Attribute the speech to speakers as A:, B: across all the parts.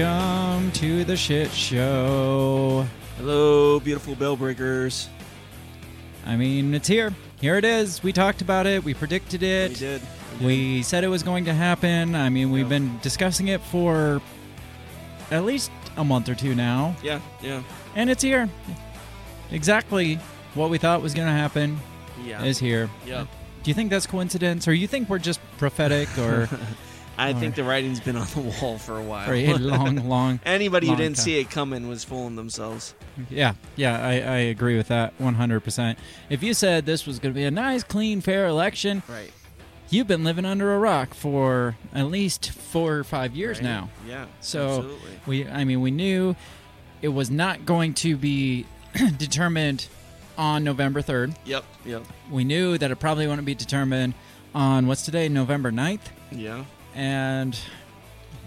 A: welcome to the shit show.
B: Hello, beautiful bell breakers.
A: I mean, it's here. Here it is. We talked about it. We predicted it.
B: We did.
A: We said it was going to happen. I mean, we've been discussing it for at least a month or two now,
B: Yeah, yeah,
A: and it's here. Exactly what we thought was going to happen
B: yeah.
A: is here.
B: yeah.
A: Do you think that's coincidence, or you think we're just prophetic, or
B: I think the writing's been on the wall for a while.
A: for a long, long?
B: Anybody who didn't
A: time.
B: see it coming was fooling themselves.
A: Yeah, yeah, I, I agree with that 100%. If you said this was going to be a nice, clean, fair election,
B: Right.
A: you've been living under a rock for at least four or five years
B: Right?
A: now.
B: Yeah.
A: So
B: absolutely.
A: we, I mean, we knew it was not going to be determined on November 3rd.
B: Yep. Yep.
A: We knew that it probably wouldn't be determined on what's today, November 9th.
B: Yeah.
A: And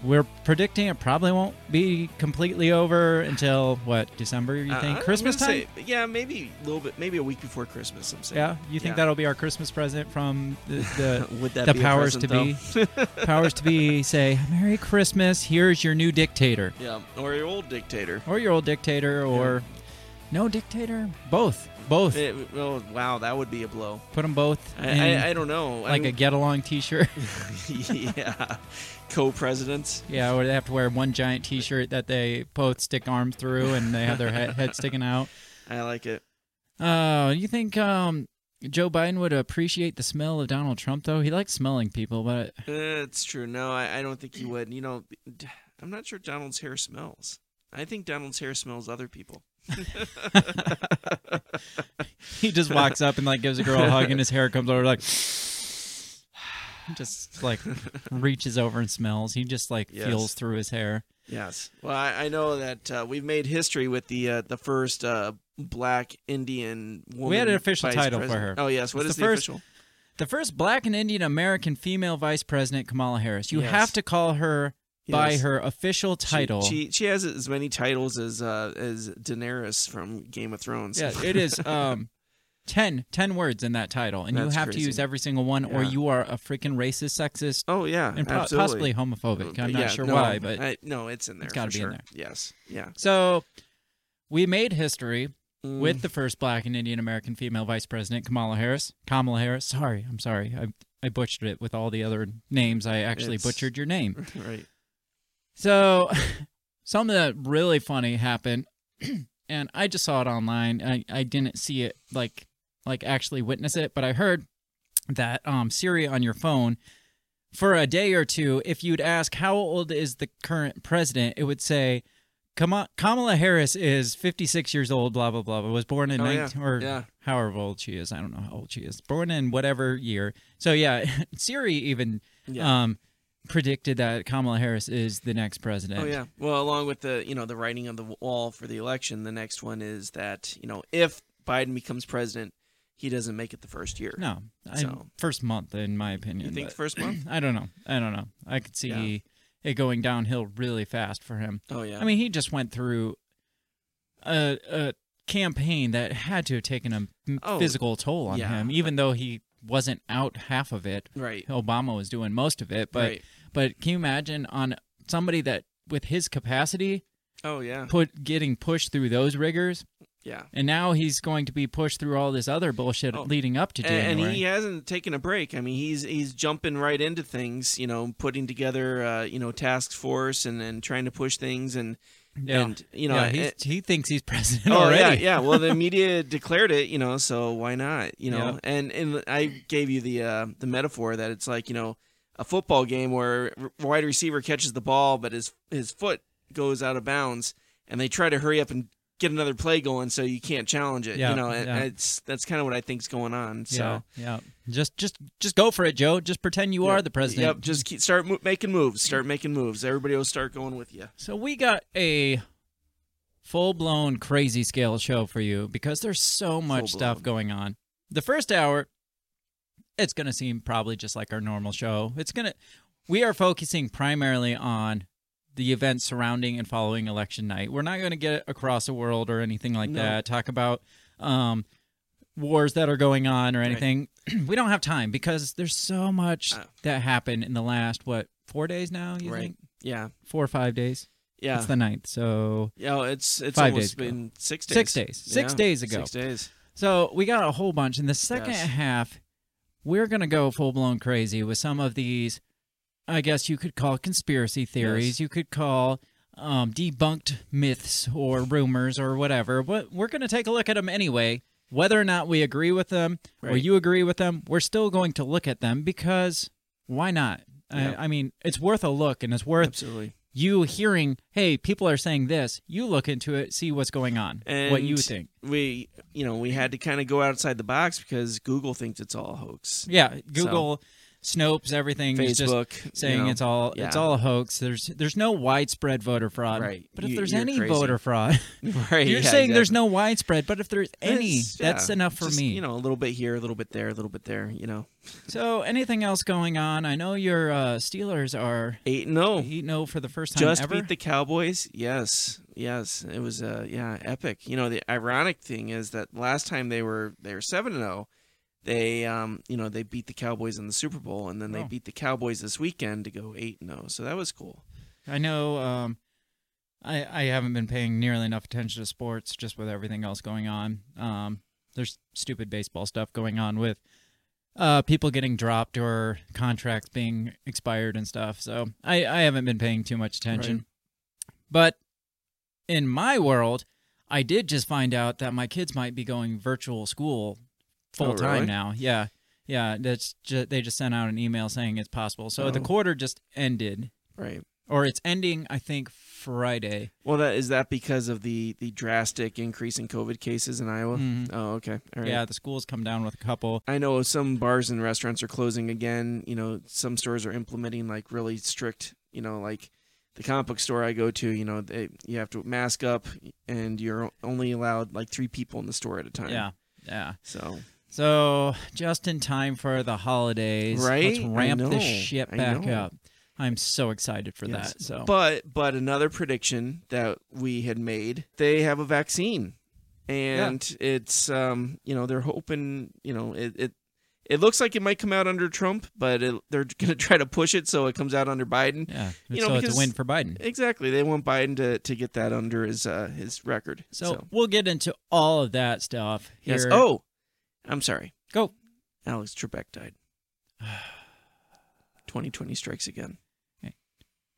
A: we're predicting it probably won't be completely over until what, December, you
B: Uh,
A: think?
B: I'm
A: Christmas time?
B: say- yeah, maybe a little bit. Maybe a week before Christmas. I'm saying.
A: Yeah, you think
B: Yeah.
A: that'll be our Christmas present from the, the the powers to
B: present,
A: be? powers to be say, "Merry Christmas! Here's your new dictator,
B: yeah. Or your old dictator.
A: or your old dictator, or no dictator, both, both.
B: It- oh, wow, that would be a blow.
A: Put them both
B: I,
A: in
B: I, I don't know.
A: like a get along T-shirt.
B: yeah. Co-presidents.
A: yeah, or they have to wear one giant T-shirt that they both stick arms through, and they have their head, head sticking out.
B: I like it.
A: Oh, you think um, Joe Biden would appreciate the smell of Donald Trump though? He likes smelling people, but
B: Uh, it's true. No, I, I don't think he would. You know, I'm not sure Donald's hair smells. I think Donald's hair smells other people.
A: he just walks up and like gives a girl a hug and his hair comes over like just like reaches over and smells he just like
B: Yes.
A: feels through his hair
B: Yes. Well, I, I know that uh, we've made history with the uh, the first uh, black Indian woman.
A: We had an official title for her.
B: Oh yes. What
A: It's
B: is
A: the
B: the,
A: first-
B: official?
A: the first black and indian american female vice president kamala harris you
B: Yes.
A: have to call her by her official title
B: She, she has as many titles as uh, as Daenerys from Game of Thrones.
A: yeah it is um 10, 10 words in that title and
B: That's
A: you have to use every single one or you are a freaking racist sexist
B: Oh yeah.
A: and
B: absolutely.
A: possibly homophobic i'm not
B: Yeah,
A: sure
B: no,
A: why but
B: I, no, it's in there.
A: It's gotta
B: for
A: be in there.
B: Yes. Yeah.
A: so we made history
B: Mm.
A: with the first black and Indian American female vice president, Kamala Harris. Kamala Harris. Sorry, I'm sorry. I, I butchered it with all the other names. I actually
B: It's-
A: butchered your name.
B: right.
A: So, something that really funny happened, and I just saw it online. I, I didn't see it like like actually witness it, but I heard that um Siri on your phone for a day or two, if you'd ask how old is the current president, it would say. Kama- Kamala Harris is 56 years old, blah, blah, blah. Was born in
B: Oh, yeah.
A: 19, or
B: Yeah.
A: however old she is. I don't know how old she is. Born in whatever year. So, yeah, Siri even
B: Yeah.
A: um, predicted that Kamala Harris is the next president.
B: Oh yeah. Well, along with the you know the writing on the wall for the election, the next one is that you know if Biden becomes president, he doesn't make it the first year.
A: No, I,
B: So-
A: first month, in my opinion.
B: You think
A: but-
B: first month?
A: I don't know. I don't know. I could see
B: Yeah.
A: it going downhill really fast for him.
B: Oh yeah.
A: I mean, he just went through a, a campaign that had to have taken a
B: Oh,
A: physical toll on
B: yeah.
A: him, even though he wasn't out half of it.
B: right.
A: Obama was doing most of it, but
B: right.
A: but can you imagine on somebody that with his capacity
B: Oh yeah.
A: put getting pushed through those rigors,
B: Yeah.
A: and now he's going to be pushed through all this other bullshit
B: Oh.
A: leading up to January.
B: and he hasn't taken a break. I mean, he's he's jumping right into things. You know, putting together uh, you know task force and, and trying to push things and
A: yeah.
B: and you know
A: yeah,
B: it-
A: he thinks he's president
B: Oh
A: already.
B: yeah, yeah. Well, the media declared it, you know, so why not? You know,
A: Yeah.
B: and and I gave you the uh, the metaphor that it's like you know a football game where wide receiver catches the ball, but his his foot goes out of bounds, and they try to hurry up and get another play going so you can't challenge it.
A: Yeah,
B: you know, and
A: yeah.
B: it's that's kind of what I think's going on. So.
A: yeah, yeah. Just, just, just go for it, Joe. Just pretend you
B: Yep.
A: are the president.
B: Yep, just keep, start mo- making moves. Start making moves. Everybody will start going with you.
A: So we got a full-blown crazy scale show for you because there's so much stuff
B: Full-blown.
A: going on. The first hour, it's going to seem probably just like our normal show. It's going to, we are focusing primarily on the events surrounding and following election night. We're not going to get across the world or anything like
B: No.
A: that. Talk about um, wars that are going on or anything. we don't have time because there's so much
B: Uh.
A: that happened in the last what four days now. You
B: Right.
A: think?
B: Yeah,
A: four or five days.
B: yeah,
A: It's the ninth. So
B: yeah. It's it's
A: Five
B: almost
A: days ago.
B: been six days.
A: Six days. Six
B: Yeah,
A: days ago.
B: Six days.
A: So we got a whole bunch. In the second
B: Yes.
A: half, we're gonna go full blown crazy with some of these. I guess you could call conspiracy theories.
B: Yes.
A: You could call um, debunked myths or rumors or whatever. But we're gonna take a look at them anyway. Whether or not we agree with them or you agree with them, we're still going to look at them because why not?
B: Yeah.
A: I, I mean, it's worth a look and it's worth
B: Absolutely.
A: you hearing, hey, people are saying this. You look into it, see what's going on, and what you think.
B: We, you know, we had to kind of go outside the box because Google thinks it's all a hoax.
A: Yeah, Google, Snopes, everything is just
B: Facebook
A: saying
B: you know,
A: it's all it's all a hoax. There's there's no widespread voter fraud.
B: Right.
A: But if
B: You-
A: there's any
B: crazy.
A: voter fraud,
B: right.
A: you're
B: yeah,
A: saying there's no widespread. But if there's any,
B: It's-
A: that's
B: yeah,
A: enough for
B: just,
A: me.
B: You know, a little bit here, a little bit there, a little bit there. You know,
A: so anything else going on? I know your uh, Steelers are
B: eight and zero.
A: eight zero for the first time
B: Just
A: ever.
B: beat the Cowboys. Yes, yes. It was uh, yeah, epic. You know, the ironic thing is that last time they were they were seven and zero. They um, you know, they beat the Cowboys in the Super Bowl, and then they
A: Oh.
B: beat the Cowboys this weekend to go eight and zero. So that was cool.
A: I know. Um, I I haven't been paying nearly enough attention to sports just with everything else going on. Um, there's stupid baseball stuff going on with uh people getting dropped or contracts being expired and stuff. So I I haven't been paying too much attention. But in my world, I did just find out that my kids might be going virtual school full time
B: Oh, really?
A: now. Yeah. Yeah, that's ju- they just sent out an email saying it's possible. So the
B: Oh.
A: quarter just ended
B: Right.
A: or it's ending I think Friday.
B: Well, that is that because of the the drastic increase in COVID cases in Iowa.
A: Mhm.
B: Oh, okay. All right.
A: Yeah, the schools come down with a couple.
B: I know some bars and restaurants are closing again. You know, some stores are implementing like really strict. You know, like the comic book store I go to. You know, they you have to mask up, and you're only allowed like three people in the store at a time.
A: Yeah. Yeah.
B: So
A: So just in time for the holidays.
B: Right?
A: Let's ramp
B: know.
A: this shit back up. I'm so excited for
B: yes.
A: that. So
B: but but another prediction that we had made, they have a vaccine, and it's um you know they're hoping you know it. it it looks like it might come out under Trump, but it, they're going to try to push it so it comes out under Biden.
A: yeah,
B: You
A: so
B: know,
A: it's a win for Biden.
B: Exactly. They want Biden to, to get that under his uh, his record.
A: So, we'll get into all of that stuff here.
B: yes. Oh, I'm sorry.
A: go.
B: Alex Trebek died. 2020 strikes again.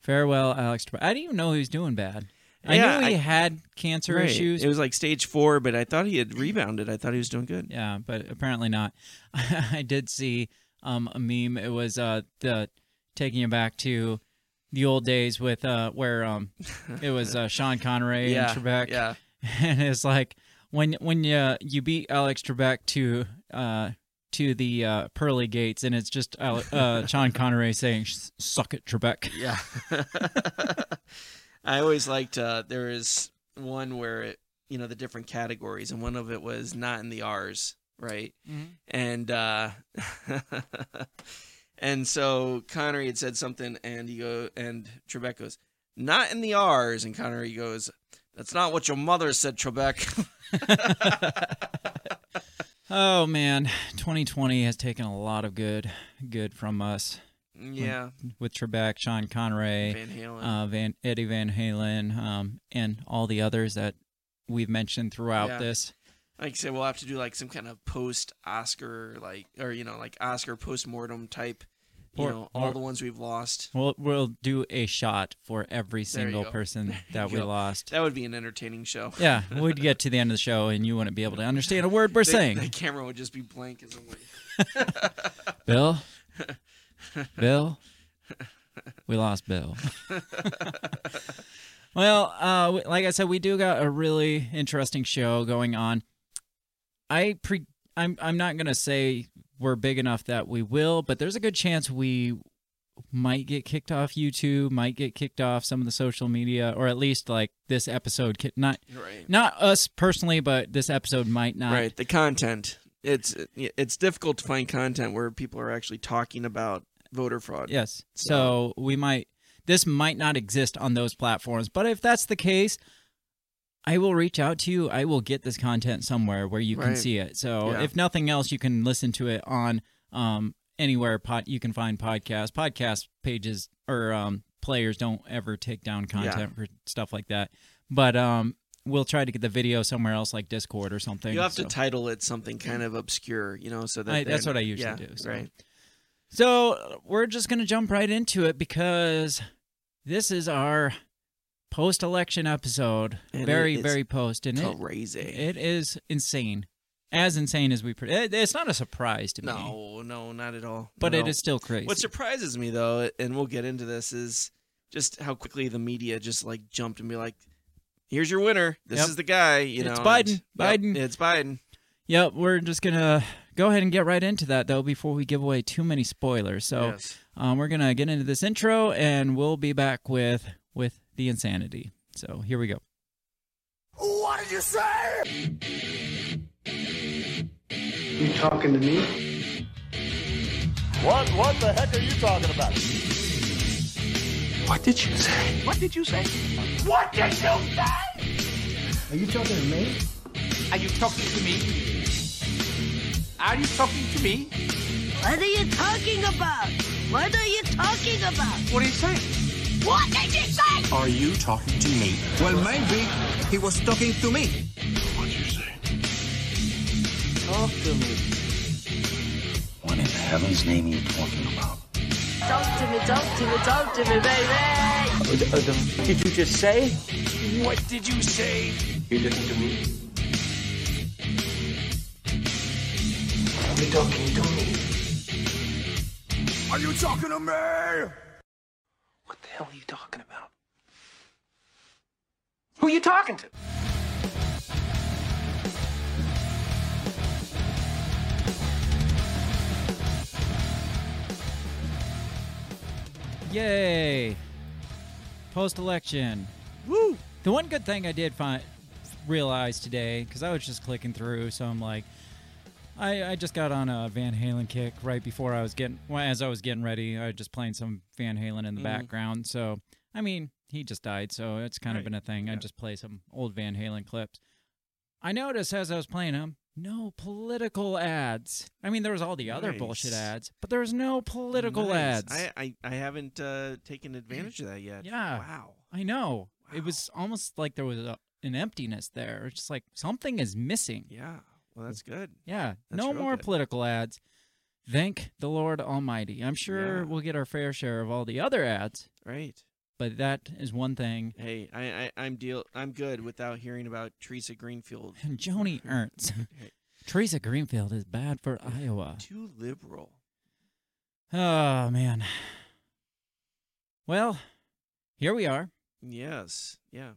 A: Farewell, Alex. Trebek. I didn't even know he was doing bad. I
B: Yeah,
A: knew he
B: I-
A: had cancer
B: Right.
A: issues.
B: It was like stage four, but I thought he had rebounded. I thought he was doing good.
A: Yeah, but apparently not. I did see um, a meme. It was uh, the taking you back to the old days with uh, where um, it was uh, Sean Connery and Trebek,
B: Yeah.
A: and it's like when when you you beat Alex Trebek to uh, to the uh, pearly gates, and it's just Ale- uh, Sean Connery saying "suck it, Trebek."
B: Yeah. I always liked uh there one where it you know the different categories and one of it was not in the R's, right? And uh and so Connery had said something and he go and Trebek goes, Not in the R's and Connery goes, That's not what your mother said, Trebek.
A: Oh man, 2020 has taken a lot of good good from us
B: yeah.
A: with Trebek, Sean Connery.
B: Van Halen.
A: uh, Van Eddie Van Halen, um, and all the others that we've mentioned throughout
B: Yeah.
A: this.
B: like I said, we'll have to do like some kind of post Oscar like or you know, like Oscar post mortem type you
A: Or-
B: know, all
A: or-
B: the ones we've lost.
A: We'll we'll do a shot for every single person that we
B: go.
A: lost.
B: That would be an entertaining show.
A: Yeah, we'd get to the end of the show and you wouldn't be able to understand a word we're
B: The-
A: saying.
B: The camera would just be blank as I'm
A: Bill, Bill, we lost Bill. well, uh, like I said, we do got a really interesting show going on. I pre, I'm I'm not gonna say we're big enough that we will, but there's a good chance we might get kicked off YouTube, might get kicked off some of the social media, or at least like this episode. Not
B: right.
A: not us personally, but this episode might not.
B: Right. The content. It's it's difficult to find content where people are actually talking about voter fraud.
A: Yes. So we might this might not exist on those platforms, but if that's the case, I will reach out to you. I will get this content somewhere where you can see it. So
B: Yeah.
A: if nothing else, you can listen to it on um anywhere pod you can find podcasts, podcast pages or um players don't ever take down content for stuff like that. But um, we'll try to get the video somewhere else, like Discord or something.
B: You have
A: so.
B: to title it something kind of obscure, you know, so that
A: I- that's what I usually
B: yeah,
A: do, so.
B: Right.
A: So we're just gonna jump right into it because this is our post-election episode.
B: And
A: very,
B: it's
A: very post, and it,
B: Crazy.
A: it is insane, as insane as we. Pre- it, it's not a surprise to me,
B: no, no, not at all.
A: but
B: No,
A: it is still crazy.
B: What surprises me though, and we'll get into this, is just how quickly the media just like jumped and be like, "Here's your winner. This
A: Yep.
B: is the guy." You
A: It's
B: know,
A: Biden.
B: and- yep,
A: Biden.
B: it's Biden.
A: Yep, we're just gonna go ahead and get right into that though before we give away too many spoilers. So
B: yes.
A: um, we're gonna get into this intro and we'll be back with the insanity. So here we go.
C: What did you say?
D: You talking to me?
C: What what the heck are you talking about?
D: What did you say?
C: What did you say? What did you say?
D: Are you talking to me?
E: Are you talking to me? Are you talking to me?
F: What are you talking about? What are you talking about?
E: What are you saying?
F: What did you say?
G: Are you talking to me?
H: Well, maybe he was talking to me. What did you say?
B: Talk to me.
G: What in heaven's name are you talking about?
F: Talk to me, talk to me, talk to me, baby.
E: Did you just say? What did you say?
D: You listen to me? Are you talking to me?
C: Are you talking to me?
E: Hell are you talking about? Who are you talking to?
A: Yay! Post election.
B: Woo!
A: The one good thing I did find realize today, because I was just clicking through, so I'm like, I, I just got on a Van Halen kick right before I was getting, well, as I was getting ready, I was just playing some Van Halen in the
B: Mhm.
A: background. So, I mean, he just died, so it's kind of been a thing. I just play some old Van Halen clips. I noticed as I was playing them, no political ads. I mean, there was all the other bullshit ads, but there was no political
B: Nice.
A: ads.
B: I, I I haven't uh, taken advantage of that yet.
A: Yeah.
B: Wow.
A: I know. It was almost like there was a, an emptiness there. It's just like something is missing.
B: Yeah. Well, that's good.
A: Yeah.
B: That's
A: no more
B: good.
A: political ads. Thank the Lord Almighty. I'm sure
B: Yeah.
A: we'll get our fair share of all the other ads,
B: Right.
A: but that is one thing.
B: Hey, I, I I'm deal. I'm good without hearing about Theresa Greenfield.
A: And Joni Ernst.
B: Hey,
A: Theresa Greenfield is bad for Iowa.
B: Too liberal.
A: Oh, man. Well, here we are.
B: Yes. Yeah.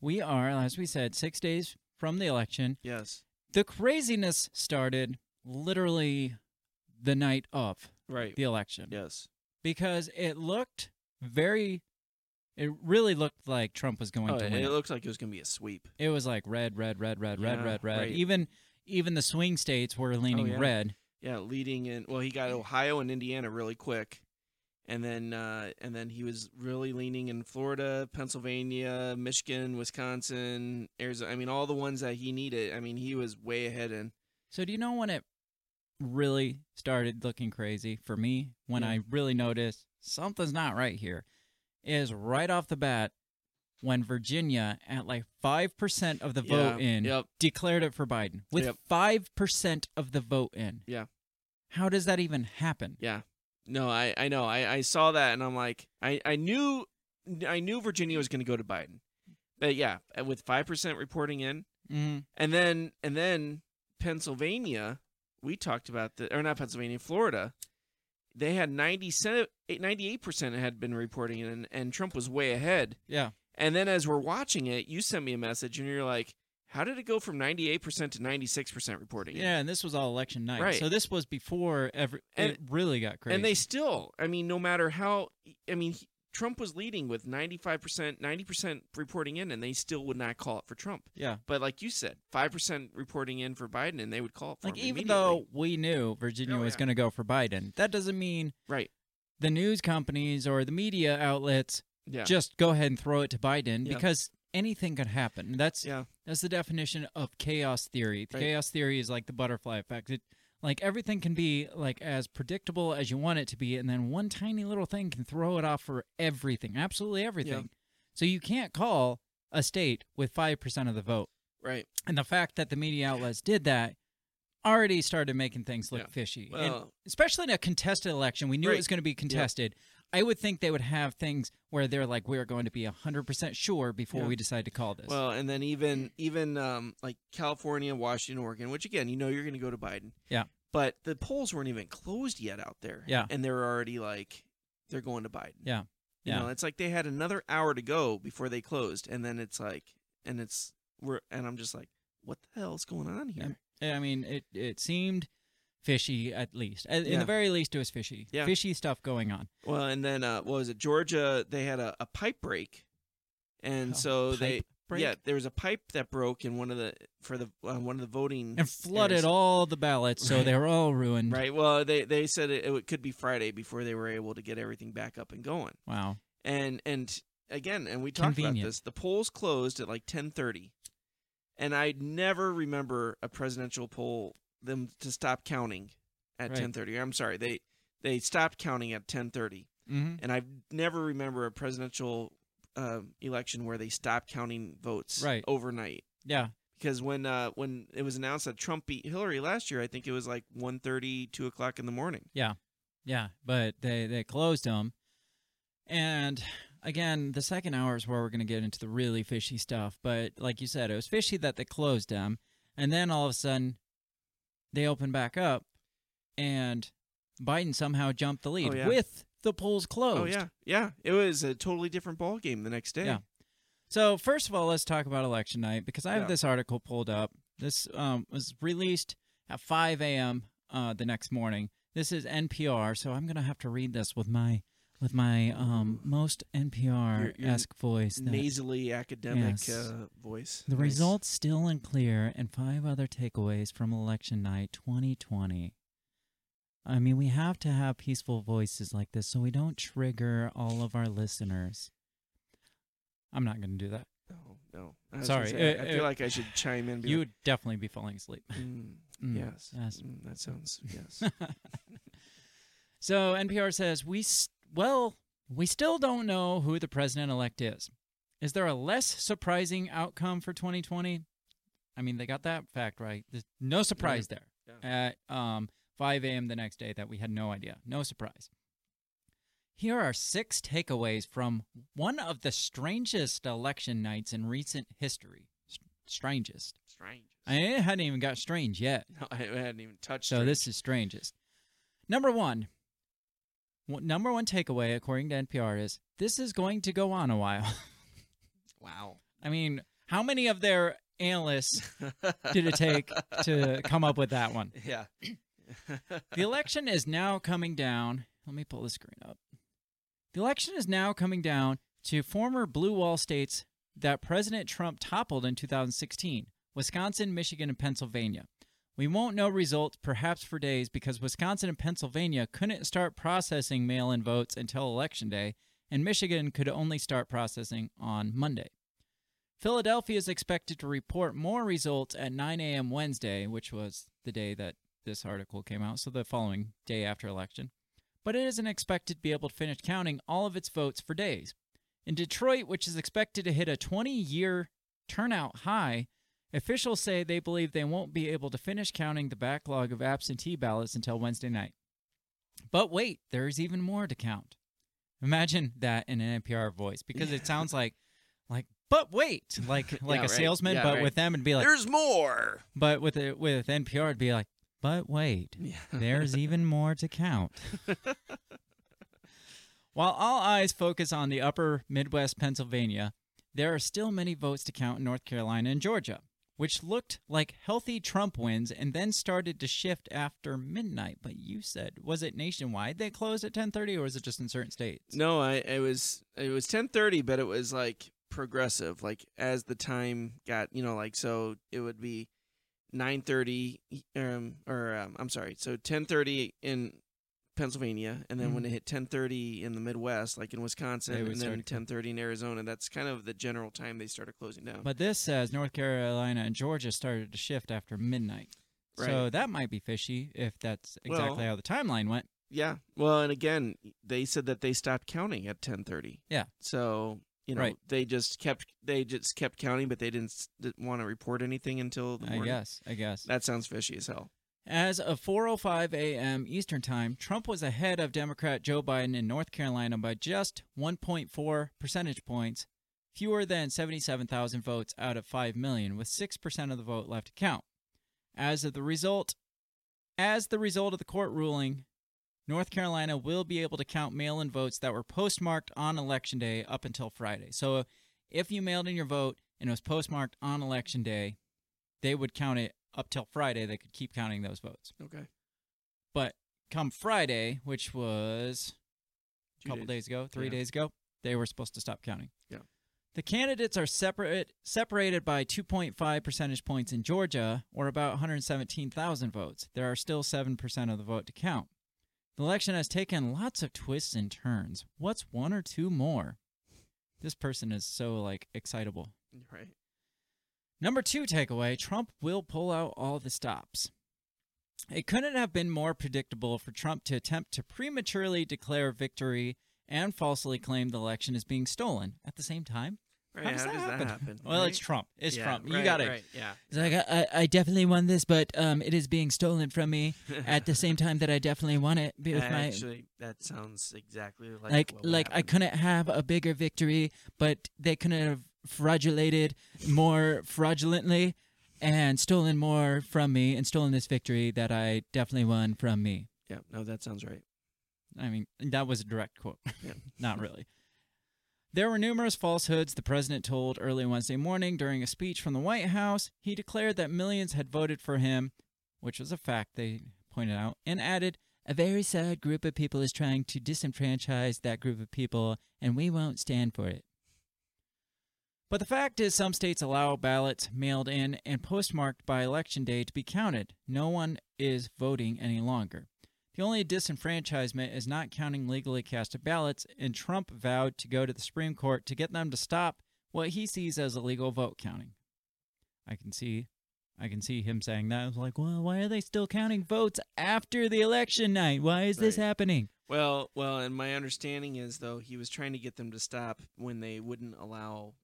A: We are, as we said, six days from the election.
B: Yes.
A: The craziness started literally the night of
B: Right.
A: the election.
B: Yes.
A: because it looked very it really looked like Trump was going
B: Oh,
A: to win.
B: it looks like it was gonna be a sweep.
A: it was like red, red, red, red, red,
B: Yeah,
A: red, red.
B: right.
A: Even even the swing states were leaning oh,
B: yeah.
A: red.
B: Yeah, leading in. Well, he got eh. Ohio and Indiana really quick, and then uh, and then he was really leaning in Florida, Pennsylvania, Michigan, Wisconsin, Arizona. I mean, all the ones that he needed. I mean, he was way ahead in.
A: So do you know when it really started looking crazy for me? When
B: Yeah.
A: I really noticed something's not right here is right off the bat when Virginia at like 5% of the vote
B: Yeah,
A: in
B: yep.
A: declared it for Biden. With
B: Yep.
A: 5% of the vote in.
B: Yeah.
A: How does that even happen?
B: Yeah. No, I I know. I I saw that and I'm like, I I knew I knew Virginia was going to go to Biden, but yeah, with five percent reporting in,
A: Mm,
B: and then and then Pennsylvania, we talked about the or not Pennsylvania, Florida. They had 98 percent had been reporting in, and, and Trump was way ahead.
A: yeah.
B: And then as we're watching it, you sent me a message, and you're like, "How did it go from 98 percent to 96 percent reporting?" in?"
A: Yeah, and this was all election night.
B: Right.
A: So this was before every
B: And-
A: it really got crazy.
B: And they still, I mean, no matter how, I mean, Trump was leading with 95%, 90% reporting in, and they still would not call it for Trump.
A: yeah.
B: But like you said, 5% reporting in for Biden, and they would call it for
A: Like even though we knew Virginia
B: Oh,
A: was
B: yeah.
A: going to go for Biden, that doesn't mean
B: Right.
A: the news companies or the media outlets
B: Yeah.
A: just go ahead and throw it to Biden
B: Yeah.
A: because anything could happen. That's
B: yeah.
A: That's the definition of chaos theory.
B: Right.
A: Chaos theory is like the butterfly effect. It like everything can be like as predictable as you want it to be, and then one tiny little thing can throw it off for everything, absolutely everything. So you can't call a state with five percent of the vote.
B: Right.
A: And the fact that the media outlets did that already started making things look
B: Yeah.
A: fishy. And especially in a contested election, we knew it was going to be contested. I would think they would have things where they're like, we're going to be 100% sure before
B: Yeah.
A: we decide to call this.
B: Well, and then even even um, like California, Washington, Oregon, which again, you know, you're going to go to Biden.
A: yeah.
B: But the polls weren't even closed yet out there.
A: Yeah.
B: And they're already like they're going to Biden.
A: Yeah.
B: You
A: Yeah.
B: know, it's like they had another hour to go before they closed, and then it's like, and it's we're, and I'm just like, what the hell's going on here?
A: I mean, it, it seemed fishy at least. In
B: Yeah.
A: the very least, it was fishy.
B: Yeah.
A: Fishy stuff going on.
B: Well, and then uh, what was it? Georgia, they had a, a pipe break, and
A: A
B: so they
A: break?
B: yeah, there was a pipe that broke in one of the for the uh, one of the voting
A: And flooded
B: areas.
A: all the ballots, so
B: Right.
A: they were all ruined.
B: Right. Well, they they said it, it could be Friday before they were able to get everything back up and going.
A: Wow.
B: And and again, and we talked about this. The polls closed at like ten thirty, and I never remember a presidential poll them to stop counting at
A: Right.
B: ten thirty. I'm sorry, they they stopped counting at ten thirty,
A: hmm
B: and I never remember a presidential um, election where they stopped counting votes
A: Right.
B: overnight.
A: Yeah.
B: Because when uh, when it was announced that Trump beat Hillary last year, I think it was like 1.30, 2 o'clock in the morning.
A: Yeah, yeah, but they they closed them, and again, the second hour is where we're going to get into the really fishy stuff. But like you said, it was fishy that they closed them, and then all of a sudden, they open back up, and Biden somehow jumped the lead
B: Oh, yeah.
A: with the polls closed.
B: Oh yeah, yeah. It was a totally different ball game the next day.
A: Yeah. So first of all, let's talk about election night because I have
B: Yeah.
A: this article pulled up. This um, was released at 5 a.m. Uh, the next morning. This is NPR, so I'm gonna have to read this with my with my um, most NPR esque voice. that-
B: Nasally academic
A: Yes.
B: uh, voice.
A: the
B: Nice.
A: results still unclear, and five other takeaways from election night 2020. I mean, we have to have peaceful voices like this so we don't trigger all of our listeners. I'm not going to do that.
B: No, no. I
A: Sorry,
B: say,
A: uh,
B: I feel
A: uh,
B: like I should chime in.
A: You
B: like,
A: would definitely be falling asleep.
B: mm,
A: Mm,
B: yes,
A: yes.
B: mm, that sounds yes.
A: So NPR says we well we still don't know who the president elect is. Is there a less surprising outcome for 2020? I mean, they got that fact right. There's no surprise there. At um, 5 a.m. the next day, that we had no idea. No surprise. Here are six takeaways from one of the strangest election nights in recent history. S- strangest.
B: Strange.
A: I hadn't even got strange yet.
B: No, I hadn't even touched.
A: So this is strangest. Number one, number one takeaway according to NPR is this is going to go on a while.
B: wow.
A: I mean, how many of their analysts did it take to come up with that one?
B: Yeah.
A: The election is now coming down. Let me pull the screen up. The election is now coming down to former blue wall states that President Trump toppled in 2016 Wisconsin, Michigan, and Pennsylvania. We won't know results perhaps for days because Wisconsin and Pennsylvania couldn't start processing mail in votes until Election Day, and Michigan could only start processing on Monday. Philadelphia is expected to report more results at 9 a.m. Wednesday, which was the day that this article came out, so the following day after election. But it isn't expected to be able to finish counting all of its votes for days. In Detroit, which is expected to hit a 20 year turnout high, officials say they believe they won't be able to finish counting the backlog of absentee ballots until Wednesday night. But wait, there's even more to count. Imagine that in an NPR voice because it sounds like like but wait, like like
B: Yeah,
A: a
B: right.
A: salesman
B: Yeah,
A: but
B: right.
A: with them it'd be like
B: There's more.
A: but with it with NPR it'd be like but wait, there's even more to count. While all eyes focus on the upper Midwest Pennsylvania, there are still many votes to count in North Carolina and Georgia, which looked like healthy Trump wins and then started to shift after midnight. But you said, was it nationwide they closed at 10:30 or was it just in certain states?
B: No, I it was it was ten thirty, but it was like progressive. Like as the time got, you know, like so it would be nine thirty, um, or um, I'm sorry, so ten thirty in Pennsylvania, and then when it mm-hmm. hit ten thirty in the Midwest, like in Wisconsin, and then ten thirty in Arizona. That's kind of the general time they started closing down.
A: But this says North Carolina and Georgia started to shift after midnight. So that might be fishy if that's
B: Well-
A: exactly how the timeline went.
B: Yeah. Well, and again, they said that they stopped counting at 10:30.
A: Yeah.
B: So you know
A: Right.
B: they just kept they just kept counting, but they didn't, didn't want to report anything until the morning.
A: I guess. I guess.
B: That sounds fishy as hell.
A: As of 4:05 a.m. Eastern Time, Trump was ahead of Democrat Joe Biden in North Carolina by just 1.4 percentage points, fewer than 77,000 votes out of 5 million, with 6% of the vote left to count. As of the result, as the result of the court ruling, North Carolina will be able to count mail-in votes that were postmarked on election day up until Friday. So, if you mailed in your vote and it was postmarked on election day, they would count it up till Friday. They could keep counting those votes.
B: Okay.
A: But come Friday, which was a
B: Two
A: couple
B: days.
A: days ago, three
B: Yeah.
A: days ago, they were supposed to stop counting.
B: Yeah.
A: The candidates are separate, separated by 2.5 percentage points in Georgia, or about 117,000 votes. There are still 7% of the vote to count. The election has taken lots of twists and turns. What's one or two more? This person is so like excitable.
B: Right.
A: Number two takeaway Trump will pull out all the stops. It couldn't have been more predictable for Trump to attempt to prematurely declare victory and falsely claim the election is being stolen at the same time.
B: Right.
A: How does, that, happen?
B: happen?
A: Well, it's? Trump. It's
B: Yeah,
A: Trump. You
B: right,
A: got it.
B: Right. Yeah.
A: He's like, I, I- definitely won this, but um, it is being stolen from me at the same time that I definitely won it with my
B: Actually, that sounds exactly like
A: like like I couldn't have a bigger victory, but they couldn't have fraudulated more fraudulently and stolen more from me and stolen this victory that I definitely won from me.
B: Yeah. No, that sounds right.
A: I mean, that was a direct quote.
B: Yeah.
A: Not really. There were numerous falsehoods the president told early Wednesday morning during a speech from the White House. He declared that millions had voted for him, which was a fact they pointed out, and added, A very sad group of people is trying to disenfranchise that group of people, and we won't stand for it. But the fact is, some states allow ballots mailed in and postmarked by election day to be counted. No one is voting any longer. The only disenfranchisement is not counting legally casted ballots, and Trump vowed to go to the Supreme Court to get them to stop what he sees as illegal vote counting. I can see I can see him saying that. I was like, well, why are they still counting votes after the election night? Why is this happening?
B: Well, well, and my understanding is though he was trying to get them to stop when they wouldn't allow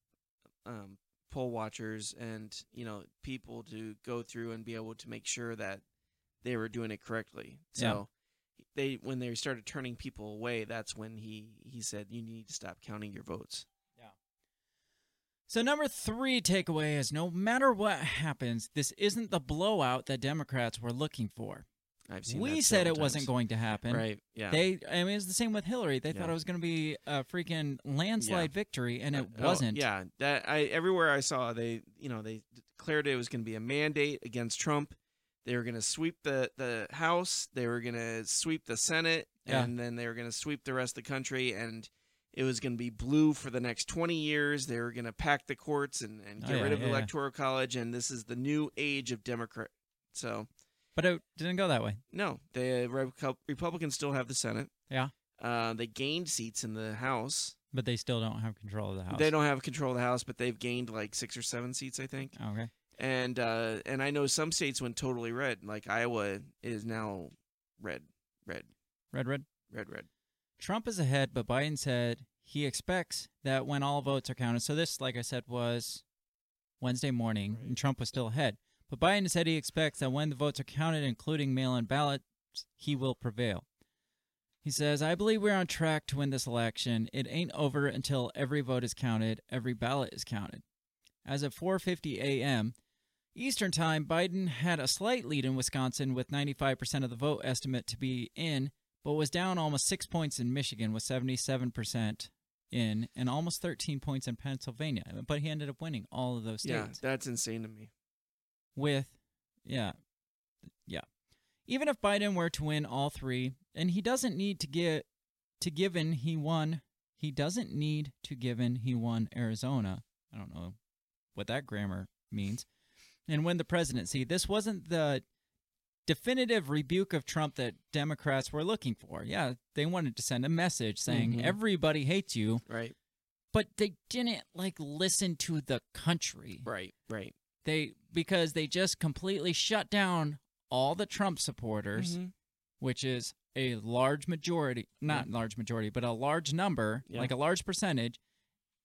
B: um, poll watchers and you know people to go through and be able to make sure that they were doing it correctly. So they when they started turning people away, that's when he he said you need to stop counting your votes. Yeah.
A: So, number three takeaway is no matter what happens, this isn't the blowout that Democrats were looking for.
B: I've seen.
A: We said it
B: several
A: wasn't going to happen.
B: Right. Yeah.
A: They, I mean, it's the same with Hillary. They
B: Yeah.
A: thought it was going to be a freaking landslide
B: Yeah.
A: victory, and it uh,
B: Oh,
A: wasn't.
B: yeah, that I everywhere I saw they you know they declared it was going to be a mandate against Trump. They were going to sweep the the House. They were going to sweep the Senate,
A: Yeah.
B: and then they were going to sweep the rest of the country. And it was going to be blue for the next twenty years. They were going to pack the courts and, and
A: Oh,
B: get
A: yeah,
B: rid of
A: yeah,
B: the
A: yeah.
B: electoral college. And this is the new age of Democrat. So
A: But it didn't go that way.
B: no, the Repu- Republicans still have the Senate.
A: Yeah.
B: Uh, they gained seats in the House.
A: But they still don't have control of the House.
B: They don't have control of the House, but they've gained like six or seven seats, I think.
A: Okay.
B: and uh, and I know some states went totally red. Like Iowa is now red, red,
A: Red, red.
B: red, red.
A: Trump is ahead, but Biden said he expects that when all votes are counted. So this, like I said, was Wednesday morning, and Trump was still ahead. But Biden said he expects that when the votes are counted, including mail-in ballots, he will prevail. He says, "I believe we're on track to win this election. It ain't over until every vote is counted, every ballot is counted." As of 4:50 a.m. Eastern Time, Biden had a slight lead in Wisconsin with 95% of the vote estimate to be in, but was down almost six points in Michigan with 77% in and almost 13 points in Pennsylvania. But he ended up winning all of those states.
B: Yeah, that's insane to me.
A: With, yeah, yeah. Even if Biden were to win all three, and he doesn't need to get to given he won, he doesn't need to given he won Arizona. I don't know what that grammar means. And win the presidency. This wasn't the definitive rebuke of Trump that Democrats were looking for. Yeah, they wanted to send a message saying
B: Mhm.
A: everybody hates you,
B: Right,
A: but they didn't like listen to the country
B: right, right.
A: they because they just completely shut down all the Trump supporters,
B: Mhm.
A: which is a large majority, not large majority, but a large number,
B: Yeah.
A: like a large percentage,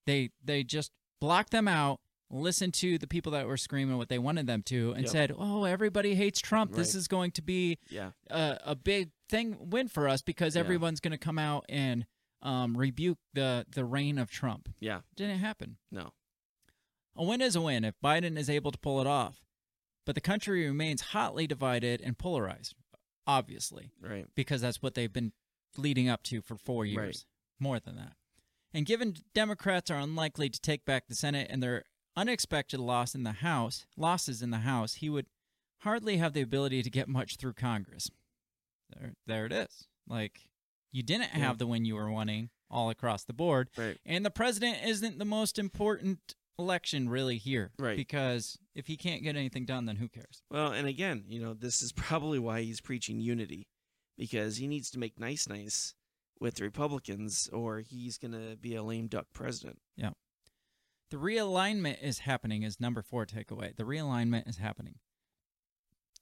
A: they they just blocked them out, listened to the people that were screaming what they wanted them to, and
B: Yep.
A: said, "Oh, everybody hates Trump. This is going to be
B: Yeah.
A: a, a big thing win for us because everyone's going to come out and um, rebuke the the reign of Trump."
B: Yeah.
A: Didn't happen.
B: No.
A: A win is a win if Biden is able to pull it off. But the country remains hotly divided and polarized, obviously,
B: Right.
A: because that's what they've been leading up to for four years.
B: Right.
A: More than that. And given Democrats are unlikely to take back the Senate and their unexpected loss in the House, losses in the House, he would hardly have the ability to get much through Congress. There, there it is. Like you didn't have the win you were wanting all across the board,
B: Right.
A: and the president isn't the most important election really here,
B: Right.
A: Because if he can't get anything done, then who cares?
B: Well, and again, you know, this is probably why he's preaching unity because he needs to make nice nice with the Republicans or he's going to be a lame duck president.
A: Yeah. The realignment is happening is number four takeaway. The realignment is happening.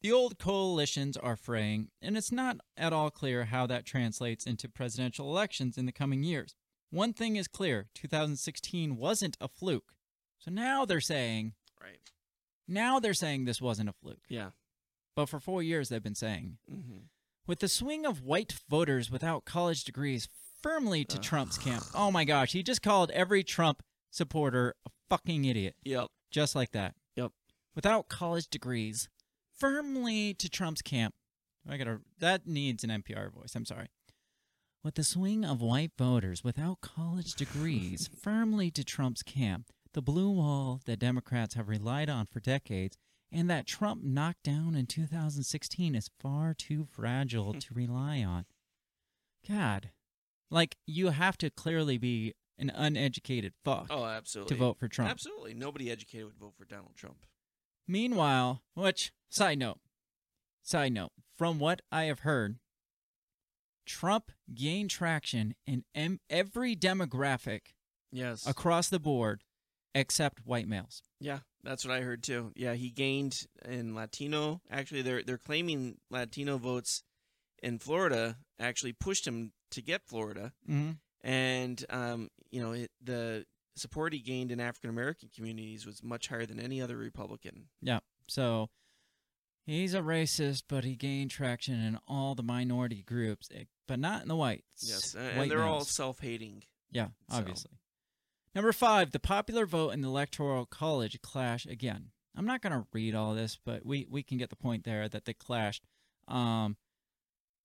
A: The old coalitions are fraying, and it's not at all clear how that translates into presidential elections in the coming years. One thing is clear 2016 wasn't a fluke. So now they're saying,
B: Right.
A: now they're saying this wasn't a fluke.
B: Yeah.
A: But for four years, they've been saying.
B: hmm
A: With the swing of white voters without college degrees firmly to Trump's camp. Oh my gosh, he just called every Trump supporter a fucking idiot.
B: Yep.
A: Just like that.
B: Yep.
A: Without college degrees firmly to Trump's camp. I gotta, that needs an NPR voice. I'm sorry. With the swing of white voters without college degrees firmly to Trump's camp, the blue wall that Democrats have relied on for decades and that Trump knocked down in 2016 is far too fragile hmm. to rely on. God. Like, you have to clearly be an uneducated fuck
B: Oh, absolutely.
A: to vote for Trump.
B: Absolutely. Nobody educated would vote for Donald Trump.
A: Meanwhile, which, side note, side note, from what I have heard, Trump gained traction in em- every demographic
B: Yes.
A: across the board except white males.
B: Yeah, that's what I heard too. Yeah, he gained in Latino. Actually, they're they're claiming Latino votes in Florida actually pushed him to get Florida,
A: Mm-hmm.
B: and um, you know it, the support he gained in African American communities was much higher than any other Republican.
A: Yeah. So he's a racist, but he gained traction in all the minority groups, eh, but not in the whites.
B: Yes, and
A: White
B: they're all self-hating.
A: Yeah,
B: So-
A: obviously. Number five, the popular vote and the Electoral College clash again. I'm not going to read all this, but we, we can get the point there that they clashed. Um,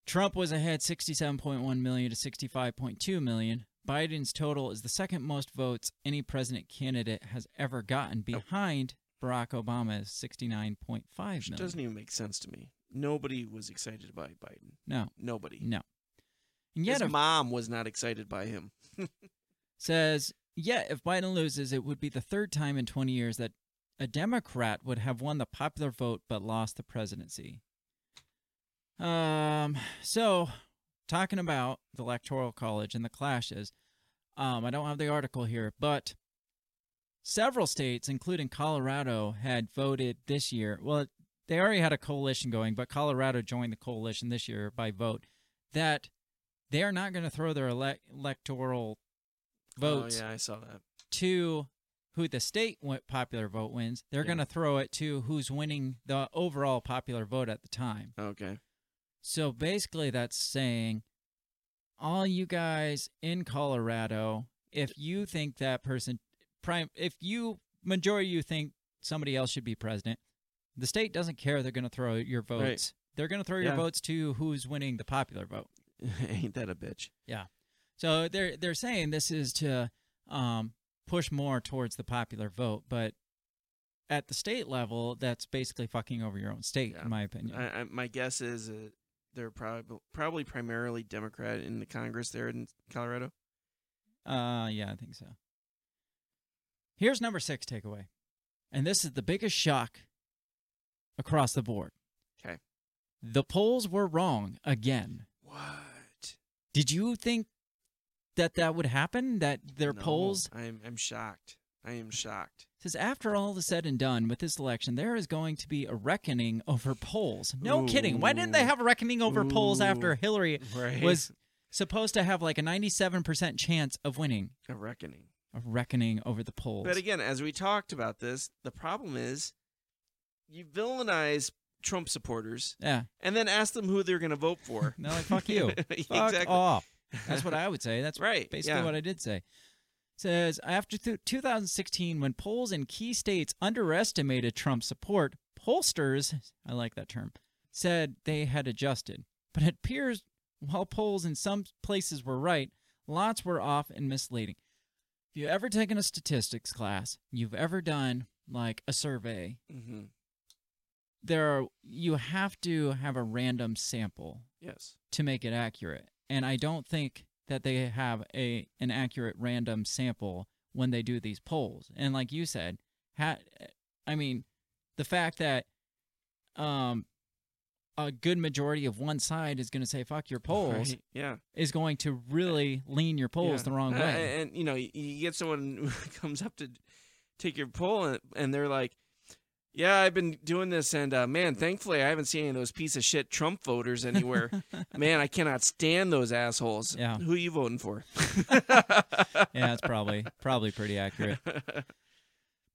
A: Trump was ahead 67.1 million to 65.2 million. Biden's total is the second most votes any president candidate has ever gotten, behind Barack Obama's 69.5
B: Which doesn't even make sense to me. Nobody was excited by Biden.
A: no,
B: Nobody.
A: no. And yet,
B: His
A: if-
B: mom was not excited by him.
A: says, yet if Biden loses, it would be the third time in 20 years that a Democrat would have won the popular vote but lost the presidency. Um, so talking about the Electoral College and the clashes, um, I don't have the article here, but several states, including Colorado, had voted this year. Well, they already had a coalition going, but Colorado joined the coalition this year by vote that they are not going to throw their ele- electoral votes
B: Oh yeah, I saw that.
A: to who the state wa- popular vote wins. They're
B: Yeah.
A: going to throw it to who's winning the overall popular vote at the time.
B: Okay.
A: So basically, that's saying all you guys in Colorado, if you think that person, prime, if you majority of you think somebody else should be president, the state doesn't care. They're going to throw your votes. They're going to throw your
B: Yeah.
A: votes to who's winning the popular vote.
B: Ain't that a bitch?
A: Yeah. So they're they're saying this is to um, push more towards the popular vote, but at the state level, that's basically fucking over your own state,
B: Yeah.
A: in my opinion.
B: I, I, my guess is uh, they're probably probably primarily Democrat in the Congress there in Colorado.
A: Uh, yeah, I think so. Here's number six takeaway, and this is the biggest shock across the board.
B: Okay.
A: The polls were wrong again.
B: What?
A: Did you think that that would happen? That their
B: No,
A: polls?
B: I'm I'm shocked. I am shocked.
A: says after all is said and done with this election, there is going to be a reckoning over polls. No kidding. Why didn't they have a reckoning over polls after Hillary
B: Right.
A: was supposed to have like a 97% chance of winning?
B: A reckoning.
A: A reckoning over the polls.
B: But again, as we talked about this, the problem is you villainize Trump supporters
A: yeah.
B: and then ask them who they're going to vote for.
A: No, like fuck you. Fuck
B: exactly.
A: off. That's what I would say. That's
B: Right,
A: Basically,
B: yeah.
A: what I did say. Says after th- 2016, when polls in key states underestimated Trump's support, pollsters, I like that term, said they had adjusted. But it appears while polls in some places were right, lots were off and misleading. If you've ever taken a statistics class, you've ever done like a survey,
B: hmm
A: there are, you have to have a random sample
B: Yes.
A: to make it accurate. And I don't think that they have a an accurate random sample when they do these polls. And like you said, ha- I mean, the fact that um a good majority of one side is going to say fuck your polls
B: Right. Yeah.
A: is going to really lean your polls
B: Yeah.
A: the wrong way.
B: And, you know, you, you get someone who comes up to take your poll and, and they're like, yeah, I've been doing this, and uh, man, thankfully, I haven't seen any of those piece of shit Trump voters anywhere. man, I cannot stand those assholes.
A: Yeah.
B: Who are you voting for?
A: yeah, that's probably probably pretty accurate.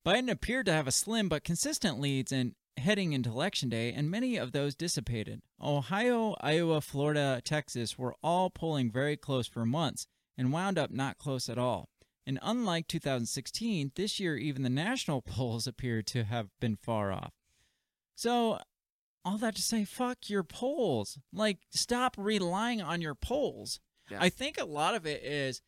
A: Biden appeared to have a slim but consistent leads in heading into election day, and many of those dissipated. Ohio, Iowa, Florida, Texas were all polling very close for months and wound up not close at all. And unlike 2016, this year even the national polls appear to have been far off. So, all that to say, fuck your polls. Like, stop relying on your polls.
B: Yeah.
A: I think a lot of it is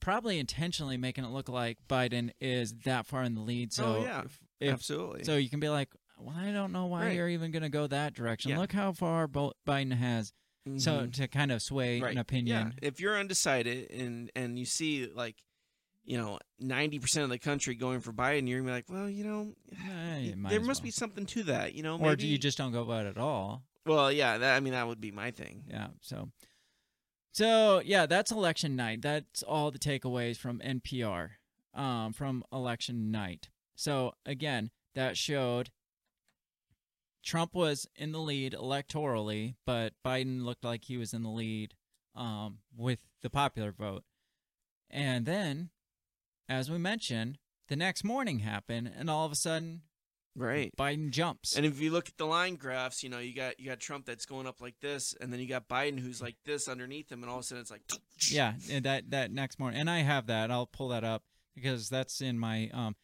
A: probably intentionally making it look like Biden is that far in the lead. So
B: oh, yeah.
A: if,
B: Absolutely.
A: so you can be like, well, I don't know why
B: Right.
A: you're even going to go that direction.
B: Yeah.
A: Look how far Biden has. So
B: Mhm.
A: to kind of sway
B: right.
A: an opinion.
B: Yeah. If you're undecided and and you see like, you know, ninety percent of the country going for Biden, you're gonna be like, well, you know,
A: you
B: there must
A: well.
B: be something to that. You know,
A: Or
B: maybe,
A: do you just don't go vote at all?
B: Well, yeah. That I mean, that would be my thing.
A: Yeah. So, so yeah, that's election night. That's all the takeaways from NPR um, from election night. So again, that showed Trump was in the lead electorally, but Biden looked like he was in the lead um, with the popular vote. And then, as we mentioned, the next morning happened, and all of a sudden,
B: Right.
A: Biden jumps.
B: And if you look at the line graphs, you know, you got you got Trump that's going up like this, and then you got Biden who's like this underneath him, and all of a sudden it's like,
A: Yeah, and that that next morning, and I have that. I'll pull that up because that's in my um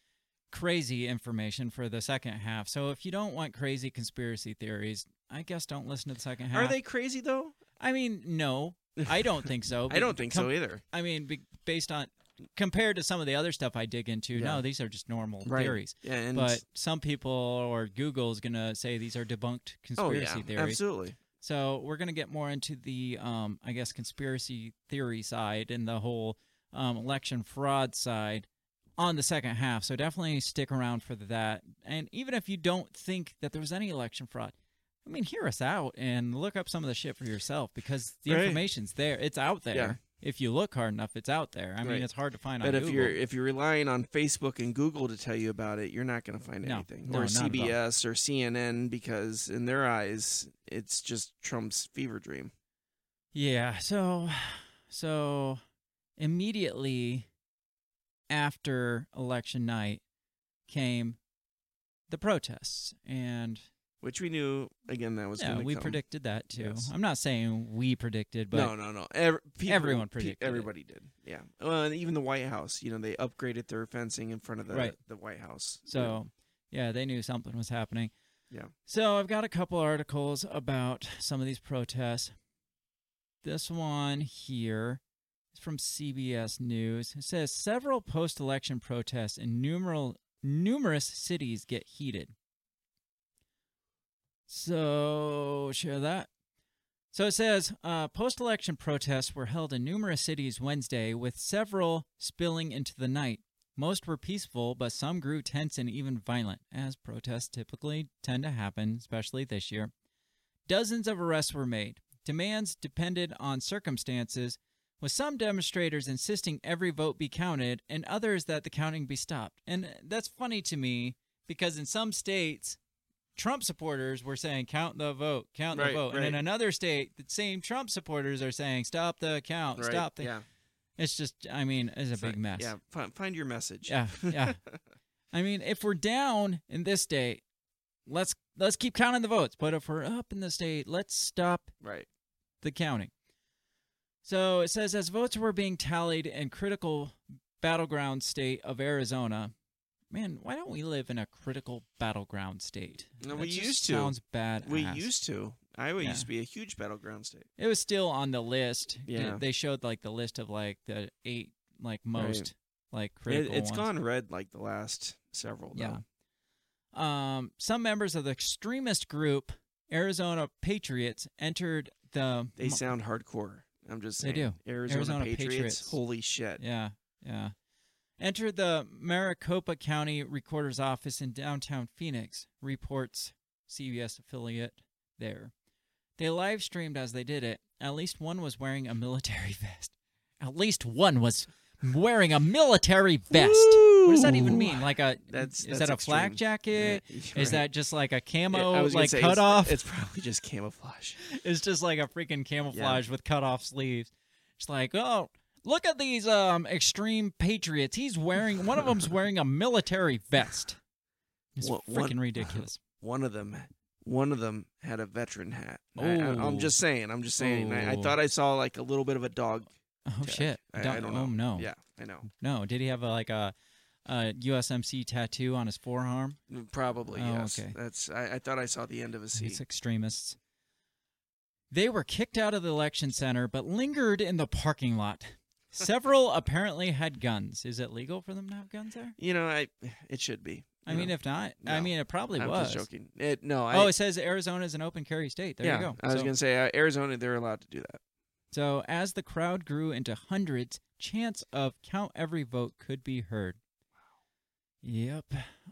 A: crazy information for the second half. So if you don't want crazy conspiracy theories, I guess don't listen to the second half.
B: Are they crazy though?
A: I mean, no, I don't think so.
B: I don't think so either.
A: I mean, be, based on compared to some of the other stuff I dig into,
B: Yeah.
A: no, these are just normal
B: Right.
A: theories.
B: Yeah, and
A: But some people or Google is gonna say these are debunked
B: oh
A: conspiracy
B: yeah,
A: theories.
B: absolutely.
A: So we're gonna get more into the, um, I guess, conspiracy theory side and the whole um, election fraud side on the second half. So definitely stick around for that. And even if you don't think that there was any election fraud, I mean, hear us out and look up some of the shit for yourself because the
B: Right.
A: information's there. It's out there. If you look hard enough, it's out there. I mean, it's hard to find
B: But if
A: Google.
B: you're if you're relying on Facebook and Google to tell you about it, you're not going to find
A: No.
B: anything.
A: No,
B: or
A: not at all.
B: CBS or CNN because in their eyes, it's just Trump's fever dream.
A: Yeah, so so immediately after election night came the protests and
B: Which we knew again that was
A: yeah,
B: going to
A: we
B: come.
A: predicted that too.
B: Yes.
A: I'm not saying we predicted, but
B: no, no, no. Ev- people-
A: everyone
B: pe-
A: predicted it.
B: Everybody did. Yeah. Well, and even the White House. You know, they upgraded their fencing in front of the
A: Right.
B: the White House.
A: so yeah, they knew something was happening.
B: Yeah.
A: So I've got a couple articles about some of these protests. This one here is from CBS News. It says several post-election protests in numeral, numerous cities get heated. So share that. So it says uh, post-election protests were held in numerous cities Wednesday, with several spilling into the night. Most were peaceful, but some grew tense and even violent, as protests typically tend to happen, especially this year. Dozens of arrests were made. Demands depended on circumstances, with some demonstrators insisting every vote be counted and others that the counting be stopped. And that's funny to me because in some states, Trump supporters were saying count the vote, count
B: Right,
A: the vote, and in another state, the same Trump supporters are saying stop the count,
B: Right,
A: stop the.
B: yeah.
A: It's just, I mean, it's a
B: Fi-
A: big mess.
B: Yeah, find, find your message.
A: Yeah, yeah. I mean, if we're down in this state, let's let's keep counting the votes. But if we're up in the state, let's stop
B: right.
A: the counting. So it says as votes were being tallied in critical battleground state of Arizona. Man, why don't we live in a critical battleground state?
B: No,
A: That
B: we used to.
A: Sounds bad.
B: We used to. Iowa used to be a huge battleground state.
A: It was still on the list.
B: Yeah.
A: They showed like the list of like the eight like
B: Right.
A: most like
B: It,
A: critical
B: it's
A: ones.
B: gone red like the last several.
A: Yeah. Um, some members of the extremist group Arizona Patriots entered the.
B: They sound hardcore. I'm just saying.
A: They do.
B: Arizona,
A: Arizona
B: Patriots,
A: Patriots.
B: Holy shit.
A: Yeah, yeah. Entered the Maricopa County Recorder's Office in downtown Phoenix, reports CBS affiliate there. They live streamed as they did it. At least one was wearing a military vest. At least one was wearing a military vest. What does that even mean? Like a
B: That's-
A: is
B: that's
A: that a flak jacket?
B: Yeah,
A: Is
B: right.
A: that just like a
B: Yeah,
A: camo
B: was
A: like
B: say,
A: cut
B: it's,
A: off?
B: It's probably just camouflage.
A: It's just like a freaking camouflage with cut off sleeves. It's like, oh, look at these um extreme patriots. He's wearing one of them's wearing a military vest. It's
B: One-
A: freaking
B: one-
A: ridiculous.
B: One of them, one of them had a veteran hat. I, i'm just saying. I'm just saying. I, I thought I saw like a little bit of a dog.
A: Oh
B: tag.
A: shit!
B: I, I
A: Don't-
B: don't know.
A: Oh no.
B: Yeah, I know.
A: No. Did he have a, like a, a USMC tattoo on his forearm?
B: Probably
A: Oh,
B: yes.
A: okay.
B: That's. I, I thought I saw the end of a C.
A: These extremists. They were kicked out of the election center, but lingered in the parking lot. Several apparently had guns. Is it legal for them to have guns there?
B: You know, I. It should be.
A: I mean,
B: know.
A: if not, I mean, it probably
B: I'm
A: was.
B: just joking. It, no, I,
A: oh, it says Arizona is an open carry state. There
B: yeah,
A: you go.
B: I was
A: So-
B: gonna say uh, Arizona. They're allowed to do that.
A: So, as the crowd grew into hundreds, chants of count every vote could be heard. Yep.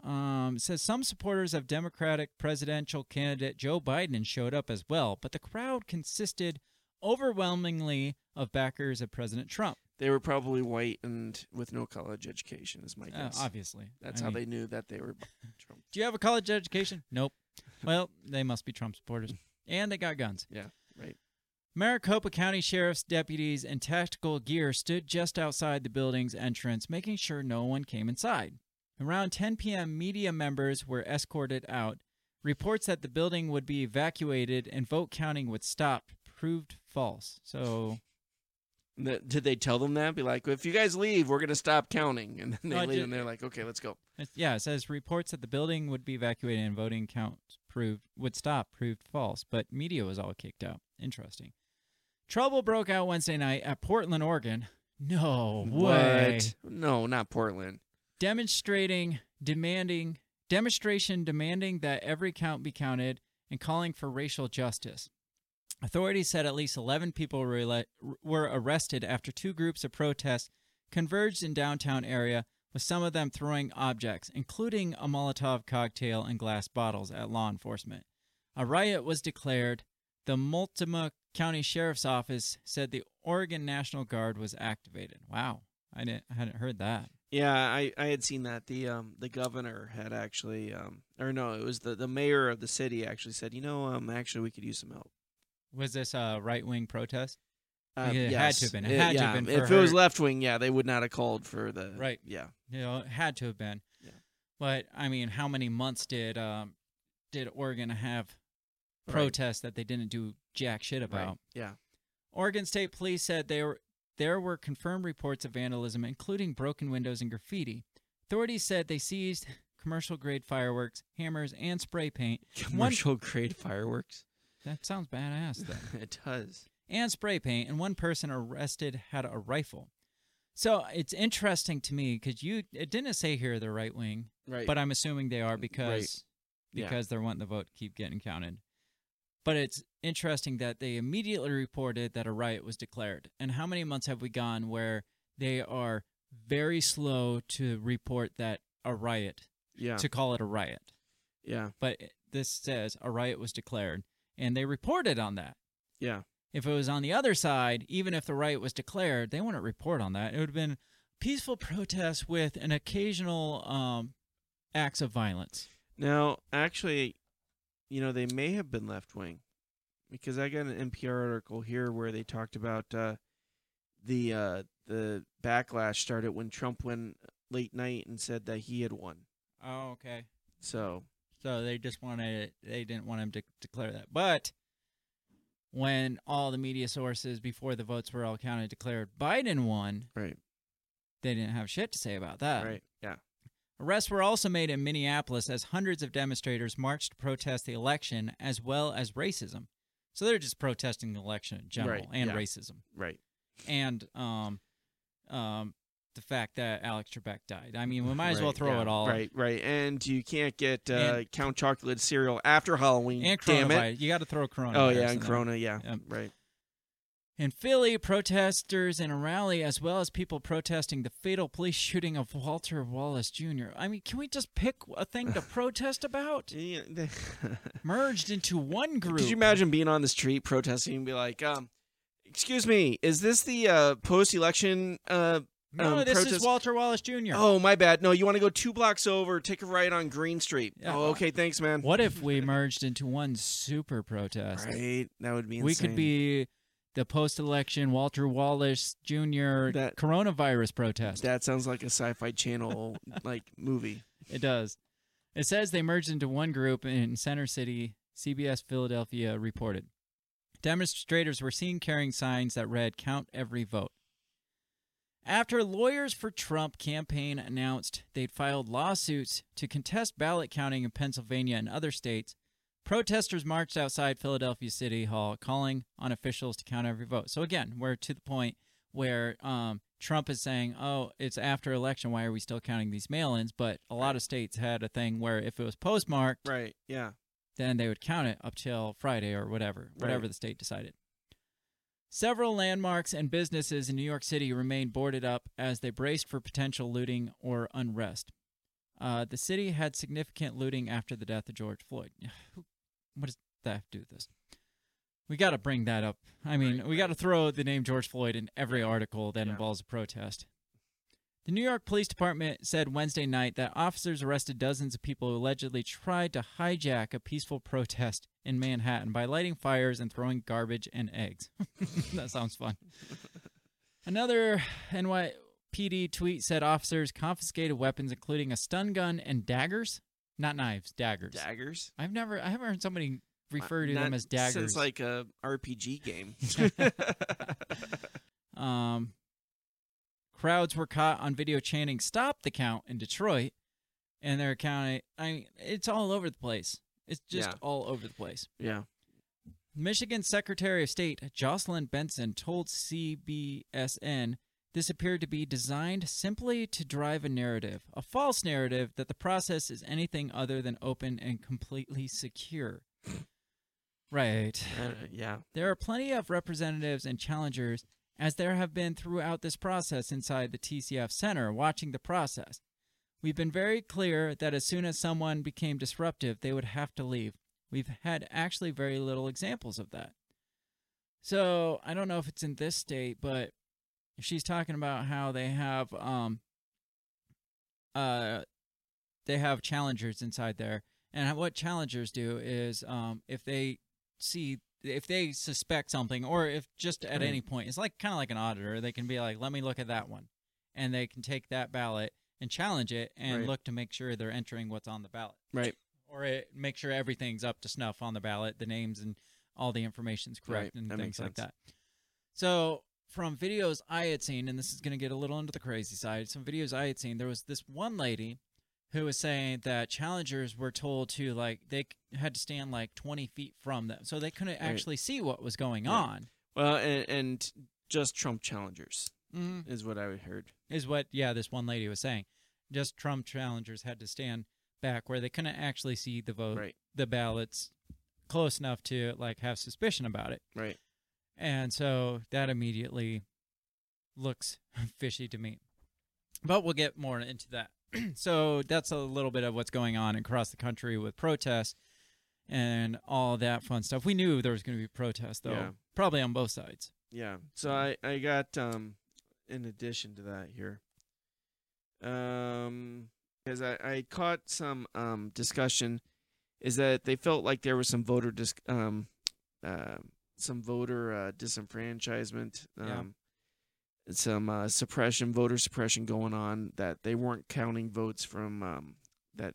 A: Um, it says some supporters of Democratic presidential candidate Joe Biden showed up as well, but the crowd consisted overwhelmingly of backers of President Trump.
B: They were probably white and with no college education, is my
A: Uh,
B: guess.
A: obviously.
B: That's
A: I
B: how
A: mean-
B: they knew that they were Trump.
A: Do you have a college education? Nope. Well, they must be Trump supporters. And they got guns.
B: Yeah, right.
A: Maricopa County Sheriff's deputies in tactical gear stood just outside the building's entrance, making sure no one came inside. Around 10 p.m., media members were escorted out. Reports that the building would be evacuated and vote counting would stop proved false. So,
B: The- did they tell them that? Be like, if you guys leave, we're gonna stop counting, and then they
A: No,
B: leave, and they're like, okay, let's go.
A: it's- yeah, it says reports that the building would be evacuated and voting counts proved would stop proved false, but media was all kicked out. Interesting. Trouble broke out Wednesday night at Portland, Oregon. No way.
B: What? No, not Portland.
A: demonstrating demanding demonstration demanding that every count be counted and calling for racial justice. Authorities said at least 11 people were, were arrested after two groups of protests converged in downtown area with some of them throwing objects including a Molotov cocktail and glass bottles at law enforcement. A riot was declared. The Multnomah County Sheriff's Office said the Oregon National Guard was activated. Wow. I didn't I hadn't heard that.
B: Yeah, I, I had seen that. The um the governor had actually um or no, it was the, the mayor of the city actually said, you know, um actually we could use some help.
A: Was this a right wing protest?
B: Uh,
A: Yeah, it had to have been. It
B: It-
A: had to have been
B: If
A: for
B: it was left wing, yeah, they would not have called for the
A: Right.
B: Yeah.
A: You know, it had to have been.
B: Yeah.
A: But I mean, how many months did um did Oregon have
B: Right.
A: protests that they didn't do jack shit about?
B: Right. Yeah.
A: Oregon State Police said they were there were confirmed reports of vandalism, including broken windows and graffiti. Authorities said they seized commercial grade fireworks, hammers, and spray paint. One-
B: Commercial grade fireworks.
A: That sounds badass, though.
B: it does.
A: and spray paint, and one person arrested had a rifle. So it's interesting to me because you it didn't say here the right wing,
B: Right.
A: but I'm assuming they are because
B: Yeah.
A: because they're wanting the vote to keep getting counted. But it's interesting that they immediately reported that a riot was declared. And how many months have we gone where they are very slow to report that a riot
B: yeah.
A: to call it a riot?
B: yeah.
A: But this says a riot was declared, and they reported on that.
B: Yeah.
A: If it was on the other side, even if the right was declared, they wouldn't report on that. It would have been peaceful protests with an occasional um, acts of violence.
B: Now, actually, you know, they may have been left wing because I got an NPR article here where they talked about uh, the uh, the backlash started when Trump went late night and said that he had won.
A: Oh, okay.
B: So
A: So they just wanted they didn't want him to declare that. But when all the media sources before the votes were all counted declared Biden won,
B: right,
A: they didn't have shit to say about that.
B: right, yeah,
A: Arrests were also made in Minneapolis as hundreds of demonstrators marched to protest the election as well as racism. So they're just protesting the election in general
B: Right,
A: and
B: yeah.
A: racism
B: right.
A: and um um the fact that Alex Trebek died. I mean, we might as well throw
B: yeah,
A: it all.
B: Right, right. And you can't get uh,
A: And-
B: Count Chocula cereal after Halloween.
A: And
B: damn it.
A: You got to throw Corona.
B: Oh yeah, and Corona. Yeah, right.
A: In Philly, protesters in a rally, as well as people protesting the fatal police shooting of Walter Wallace Jr. I mean, can we just pick a thing to protest about? Merged into one group.
B: Could you imagine being on the street protesting and be like, um, "Excuse me, is this the uh, post-election uh,
A: No,
B: um,
A: this is Walter Wallace Jr.
B: Oh, my bad. No, you want to go two blocks over, take a right on Green Street.
A: Yeah.
B: Oh, okay, thanks, man.
A: What if we merged into one super protest?
B: Right, that would be insane.
A: we could be the post-election Walter Wallace Jr.
B: That-
A: coronavirus protest.
B: That sounds like a Sci-Fi Channel like movie.
A: It does. It says they merged into one group in Center City, CBS Philadelphia reported. Demonstrators were seen carrying signs that read, Count every vote. After lawyers for Trump campaign announced they'd filed lawsuits to contest ballot counting in Pennsylvania and other states, protesters marched outside Philadelphia City Hall calling on officials to count every vote. So again, we're to the point where um, Trump is saying, "Oh, it's after election. Why are we still counting these mail-ins?" But a lot of states had a thing where if it was postmarked,
B: Right. Yeah.
A: then they would count it up till Friday or whatever, whatever
B: Right.
A: the state decided. Several landmarks and businesses in New York City remained boarded up as they braced for potential looting or unrest. Uh, the city had significant looting after the death of George Floyd. What does that have to do with this? We got to bring that up. I mean, we got to throw the name George Floyd in every article that
B: Yeah.
A: involves a protest. The New York Police Department said Wednesday night that officers arrested dozens of people who allegedly tried to hijack a peaceful protest in Manhattan by lighting fires and throwing garbage and eggs. that sounds fun. Another NYPD tweet said officers confiscated weapons including a stun gun and daggers, not knives, daggers.
B: Daggers.
A: I've never I haven't heard somebody refer to
B: Not
A: them as daggers.
B: Since like a RPG game.
A: Um, crowds were caught on video chanting "Stop the count" in Detroit, and they're counting. I mean, it's all over the place. It's just
B: Yeah.
A: all over the place.
B: yeah.
A: Michigan Secretary of State Jocelyn Benson told CBSN this appeared to be designed simply to drive a narrative, a false narrative that the process is anything other than open and completely secure. right.
B: Uh, yeah.
A: There are plenty of representatives and challengers, as there have been throughout this process inside the TCF Center, watching the process. We've been very clear that as soon as someone became disruptive, they would have to leave. We've had actually very little examples of that. So I don't know if it's in this state, but she's talking about how they have um uh they have challengers inside there, and what challengers do is um if they see if they suspect something or if just at any point it's like kind of like an auditor they can be like let me look at that one. And they can take that ballot and challenge it and
B: Right.
A: look to make sure they're entering what's on the ballot.
B: Right.
A: or it, make sure everything's up to snuff on the ballot the names and all the information's correct
B: Right,
A: and
B: that
A: things like that. So from videos i had seen and this is going to get a little into the crazy side some videos i had seen there was this one lady who was saying that challengers were told to like they had to stand like 20 feet from them so they couldn't actually see what was going
B: Yeah.
A: on
B: Well, and, and just Trump challengers
A: Mhm.
B: is what I heard.
A: is what yeah this one lady was saying just trump challengers had to stand back where they couldn't actually see the vote
B: Right.
A: the ballots close enough to like have suspicion about it
B: Right.
A: and so that immediately looks fishy to me but we'll get more into that so that's a little bit of what's going on across the country with protests and all that fun stuff we knew there was going to be protests though
B: Yeah.
A: Probably on both sides.
B: Yeah. So I I got um in addition to that here. Um because I I caught some um discussion is that they felt like there was some voter dis- um uh, some voter uh, disenfranchisement
A: Yeah.
B: Some uh, suppression voter suppression going on that they weren't counting votes from um that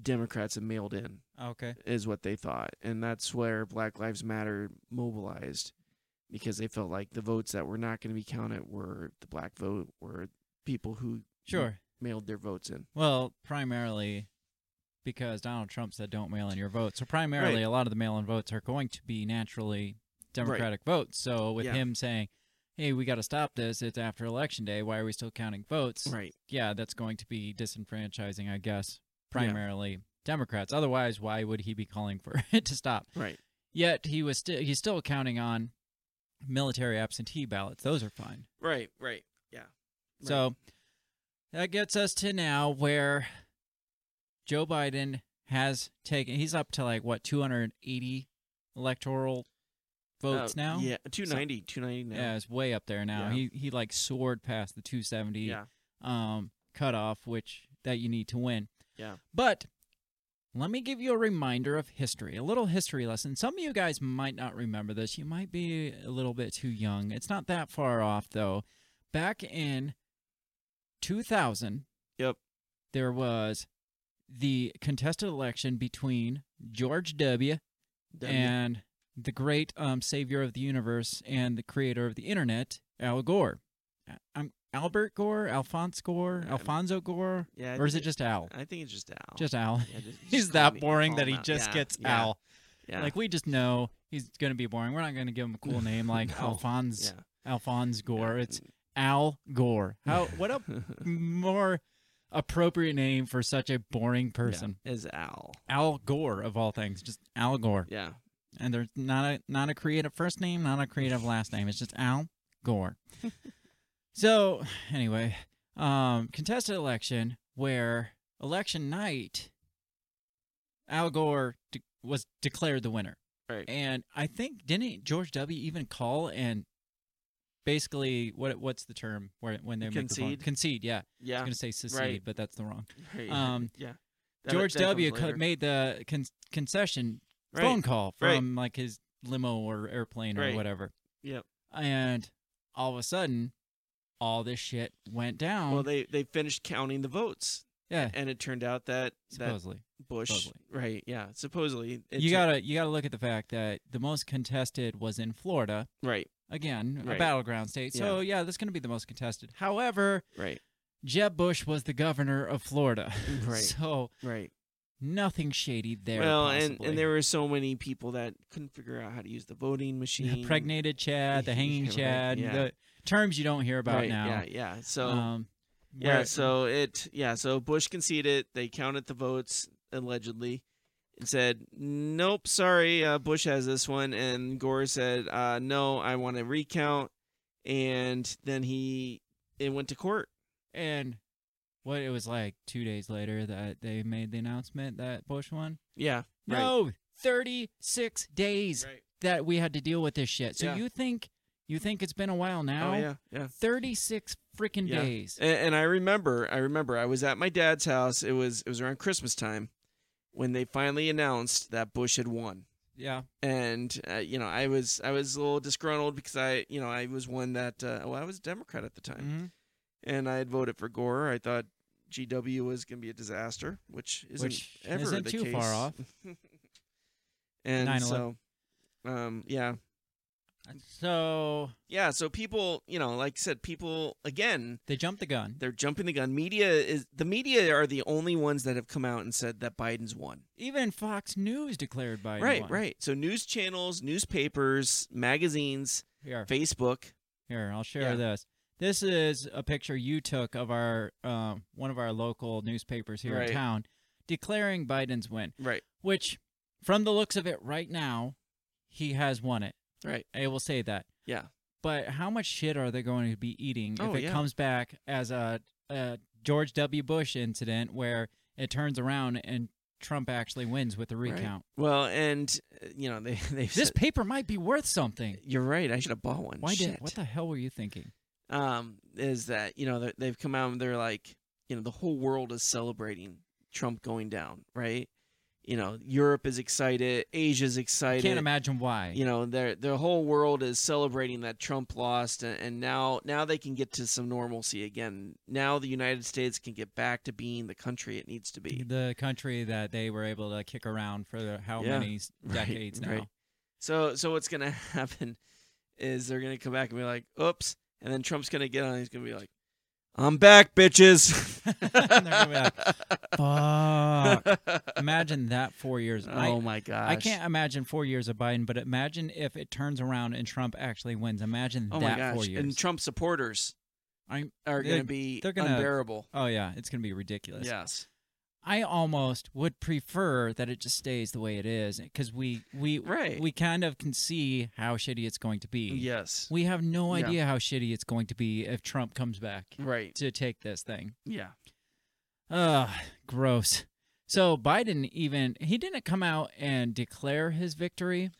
B: Democrats have mailed in
A: Okay.
B: is what they thought. And that's where Black Lives Matter mobilized because they felt like the votes that were not going to be counted were the black vote, were people who
A: Sure.
B: mailed their votes in.
A: Well, primarily because Donald Trump said don't mail in your vote. So primarily
B: Right.
A: a lot of the mail in votes are going to be naturally Democratic votes. So with
B: Yeah.
A: him saying, Hey, we gotta stop this, it's after election day, why are we still counting votes?
B: Right.
A: Yeah, that's going to be disenfranchising, I guess, primarily Democrats. Otherwise, why would he be calling for it to stop?
B: Right.
A: Yet he was still he's still counting on military absentee ballots. Those are fine.
B: Right. Right. Yeah.
A: So that gets us to now where Joe Biden has taken he's up to like what 280 electoral votes
B: Uh,
A: now.
B: Yeah. 290. 290 now.
A: Yeah, it's way up there now.
B: Yeah.
A: He he like soared past the 270
B: Yeah.
A: um cutoff which that you need to win.
B: Yeah.
A: But let me give you a reminder of history, a little history lesson. Some of you guys might not remember this. You might be a little bit too young. It's not that far off, though. Back in 2000,
B: Yep.
A: there was the contested election between George W.
B: W.
A: and the great um, savior of the universe and the creator of the internet, Al Gore. Um, Albert Gore, Alphonse Gore. Alfonso Gore,
B: Yeah,
A: or is it just Al?
B: I think it's just Al.
A: Just Al.
B: Yeah, just-
A: he's
B: just call
A: that boring that he just
B: Yeah,
A: gets Al.
B: Yeah.
A: Like we just know he's gonna be boring. We're not gonna give him a cool name like
B: No.
A: Alphonse. Alphonse Gore. It's Al Gore. How what a more appropriate name for such a boring person.
B: Is Al.
A: Al Gore of all things, just Al Gore.
B: Yeah.
A: And there's not a not a creative first name, not a creative last name. It's just Al Gore. so anyway, um, contested election where election night, Al Gore de- was declared the winner.
B: Right.
A: And I think didn't George W. even call and basically what what's the term where when they make the
B: Concede?
A: concede? Yeah, I
B: Yeah.
A: was gonna say secede,
B: Right.
A: but that's the wrong.
B: Right.
A: Um,
B: yeah. That-
A: George
B: that
A: W. co- made the con- concession
B: Right.
A: phone call
B: Right.
A: from like his limo or airplane or
B: Right.
A: whatever,
B: Yep.
A: and all of a sudden, all this shit went down.
B: Well, they they finished counting the votes,
A: yeah,
B: and it turned out that
A: supposedly.
B: that Bush,
A: supposedly.
B: right? Yeah, supposedly.
A: you
B: tur-
A: gotta you gotta look at the fact that the most contested was in Florida.
B: right,
A: Again, a battleground state. So yeah, that's gonna be the most contested. However,
B: right,
A: Jeb Bush was the governor of Florida.
B: Mm, right.
A: so
B: right.
A: Nothing shady there.
B: well, and
A: possibly.
B: and there were so many people that couldn't figure out how to use the voting machine.
A: the impregnated Chad, the hanging
B: right,
A: Chad,
B: yeah.
A: the terms you don't hear about
B: right,
A: now.
B: Yeah, yeah. So
A: um,
B: yeah,
A: where-
B: so it yeah, so Bush conceded. They counted the votes allegedly. And said, "Nope, sorry, uh, Bush has this one." And Gore said, uh, "No, I want to recount." And then he it went to court.
A: and what it was like two days later that they made the announcement that Bush won.
B: Yeah, right.
A: No, thirty six days
B: Right.
A: that we had to deal with this shit. So
B: Yeah.
A: you think you think it's been a while now?
B: Oh yeah, yeah.
A: thirty six freaking
B: Yeah.
A: days.
B: And, and I remember, I remember, I was at my dad's house. It was it was around Christmas time when they finally announced that Bush had won.
A: Yeah,
B: And uh, you know, I was I was a little disgruntled because I, you know, I was one that uh, well, I was a Democrat at the time,
A: Mhm.
B: And I had voted for Gore. I thought GW was going to be a disaster, which isn't
A: Which
B: ever
A: isn't
B: the
A: too
B: case.
A: far off.
B: and
A: 9/11.
B: so, um, yeah,
A: so
B: yeah. So people, you know, like I said, people again.
A: they jumped the gun.
B: They're jumping the gun. Media is the media are the only ones that have come out and said that Biden's won.
A: Even Fox News declared Biden
B: right,
A: won.
B: right. So news channels, newspapers, magazines,
A: Here,
B: Facebook.
A: here, I'll share
B: Yeah.
A: this. This is a picture you took of our um, one of our local newspapers here
B: Right.
A: in town, declaring Biden's win.
B: Right,
A: Which, from the looks of it right now, he has won it.
B: right.
A: I will say that.
B: Yeah,
A: But how much shit are they going to be eating
B: Oh,
A: if it
B: yeah.
A: comes back as a, a George W. Bush incident where it turns around and Trump actually wins with the
B: Right.
A: recount.
B: Well, and uh, you know they they
A: This paper might be worth something.
B: You're right. I should have bought one.
A: Why
B: Shit.
A: did? What the hell were you thinking?
B: Um, is that you know they- they've come out and they're like, you know, the whole world is celebrating Trump going down, right? You know, Europe is excited, Asia's excited.
A: Can't imagine why.
B: You know, their their whole world is celebrating that Trump lost, and, and now now they can get to some normalcy again. Now the United States can get back to being the country it needs to be.
A: the country that they were able to kick around for the- how
B: Yeah,
A: many s-
B: right,
A: decades now.
B: right. So so what's gonna happen is they're gonna come back and be like, "Oops," and then Trump's gonna get on. He's gonna be like, "I'm back, bitches."
A: And they're gonna be like, Fuck. Imagine that four years. I-
B: oh my gosh!
A: I can't imagine four years of Biden, but imagine if it turns around and Trump actually wins. Imagine
B: Oh
A: that
B: my gosh!
A: four years.
B: And Trump supporters
A: I'm,
B: are
A: they're-
B: gonna be
A: they're gonna-
B: unbearable.
A: oh yeah, it's gonna be ridiculous.
B: Yes.
A: I almost would prefer that it just stays the way it is because we we
B: Right.
A: we kind of can see how shitty it's going to be.
B: Yes.
A: We have no
B: Yeah.
A: idea how shitty it's going to be if Trump comes back
B: Right.
A: to take this thing.
B: Yeah.
A: Ugh, gross. So Biden even he didn't come out and declare his victory,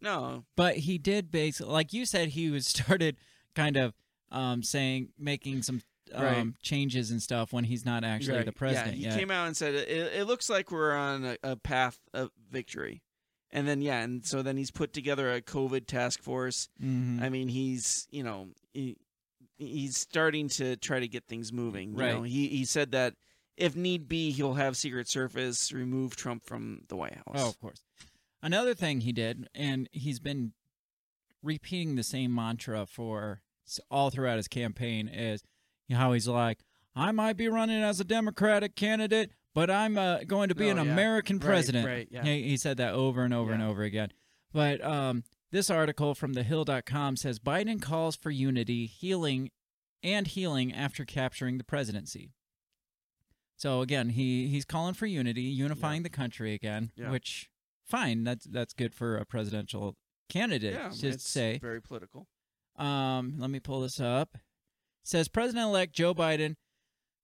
B: No.
A: but he did basically like you said he was started kind of um saying making some um
B: Right.
A: changes and stuff when he's not actually
B: Right.
A: the president
B: Yeah, he
A: yet.
B: came out and said it, it looks like we're on a, a path of victory. And then yeah, and so then he's put together a COVID task force.
A: Mhm.
B: I mean, he's you know he, he's starting to try to get things moving. You
A: Right.
B: know, he he said that if need be, he'll have Secret Service remove Trump from the White House.
A: Oh, of course. Another thing he did, and he's been repeating the same mantra for all throughout his campaign, is how he's like, "I might be running as a Democratic candidate, but I'm uh, going to be
B: Oh,
A: an
B: yeah.
A: American president."
B: right, yeah.
A: he, he said that over and over and over again. But um, this article from thehill.com says Biden calls for unity, healing, and healing after capturing the presidency. So again, he he's calling for unity, unifying the country again,
B: Yeah.
A: which fine, that's that's good for a presidential candidate.
B: yeah, it's
A: say.
B: very political.
A: Um, let me pull this up. Says President-elect Joe Biden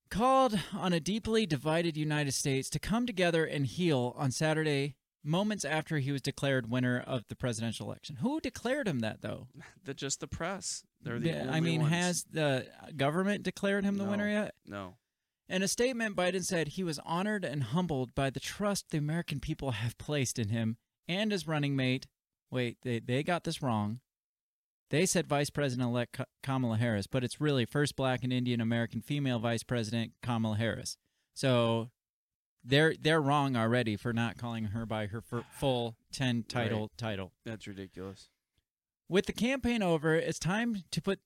A: called on a deeply divided United States to come together and heal on Saturday, moments after he was declared winner of the presidential election. Who declared him that though?
B: The, just the press. They're the only
A: I mean,
B: ones.
A: has the government declared him the
B: No.
A: winner yet?
B: no.
A: In a statement, Biden said he was honored and humbled by the trust the American people have placed in him and his running mate. Wait, they, they got this wrong. They said Vice President elect Kamala Harris, but it's really first black and Indian American female Vice President Kamala Harris. So they're they're wrong already for not calling her by her full 10 title title.
B: That's ridiculous.
A: With the campaign over, it's time to put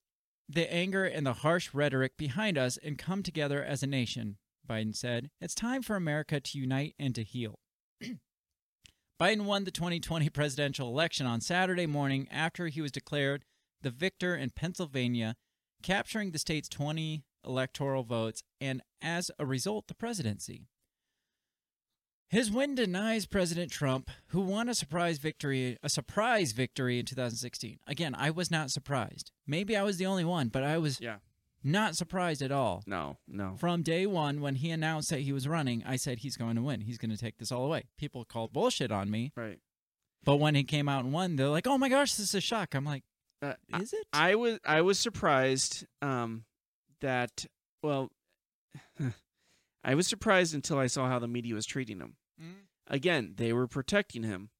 A: the anger and the harsh rhetoric behind us and come together as a nation, Biden said. It's time for America to unite and to heal. Biden won the 2020 presidential election on Saturday morning after he was declared the victor in Pennsylvania, capturing the state's 20 electoral votes and, as a result, the presidency. His win denies President Trump, who won a surprise victory, a surprise victory in 2016. Again, I was not surprised. Maybe I was the only one, but I was
B: Yeah.
A: not surprised at all.
B: No. No.
A: From day one, when he announced that he was running, I said he's going to win. He's going to take this all away. People called bullshit on me,
B: Right.
A: but when he came out and won, they're like, "Oh my gosh, this is a shock." I'm like,
B: Uh,
A: "Is it?"
B: I was I was surprised um, that well, I was surprised until I saw how the media was treating him.
A: Mm.
B: Again, they were protecting him,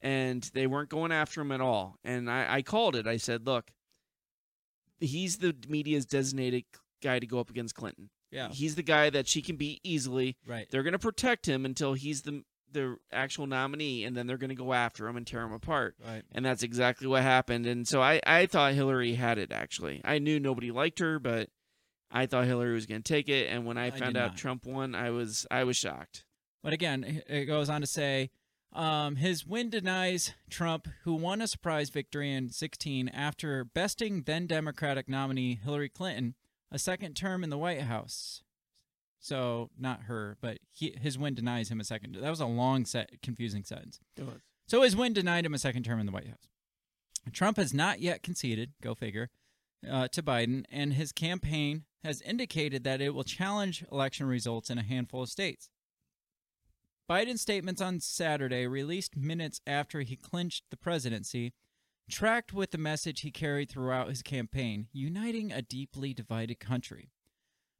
B: and they weren't going after him at all. And I, I called it. I said, "Look, he's the media's designated guy to go up against Clinton.
A: yeah,
B: He's the guy that she can beat easily.
A: right.
B: They're going to protect him until he's the the actual nominee, and then they're going to go after him and tear him apart."
A: Right.
B: and that's exactly what happened. And so I, I thought Hillary had it. Actually, I knew nobody liked her, but I thought Hillary was going to take it. And when I,
A: I
B: found out
A: not.
B: Trump won, I was I was shocked.
A: But again, it goes on to say um, his win denies Trump, who won a surprise victory in 16 after besting then Democratic nominee Hillary Clinton a second term in the White House. So not her, but he, his win denies him a second. That was a long, set, confusing sentence. It was. So his win denied him a second term in the White House. Trump has not yet conceded, go figure, uh, to Biden, and his campaign has indicated that it will challenge election results in a handful of states. Biden's statements on Saturday, released minutes after he clinched the presidency, tracked with the message he carried throughout his campaign uniting a deeply divided country.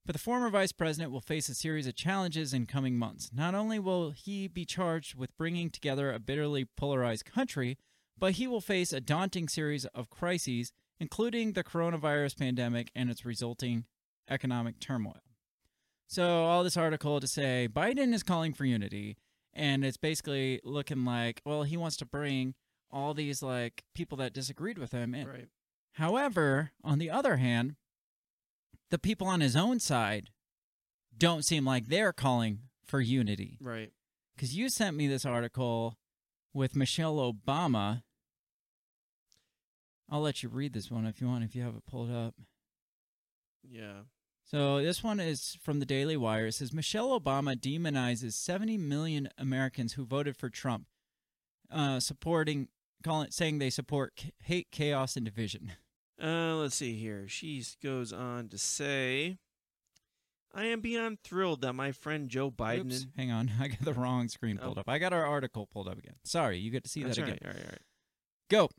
A: But the former vice president will face a series of challenges in coming months. Not only will he be charged with bringing together a bitterly polarized country, but he will face a daunting series of crises, including the coronavirus pandemic and its resulting economic turmoil. So, all this article to say Biden is calling for unity, and it's basically looking like, well, he wants to bring all these like people that disagreed with him in.
B: Right.
A: However, on the other hand, the people on his own side don't seem like they're calling for unity.
B: Right.
A: Because you sent me this article with Michelle Obama. I'll let you read this one if you want, if you have it pulled up.
B: Yeah.
A: So this one is from the Daily Wire. It says Michelle Obama demonizes 70 million Americans who voted for Trump, uh, supporting, calling, saying they support hate, chaos, and division.
B: Uh, let's see here. She goes on to say, "I am beyond thrilled that my friend Joe Biden."
A: Oops, hang on, I got the wrong screen pulled
B: Oh.
A: up. I got our article pulled up again. Sorry, you get to see
B: That's
A: that again.
B: right, all right, all right.
A: Go.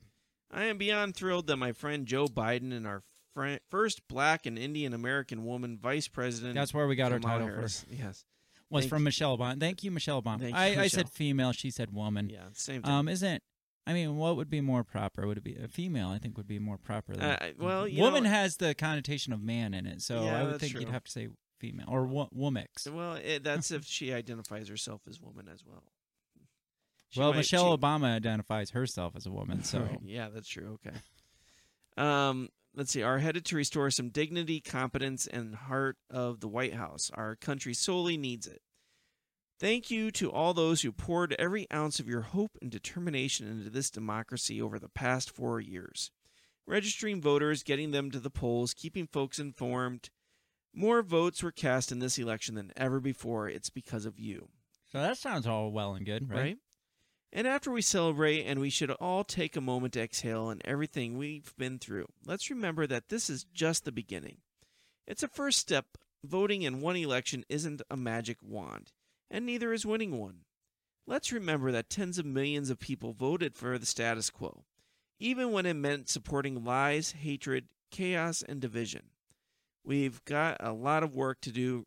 B: I am beyond thrilled that my friend Joe Biden and our fri first Black and Indian American woman Vice President.
A: That's where we got our title
B: Harris.
A: for.
B: Yes.
A: Was
B: Thank
A: from
B: you.
A: Michelle Obama. Thank you, Michelle
B: you,
A: I, I said female. She said woman.
B: Yeah. Same thing.
A: Um, isn't I mean, what would be more proper? Would it be a female? I think would be more proper. Than,
B: Uh, well, you
A: woman
B: know-
A: has the connotation of man in it, so
B: Yeah,
A: I would think you'd have to say female or wo- womix.
B: well, it, that's if she identifies herself as woman as well. She
A: well,
B: might-
A: Michelle
B: she-
A: Obama identifies herself as a woman, so
B: Right, Yeah, that's true. Okay. Um, let's see. Are headed to restore some dignity, competence, and heart of the White House. Our country sorely needs it. Thank you to all those who poured every ounce of your hope and determination into this democracy over the past four years. Registering voters, getting them to the polls, keeping folks informed. More votes were cast in this election than ever before. It's because of you
A: so that sounds all well and good, right?
B: right? And after we celebrate, and we should all take a moment to exhale and everything we've been through, let's remember that this is just the beginning. It's a first step. Voting in one election isn't a magic wand, and neither is winning one. Let's remember that tens of millions of people voted for the status quo, even when it meant supporting lies, hatred, chaos, and division. We've got a lot of work to do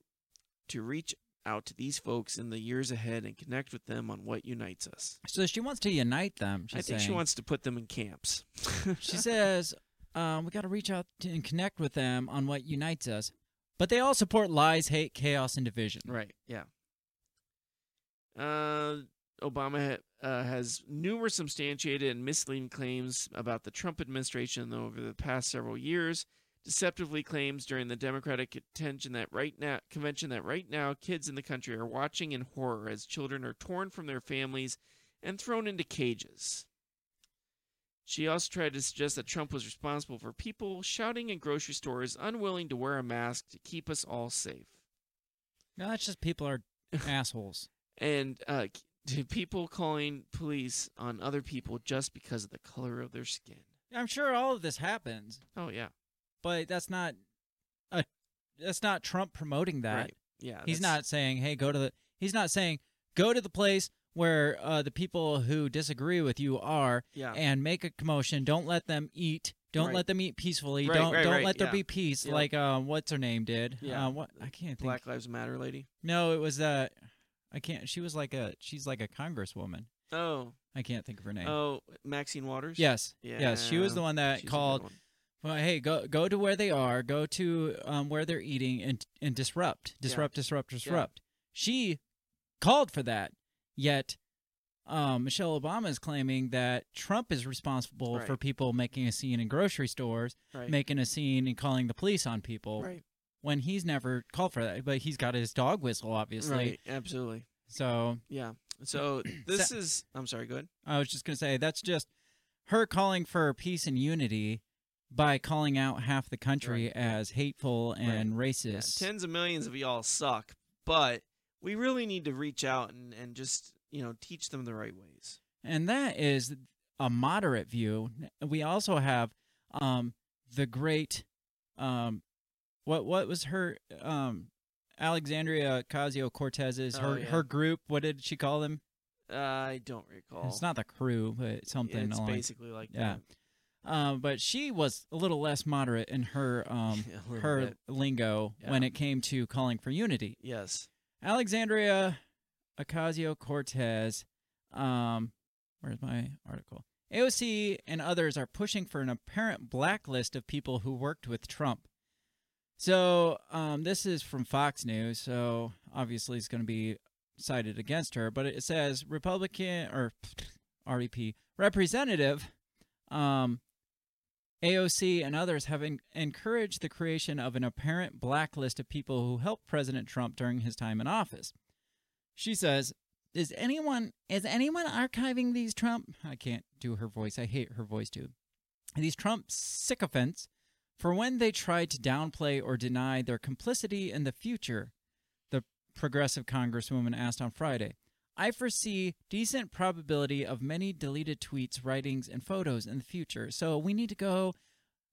B: to reach out to these folks in the years ahead and connect with them on what unites us.
A: So she wants to unite them. She's
B: I think she wants to put them in camps.
A: She says, um, "We got to reach out to and connect with them on what unites us." But they all support lies, hate, chaos, and division.
B: right, yeah. Uh, Obama ha- uh, has numerous substantiated and misleading claims about the Trump administration over the past several years. Deceptively claims during the Democratic contention that right now convention that right now kids in the country are watching in horror as children are torn from their families and thrown into cages. She also tried to suggest that Trump was responsible for people shouting in grocery stores, unwilling to wear a mask to keep us all safe.
A: No, that's just people are assholes.
B: And uh, to people calling police on other people just because of the color of their skin.
A: I'm sure all of this happens,
B: Oh yeah,
A: but that's not a that's not Trump promoting that.
B: right. Yeah,
A: He's
B: that's-
A: not saying, "Hey, go to the." He's not saying, "Go to the place where uh, the people who disagree with you are,
B: Yeah.
A: and make a commotion. Don't let them eat. Don't
B: Right.
A: let them eat peacefully.
B: Right,
A: don't
B: right,
A: don't let there
B: yeah.
A: be peace."
B: Yeah.
A: Like uh, what's her name did?
B: Yeah.
A: Uh, what I can't think.
B: Black Lives Matter lady.
A: No, it was uh, I can't. She was like a she's like a congresswoman.
B: Oh,
A: I can't think of her name.
B: oh, Maxine Waters.
A: yes, yes, she was the one that
B: She's
A: called. Well, hey, go go to where they are. Go to um, where they're eating and and disrupt, disrupt, disrupt, disrupt. She called for that. Yet, um, Michelle Obama is claiming that Trump is responsible
B: Right.
A: for people making a scene in grocery stores,
B: Right.
A: making a scene and calling the police on people.
B: Right.
A: When he's never called for that, but he's got his dog whistle, obviously.
B: Right. Absolutely.
A: So
B: Yeah. So this is. I'm sorry. Go ahead.
A: I was just going to say that's just her calling for peace and unity by calling out half the country
B: Right.
A: as hateful and
B: Yeah,
A: racist.
B: tens of millions of y'all suck, but we really need to reach out and, and just you know teach them the right ways.
A: and that is a moderate view. We also have um, the great um, what what was her um, Alexandria Ocasio Cortez's
B: Oh,
A: her
B: yeah.
A: her group. What did she call them?
B: Uh, I don't recall.
A: It's not the crew, but something.
B: It's
A: along-
B: basically like
A: yeah.
B: that.
A: Um, but she was a little less moderate in her um
B: Yeah, a little
A: her
B: bit.
A: lingo
B: Yeah.
A: when it came to calling for unity.
B: Yes.
A: Alexandria Ocasio Cortez. Um, where's my article? AOC and others are pushing for an apparent blacklist of people who worked with Trump. So, um, this is from Fox News. So, obviously, it's going to be cited against her. But it says Republican or REP representative um, AOC and others have en- encouraged the creation of an apparent blacklist of people who helped President Trump during his time in office. She says, "Is anyone is anyone archiving these Trump? I can't do her voice. I hate her voice too. These Trump sycophants for when they tried to downplay or deny their complicity in the future." The progressive congresswoman asked on Friday. I foresee decent probability of many deleted tweets, writings, and photos in the future. So we need to go.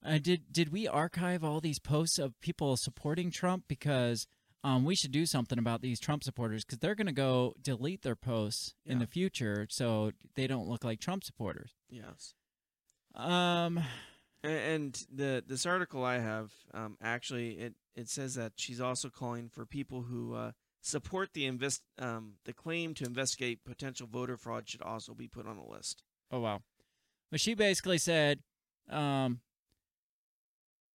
A: Uh, did did we archive all these posts of people supporting Trump? Because um, we should do something about these Trump supporters because they're going to go delete their posts in the future so they don't look like Trump supporters.
B: Yes.
A: Um,
B: And the this article I have um, actually it, it says that she's also calling for people who uh, support the invest um, the claim to investigate potential voter fraud should also be put on a list.
A: Oh wow. But she basically said, um,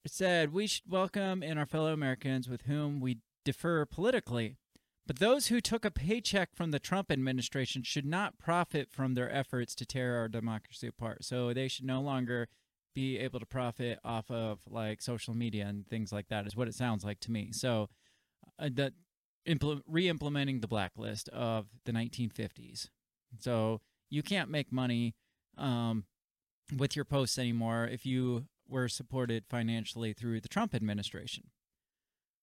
A: it said we should welcome in our fellow Americans with whom we differ politically, but those who took a paycheck from the Trump administration should not profit from their efforts to tear our democracy apart. So they should no longer be able to profit off of like social media and things like that. Is what it sounds like to me. So uh, that impl- re-implementing the blacklist of the 1950s. So you can't make money um, with your posts anymore if you were supported financially through the Trump administration.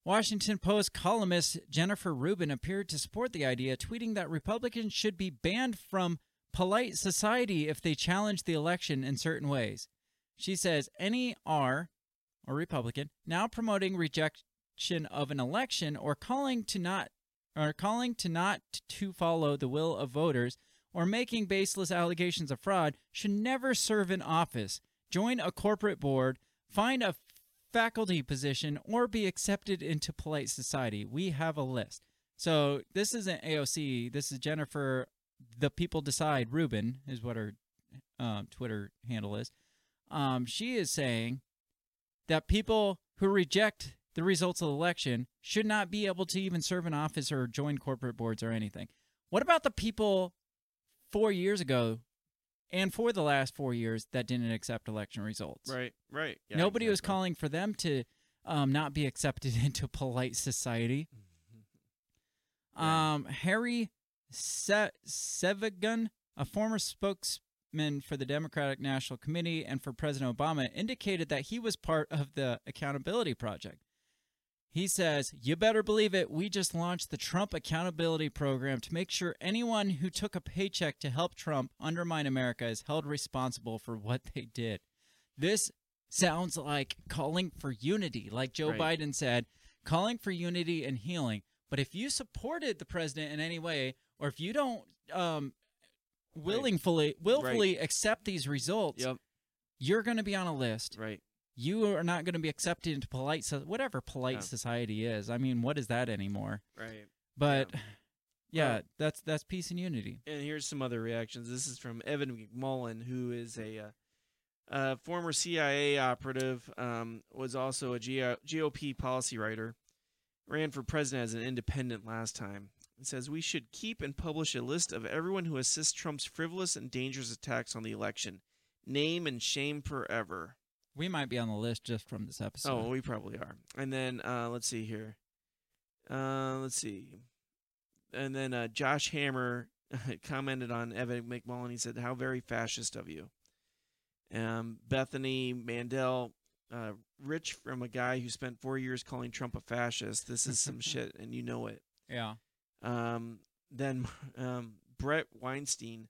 A: Washington Post columnist Jennifer Rubin appeared to support the idea, tweeting that Republicans should be banned from polite society if they challenge the election in certain ways. She says any R, or Republican, now promoting rejection of an election or calling to not or calling to not to follow the will of voters or making baseless allegations of fraud should never serve in office, join a corporate board, find a faculty position, or be accepted into polite society. We have a list. So this isn't AOC. This is Jennifer. The people decide. Rubin is what her um, Twitter handle is. Um, she is saying that people who reject the results of the election should not be able to even serve in office or join corporate boards or anything. What about the people four years ago and for the last four years that didn't accept election results?
B: Right. Right. Yeah,
A: Nobody was calling for them to um, not be accepted into polite society. Um, Hari Se- Sevugan, a former for the Democratic National Committee and for President Obama, indicated that he was part of the Accountability Project. He says, You better believe it. We just launched the Trump Accountability Program to make sure anyone who took a paycheck to help Trump undermine America is held responsible for what they did. This sounds like calling for unity, like Joe
B: Right.
A: Biden said, calling for unity and healing. But if you supported the president in any way, or if you don't um, willingly, willfully accept these results,
B: Yep.
A: you're going to be on a list
B: Right.
A: you are not going to be accepted into polite so whatever polite
B: Yeah.
A: society is i mean what is that anymore
B: Right.
A: but yeah,
B: Well-
A: that's that's peace and unity
B: And here's some other reactions. This is from Evan McMullin, who is a uh, uh, former CIA operative, um, was also a G- GOP policy writer, ran for president as an independent last time. It says we should keep and publish a list of everyone who assists Trump's frivolous and dangerous attacks on the election. Name and shame forever.
A: we might be on the list just from this episode
B: Oh, we probably are. And then uh, let's see here. Uh, let's see. And then uh, Josh Hammer commented on Evan McMullin. He said, "How very fascist of you." Um, Bethany Mandel, uh, rich from a guy who spent four years calling Trump a fascist. This is some shit, and you know it.
A: yeah
B: Um, then um, Bret Weinstein,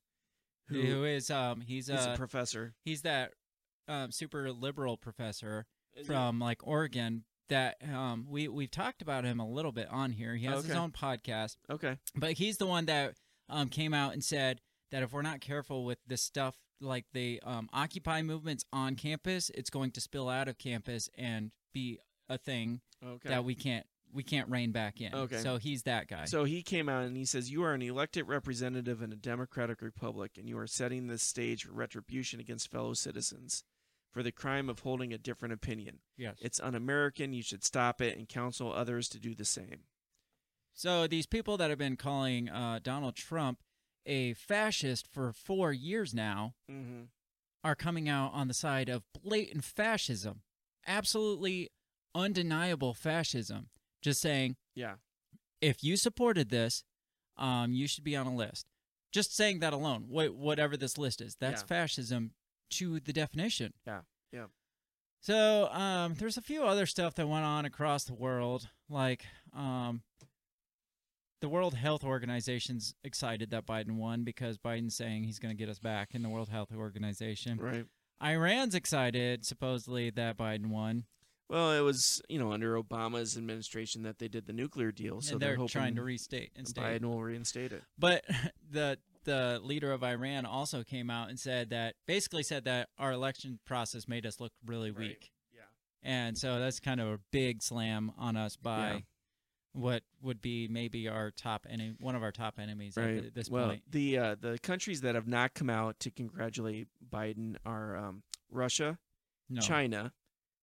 B: who
A: who is um he's
B: is
A: uh
B: a professor.
A: he's that um super liberal professor
B: Uh,
A: from like oregon that um, we we've talked about him a little bit on here. He has his own podcast,
B: Okay.
A: but he's the one that um, came out and said that if we're not careful with this stuff, like the um, Occupy movements on campus, it's going to spill out of campus and be a thing
B: Okay.
A: that we can't we can't rein back in.
B: Okay.
A: So he's that guy.
B: So he came out and he says, You are an elected representative in a democratic republic, and you are setting the stage for retribution against fellow citizens for the crime of holding a different opinion.
A: yes.
B: It's un American. You should stop it and counsel others to do the same.
A: So these people that have been calling uh, Donald Trump a fascist for four years now
B: Mm-hmm.
A: are coming out on the side of blatant fascism, absolutely undeniable fascism. Just saying,
B: Yeah.
A: if you supported this, um, you should be on a list. Just saying that alone, wh- whatever this list is, that's
B: Yeah.
A: fascism to the definition.
B: Yeah. Yeah.
A: So um, there's a few other stuff that went on across the world, like um, the World Health Organization's excited that Biden won because Biden's saying he's going to get us back in the World Health Organization.
B: Right.
A: Iran's excited, supposedly, that Biden won.
B: Well, it was, you know, under Obama's administration that they did the nuclear deal. So
A: and
B: they're,
A: they're, trying to restate and
B: Biden will reinstate it.
A: But the the leader of Iran also came out and said that basically said that our election process made us look really
B: Right.
A: weak.
B: Yeah.
A: And so that's kind of a big slam on us by
B: Yeah.
A: what would be maybe our top enemy, one of our top enemies
B: Right.
A: at this
B: well,
A: point.
B: the uh, the countries that have not come out to congratulate Biden are um, Russia,
A: No,
B: China,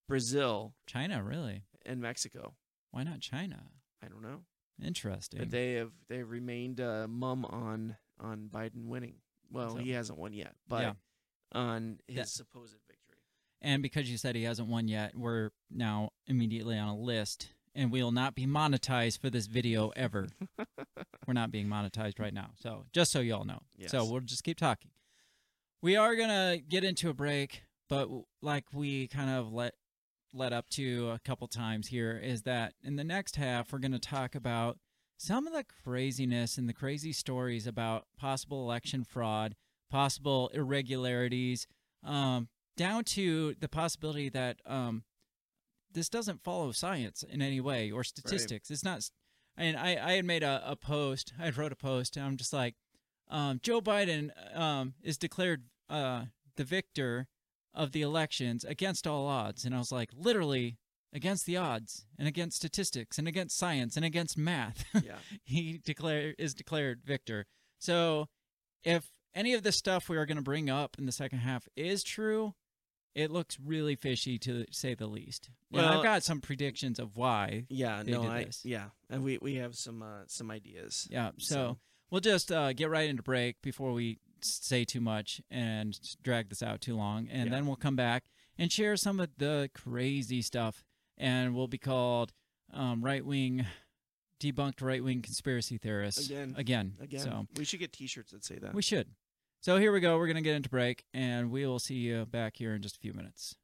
B: Brazil,
A: China, really?
B: and Mexico.
A: Why not China?
B: I don't know,
A: Interesting.
B: but they have they have remained uh, mum on on Biden winning. Well,
A: So-
B: he hasn't won yet, but
A: Yeah.
B: on his
A: That-
B: supposed victory.
A: and because you said he hasn't won yet, we're now immediately on a list, and we will not be monetized for this video ever. we're not being monetized right now. So just so you all know. So we'll just keep talking. We are gonna get into a break, but like we kind of let led up to a couple times here is that in the next half we're gonna talk about some of the craziness and the crazy stories about possible election fraud, possible irregularities, um, down to the possibility that um, this doesn't follow science in any way or statistics. It's not. And I, I had made a, a post. I wrote a post, and I'm just like, um, Joe Biden um, is declared uh, the victor of the elections against all odds, and I was like, literally against the odds, and against statistics, and against science, and against math.
B: Yeah.
A: he declare is declared victor. So, if any of the stuff we are going to bring up in the second half is true, it looks really fishy to say the least. Well,
B: Well-
A: I've got some predictions of why.
B: Yeah, no, I
A: this.
B: yeah, and we we have some uh, some ideas.
A: Yeah. So,
B: So-
A: we'll just uh, get right into break before we say too much and drag this out too long, and
B: Yeah.
A: then we'll come back and share some of the crazy stuff, and we'll be called um, right wing. Debunked right wing conspiracy theorists
B: Again.
A: Again.
B: Again,
A: So
B: we should get T-shirts that say that.
A: We should. So here we go. We're going to get into break, and we will see you back here in just a few minutes.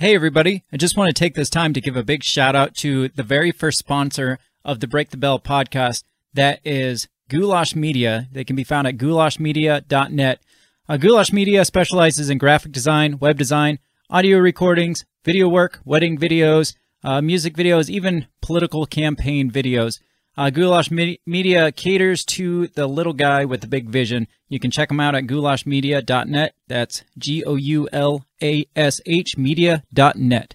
A: Hey, everybody. I just want to take this time to give a big shout out to the very first sponsor of the Break the Bell podcast. That is Goulash Media. They can be found at goulashmedia.net. Uh, Goulash Media specializes in graphic design, web design, audio recordings, video work, wedding videos, uh, music videos, even political campaign videos. Uh, Goulash Me- Media caters to the little guy with the big vision. You can check them out at goulashmedia.net. That's G O U L A S H media.net.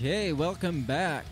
A: Okay, welcome back.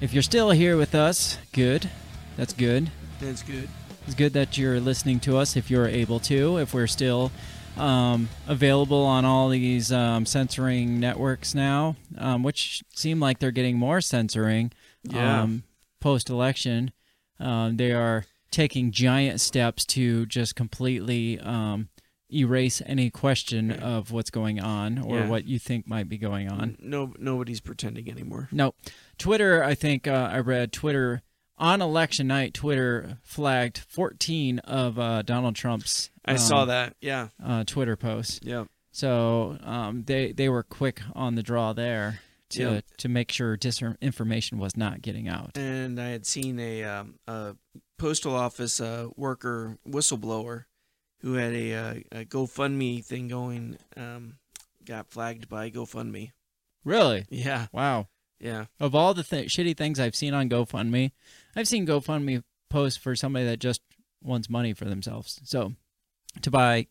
A: If you're still here with us, good. That's good.
B: That's good.
A: It's good that you're listening to us if you're able to. If we're still um, available on all these um, censoring networks now, um, which seem like they're getting more censoring
B: Yeah.
A: um, post election. Um, they are taking giant steps to just completely um, erase any question of what's going on or
B: Yeah.
A: what you think might be going on.
B: No, nobody's pretending anymore.
A: No, Twitter. I think uh, I read Twitter on election night. Twitter flagged 14 of uh, Donald Trump's.
B: I saw
A: um,
B: that. Yeah.
A: uh, Twitter posts.
B: Yeah.
A: So um, they they were quick on the draw there to
B: Yeah.
A: to make sure disinformation was not getting out.
B: And I had seen a, um, a postal office uh, worker whistleblower who had a, uh, a GoFundMe thing going. Um, got flagged by GoFundMe.
A: Really?
B: Yeah.
A: Wow.
B: Yeah.
A: Of all the th- shitty things I've seen on GoFundMe, I've seen GoFundMe post for somebody that just wants money for themselves. So to buy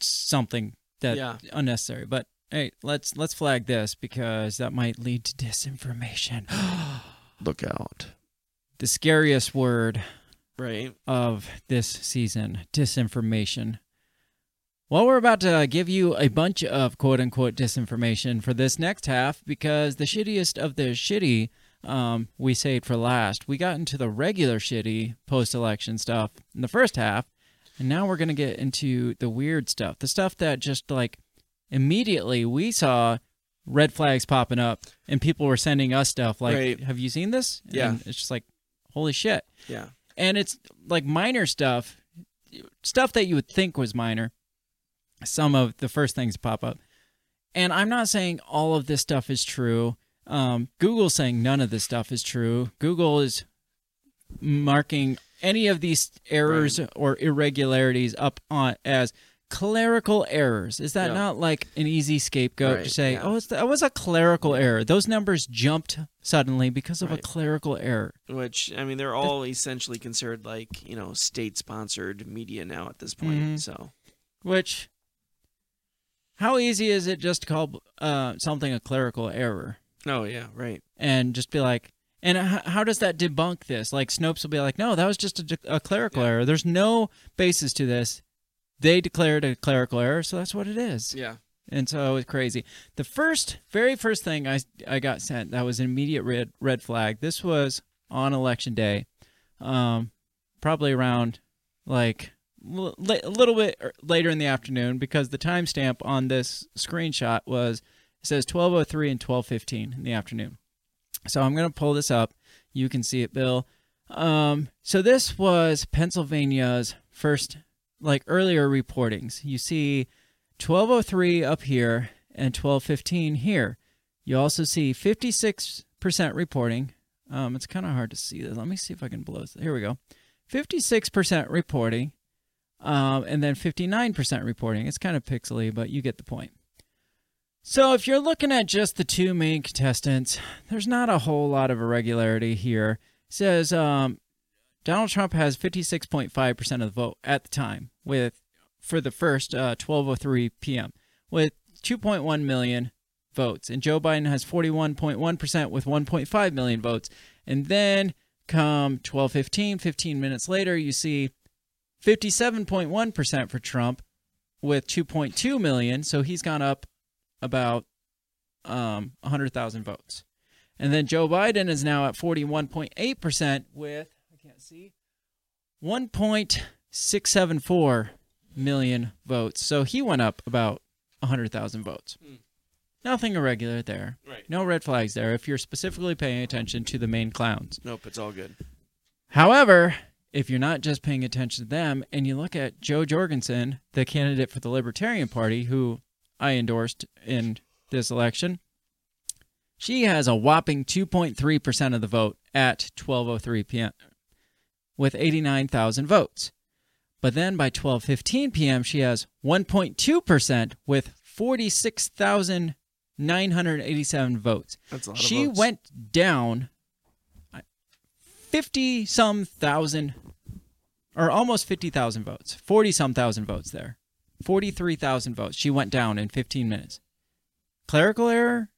A: something that
B: Yeah.
A: unnecessary. But hey, let's let's flag this because that might lead to disinformation.
B: Look out.
A: the scariest word
B: Right.
A: of this season disinformation. Well, we're about to give you a bunch of quote unquote disinformation for this next half because the shittiest of the shitty um, we saved for last. We got into the regular shitty post election stuff in the first half, and now we're going to get into the weird stuff. The stuff that just like immediately we saw red flags popping up and people were sending us stuff like,
B: Right.
A: Have you seen this?
B: Yeah.
A: And it's just like, holy shit
B: Yeah.
A: And it's like minor stuff, stuff that you would think was minor. Some of the first things pop up, and I'm not saying all of this stuff is true. Um, Google's saying none of this stuff is true. Google is marking any of these errors or irregularities up on as clerical errors. Is that
B: Yeah.
A: not like an easy scapegoat to say,
B: yeah.
A: "Oh, it's that was a clerical error"? Those numbers jumped suddenly because of a clerical error.
B: Which I mean, they're all essentially considered like you know state-sponsored media now at this point.
A: Mhm.
B: So
A: Which, how easy is it just to call uh, something a clerical error
B: oh yeah, right.
A: and just be like, and how does that debunk this? Like Snopes will be like, no, that was just a, a clerical error. There's no basis to this. They declared a clerical error, so that's what it is.
B: Yeah.
A: And so it was crazy. The first, very first thing I, I got sent that was an immediate red red flag. This was on election day, um, probably around like l- a little bit er- later in the afternoon because the timestamp on this screenshot was it says 12:03 and 12:15 in the afternoon. So I'm gonna pull this up. You can see it, Bill. Um, so this was Pennsylvania's first, like earlier reportings. You see 1203 up here and 1215 here. You also see 56% reporting. Um, it's kind of hard to see this. Let me see if I can blow this. Here we go. 56% reporting, um, and then 59% reporting. It's kind of pixely, but you get the point. So if you're looking at just the two main contestants, there's not a whole lot of irregularity here. It says um, Donald Trump has 56.5% of the vote at the time, with for the first uh, 12:03 p.m. with 2.1 million votes, and Joe Biden has 41.1 percent with 1.5 million votes. And then come 12:15, 15 minutes later, you see 57.1 percent for Trump with 2.2 million. So he's gone up about um, 100,000 votes. And then Joe Biden is now at 41.8 percent with I can't see 1.674 million votes. So he went up about 100,000 votes. Hmm. Nothing irregular there.
B: Right.
A: No red flags there if you're specifically paying attention to the main clowns.
B: Nope, it's all good.
A: However, if you're not just paying attention to them and you look at Jo Jorgensen, the candidate for the Libertarian Party, who I endorsed in this election, she has a whopping 2.3% of the vote at 12:03 p.m. with 89,000 votes. But then by 12:15 p.m. she has 1.2% with 46,987 votes.
B: That's a lot
A: She
B: votes.
A: went down 50 some thousand or almost 50,000 votes. 40 some thousand votes there. 43,000 votes. She went down in 15 minutes. Clerical error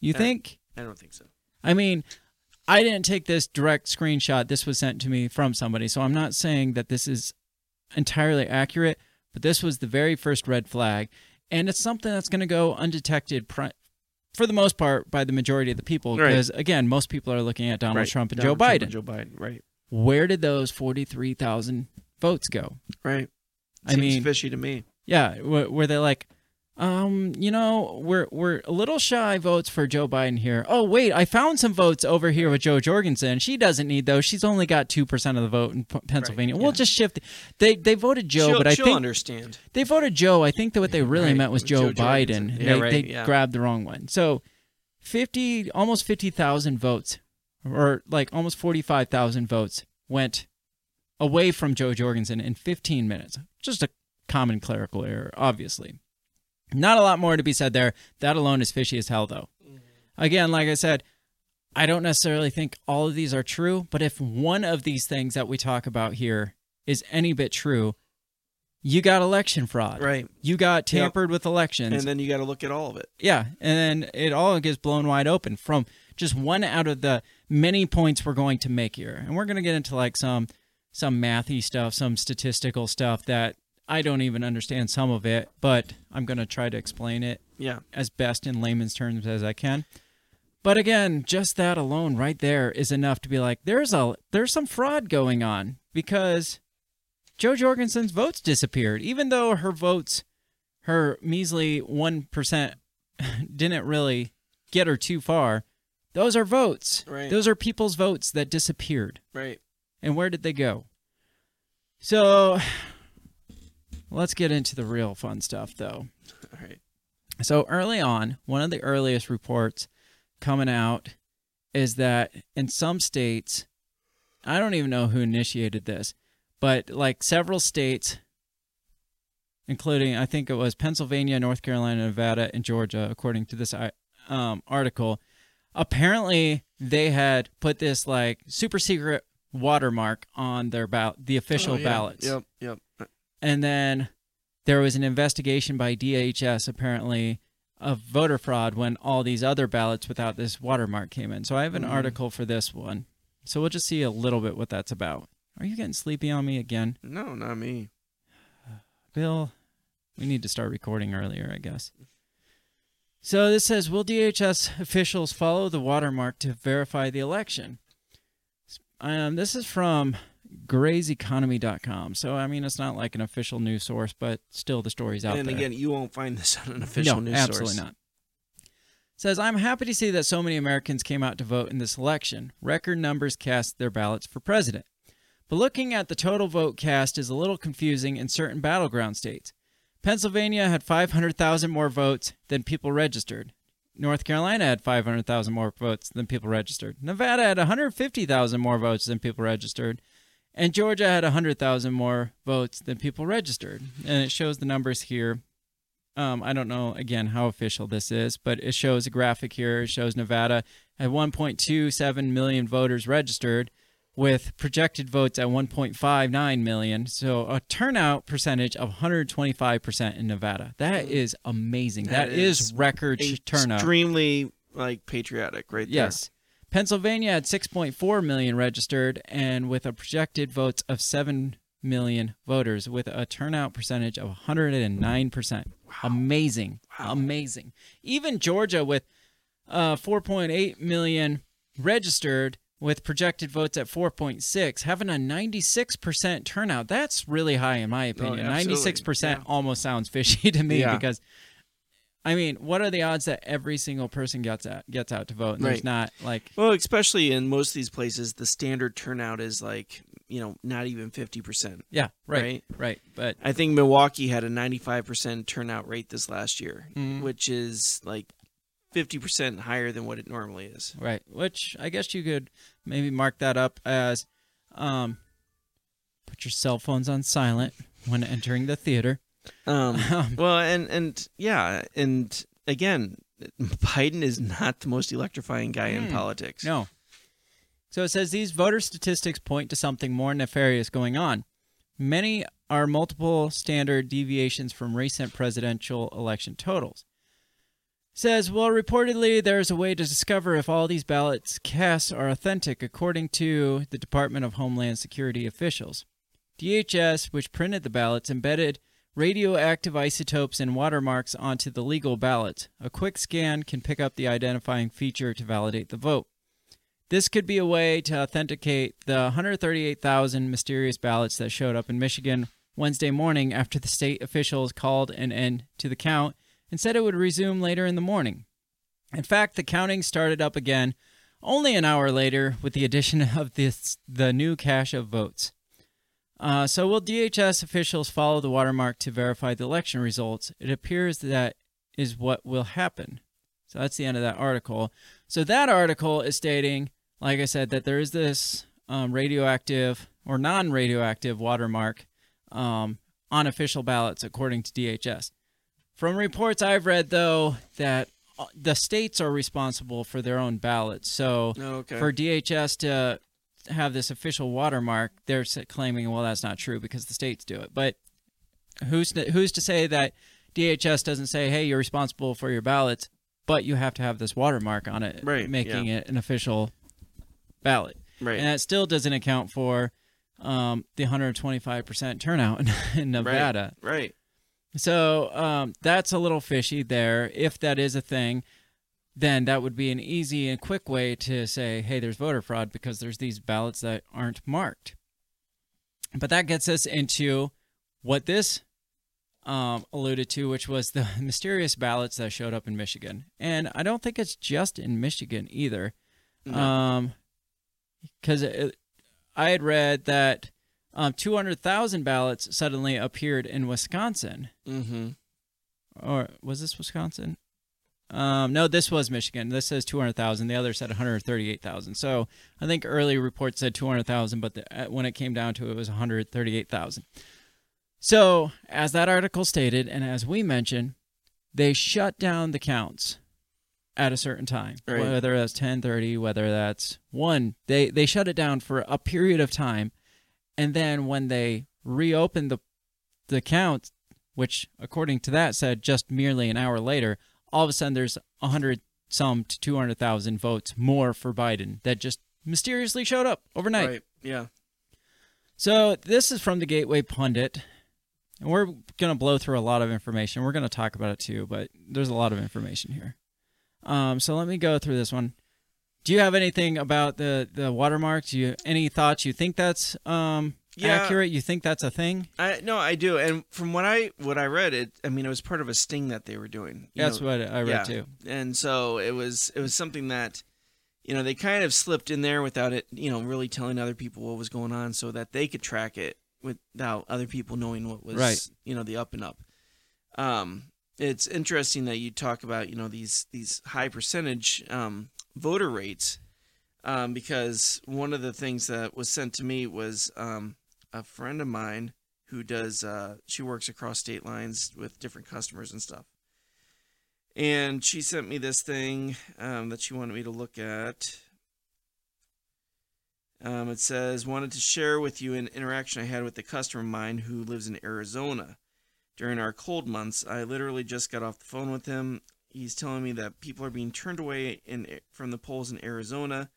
A: You
B: Uh,
A: think?
B: I don't think so.
A: I mean, I didn't take this direct screenshot. This was sent to me from somebody. So I'm not saying that this is entirely accurate, but this was the very first red flag. And it's something that's going to go undetected pri- for the most part by the majority of the people.
B: Right.
A: Because, again, most people are looking at Donald
B: Right.
A: Trump and
B: Donald
A: Joe
B: Trump
A: Biden.
B: and Joe Biden. Right.
A: Where did those 43,000 votes go?
B: Right.
A: I mean-
B: fishy to me.
A: Yeah, were, were they like, um, you know, we're we're a little shy votes for Joe Biden here. Oh wait, I found some votes over here with Jo Jorgensen. She doesn't need those. She's only got two percent of the vote in Pennsylvania. we'll just shift. They they voted Joe,
B: she'll,
A: but I think
B: understand.
A: they voted Joe. I think that what they really
B: Right,
A: meant was Joe,
B: Joe
A: Biden.
B: Jorgensen.
A: They,
B: Yeah, right,
A: they
B: yeah.
A: grabbed the wrong one. So, fifty, almost fifty thousand votes, or like almost forty-five thousand votes went away from Jo Jorgensen in fifteen minutes. Just a common clerical error, obviously. Not a lot more to be said there. That alone is fishy as hell, though. Mm-hmm. Again, like I said, I don't necessarily think all of these are true, but if one of these things that we talk about here is any bit true, you got election fraud.
B: Right.
A: You got tampered with elections.
B: And then you got to look at all of it.
A: yeah. And then it all gets blown wide open from just one out of the many points we're going to make here. And we're going to get into like some some mathy stuff, some statistical stuff that I don't even understand some of it, but I'm going to try to explain it
B: Yeah.
A: as best in layman's terms as I can. But again, just that alone right there is enough to be like there's a there's some fraud going on because Jo Jorgensen's votes disappeared even though her votes her measly 1% didn't really get her too far. Those are votes.
B: Right.
A: Those are people's votes that disappeared.
B: Right.
A: And where did they go? So let's get into the real fun stuff though.
B: All right.
A: So early on, one of the earliest reports coming out is that in some states, I don't even know who initiated this, but like several states, including I think it was Pennsylvania, North Carolina, Nevada, and Georgia, according to this um, article, apparently they had put this like super secret watermark on their ballot, the official
B: Oh, yeah.
A: ballots
B: Yep. Yep.
A: And then there was an investigation by DHS apparently of voter fraud when all these other ballots without this watermark came in. So I have an
B: Mhm.
A: article for this one. So we'll just see a little bit what that's about. Are you getting sleepy on me again?
B: No, not me.
A: Bill, we need to start recording earlier, I guess. So this says Will DHS officials follow the watermark to verify the election? Um, this is from grazeconomy.com. So, I mean, it's not like an official news source, but still the story's out
B: and
A: there.
B: And again, you won't find this on an official
A: no,
B: news source.
A: absolutely not. Says, I'm happy to see that so many Americans came out to vote in this election. Record numbers cast their ballots for president. But looking at the total vote cast is a little confusing in certain battleground states. Pennsylvania had 500,000 more votes than people registered. North Carolina had 500,000 more votes than people registered. Nevada had 150,000 more votes than people registered. And Georgia had 100,000 more votes than people registered. And it shows the numbers here. Um, I don't know, again, how official this is, but it shows a graphic here. It shows Nevada had 1.27 million voters registered with projected votes at 1.59 million. So a turnout percentage of 125% in Nevada. That is amazing.
B: That
A: that is,
B: is
A: record turnout.
B: Extremely like patriotic, right there.
A: Yes. Pennsylvania had 6.4 million registered and with a projected votes of 7 million voters with a turnout percentage of 109%. Amazing. Wow. Amazing. Even Georgia with uh, 4.8 million registered with projected votes at 4.6 having a 96% turnout. That's really high in my opinion.
B: absolutely.
A: 96%
B: Yeah.
A: almost sounds fishy to me
B: Yeah.
A: because I mean, what are the odds that every single person gets out gets out to vote? And There's
B: Right.
A: not like
B: Well, especially in most of these places, the standard turnout is like you know not even fifty percent.
A: yeah, right,
B: Right.
A: right. But
B: I think Milwaukee had a ninety-five percent turnout rate this last year,
A: Mhm.
B: which is like fifty percent higher than what it normally is.
A: right, which I guess you could maybe mark that up as um put your cell phones on silent when entering the theater.
B: Um,
A: Um,
B: well, and and yeah, and again, Biden is not the most electrifying guy in
A: Hmm.
B: politics.
A: No. So it says these voter statistics point to something more nefarious going on. Many are multiple standard deviations from recent presidential election totals. Says, well, reportedly there's a way to discover if all these ballots cast are authentic, according to the Department of Homeland Security officials. DHS, which printed the ballots, embedded radioactive isotopes and watermarks onto the legal ballots. A quick scan can pick up the identifying feature to validate the vote. This could be a way to authenticate the 138,000 mysterious ballots that showed up in Michigan Wednesday morning after the state officials called an end to the count and said it would resume later in the morning. In fact, the counting started up again only an hour later with the addition of this the new cache of votes. Uh, so, will DHS officials follow the watermark to verify the election results? It appears that is what will happen. So, that's the end of that article. So, that article is stating, like I said, that there is this um, radioactive or non radioactive watermark um, on official ballots, according to DHS. From reports I've read, though, that uh, the states are responsible for their own ballots. So,
B: Oh, okay.
A: for DHS to have this official watermark, they're claiming, well, that's not true because the states do it. But who's to, who's to say that DHS doesn't say, hey, you're responsible for your ballots, but you have to have this watermark on it,
B: Right,
A: making
B: yeah.
A: it an official ballot.
B: Right.
A: And that still doesn't account for um, the 125% turnout in, in Nevada.
B: Right.
A: So um, that's a little fishy there. If that is a thing, then that would be an easy and quick way to say, hey, there's voter fraud because there's these ballots that aren't marked. But that gets us into what this um, alluded to, which was the mysterious ballots that showed up in Michigan. And I don't think it's just in Michigan either.
B: No.
A: Um, because I had read that um, 200,000 ballots suddenly appeared in Wisconsin.
B: Mm-hmm.
A: Or was this Wisconsin? Um, no, this was Michigan. This says 200,000. The other said 138,000. So I think early reports said 200,000, but the, uh, when it came down to it, it was 138,000. So, as that article stated, and as we mentioned, they shut down the counts at a certain time,
B: Right.
A: whether that's 10:30, whether that's one. They they shut it down for a period of time, and then when they reopened the the count, which according to that said just merely an hour later, all of a sudden there's a hundred some to two hundred thousand votes more for Biden that just mysteriously showed up overnight.
B: Right. Yeah.
A: So this is from the Gateway Pundit. And we're going to blow through a lot of information. We're going to talk about it too, but there's a lot of information here. Um, so let me go through this one. Do you have anything about the the watermark? Do you any thoughts? You think that's um,
B: Yeah.
A: accurate? You think that's a thing?
B: I no, I do. And from what I what I read, it I mean, it was part of a sting that they were doing. you
A: That's
B: know?
A: what I read
B: yeah.
A: too.
B: And so it was it was something that you know they kind of slipped in there without it, you know, really telling other people what was going on, so that they could track it without other people knowing what was
A: Right.
B: you know the up and up. Um, it's interesting that you talk about you know these these high percentage um, voter rates um, because one of the things that was sent to me was um, a friend of mine who does uh, she works across state lines with different customers and stuff. And she sent me this thing um, that she wanted me to look at. Um, it says wanted to share with you an interaction i had with a customer of mine who lives in arizona. During our cold months i literally just got off the phone with him. He's telling me that people are being turned away in from the polls in arizona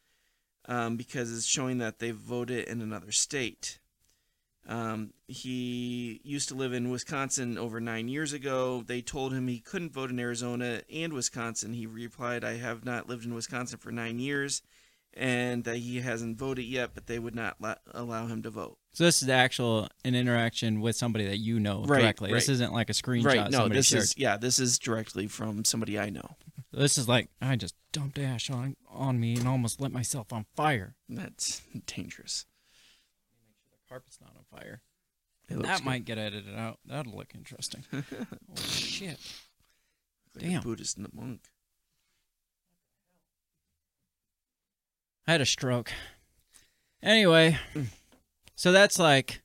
B: um, because it's showing that they've voted in another state. Um, he used to live in Wisconsin over nine years ago. They told him he couldn't vote in Arizona and Wisconsin. He replied, I have not lived in Wisconsin for nine years, and that he hasn't voted yet, but they would not la- allow him to vote.
A: So this is actual an interaction with somebody that you know
B: Right,
A: directly. This isn't like a screenshot.
B: right? No, this
A: shared.
B: is yeah, this is directly from somebody I know.
A: This is like I just dumped ash on on me and almost lit myself on fire.
B: That's dangerous.
A: Carpet's not on fire.
B: It looks
A: That
B: good.
A: might get edited out. That'll look interesting. Holy shit!
B: Like
A: Damn.
B: Buddhist monk.
A: I had a stroke. Anyway, so that's like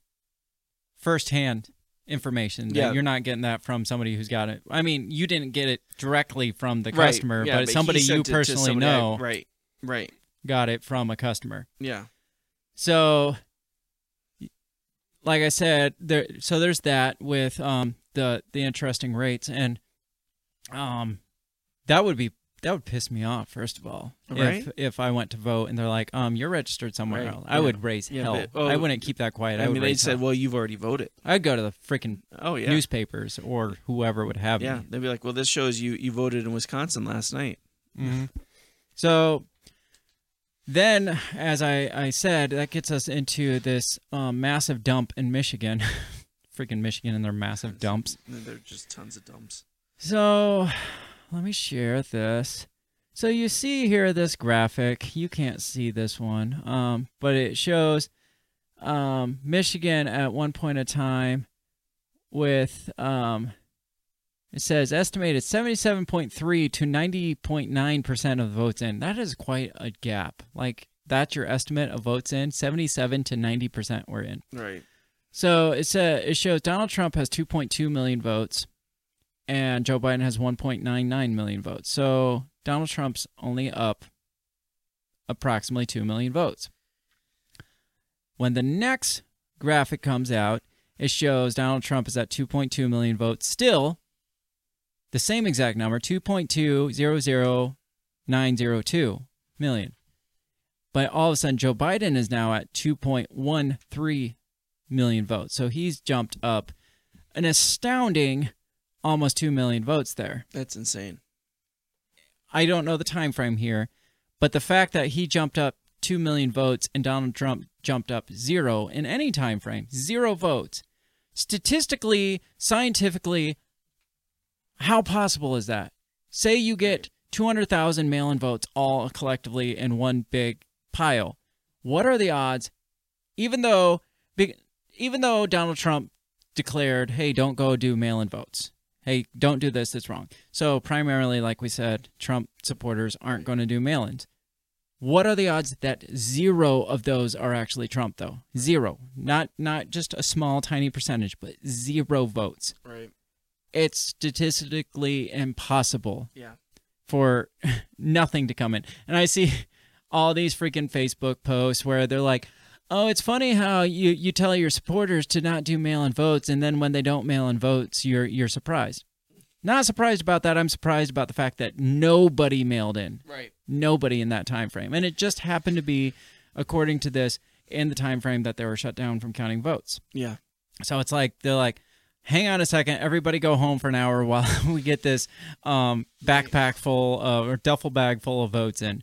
A: firsthand information.
B: Yeah.
A: You're not getting that from somebody who's got it. I mean, you didn't get it directly from the
B: Right,
A: customer,
B: yeah,
A: but,
B: he
A: somebody you
B: sent it to
A: personally
B: somebody I-
A: know
B: right, right,
A: got it from a customer.
B: yeah.
A: So, like I said, there. So there's that with um the the interesting rates, and um that would be that would piss me off. First of all,
B: Right.
A: if if I went to vote and they're like, um, you're registered somewhere
B: Right,
A: else, I
B: yeah.
A: would raise
B: Yeah,
A: hell.
B: but- oh,
A: I wouldn't keep that quiet. I,
B: I
A: would
B: mean, they said,
A: hell.
B: "Well, you've already voted."
A: I'd go to the freaking
B: Oh yeah,
A: newspapers or whoever would have
B: yeah.
A: me.
B: They'd be like, "Well, this shows you you voted in Wisconsin last night."
A: hmm So then, as I, I said, that gets us into this um, massive dump in Michigan. Freaking Michigan and their massive dumps.
B: They're just tons of dumps.
A: So let me share this. So you see here this graphic. You can't see this one, um, but it shows um, Michigan at one point in time with um, it says estimated 77.3 to 90.9 percent of the votes in. That is quite a gap. Like that's your estimate of votes in. 77 to 90 percent were in.
B: Right.
A: So it's a, it shows Donald Trump has 2.2 million votes and Joe Biden has 1.99 million votes. So Donald Trump's only up approximately 2 million votes. When the next graphic comes out, it shows Donald Trump is at 2.2 million votes. Still, the same exact number, 2.200902 million. But all of a sudden, Joe Biden is now at 2.13 million votes. So he's jumped up an astounding almost 2 million votes there.
B: That's insane.
A: I don't know the time frame here, but the fact that he jumped up 2 million votes and Donald Trump jumped up 0 in any time frame, 0 votes. Statistically, scientifically, how possible is that? Say you get 200,000 mail-in votes all collectively in one big pile. What are the odds even though even though Donald Trump declared, "Hey, don't go do mail-in votes. Hey, don't do this. It's wrong." So primarily, like we said, Trump supporters aren't going to do mail-ins. What are the odds that zero of those are actually Trump, though? Zero. Not not just a small, tiny percentage, but zero votes.
B: Right.
A: It's statistically impossible
B: Yeah.
A: for nothing to come in. And I see all these freaking Facebook posts where they're like, "Oh, it's funny how you you tell your supporters to not do mail-in votes, and then when they don't mail-in votes, you're you're surprised." Not surprised about that. I'm surprised about the fact that nobody mailed in.
B: Right.
A: Nobody in that time frame, and it just happened to be, according to this, in the time frame that they were shut down from counting votes.
B: Yeah.
A: So it's like they're like, hang on a second, everybody go home for an hour while we get this um, backpack full of, or duffel bag full of votes in.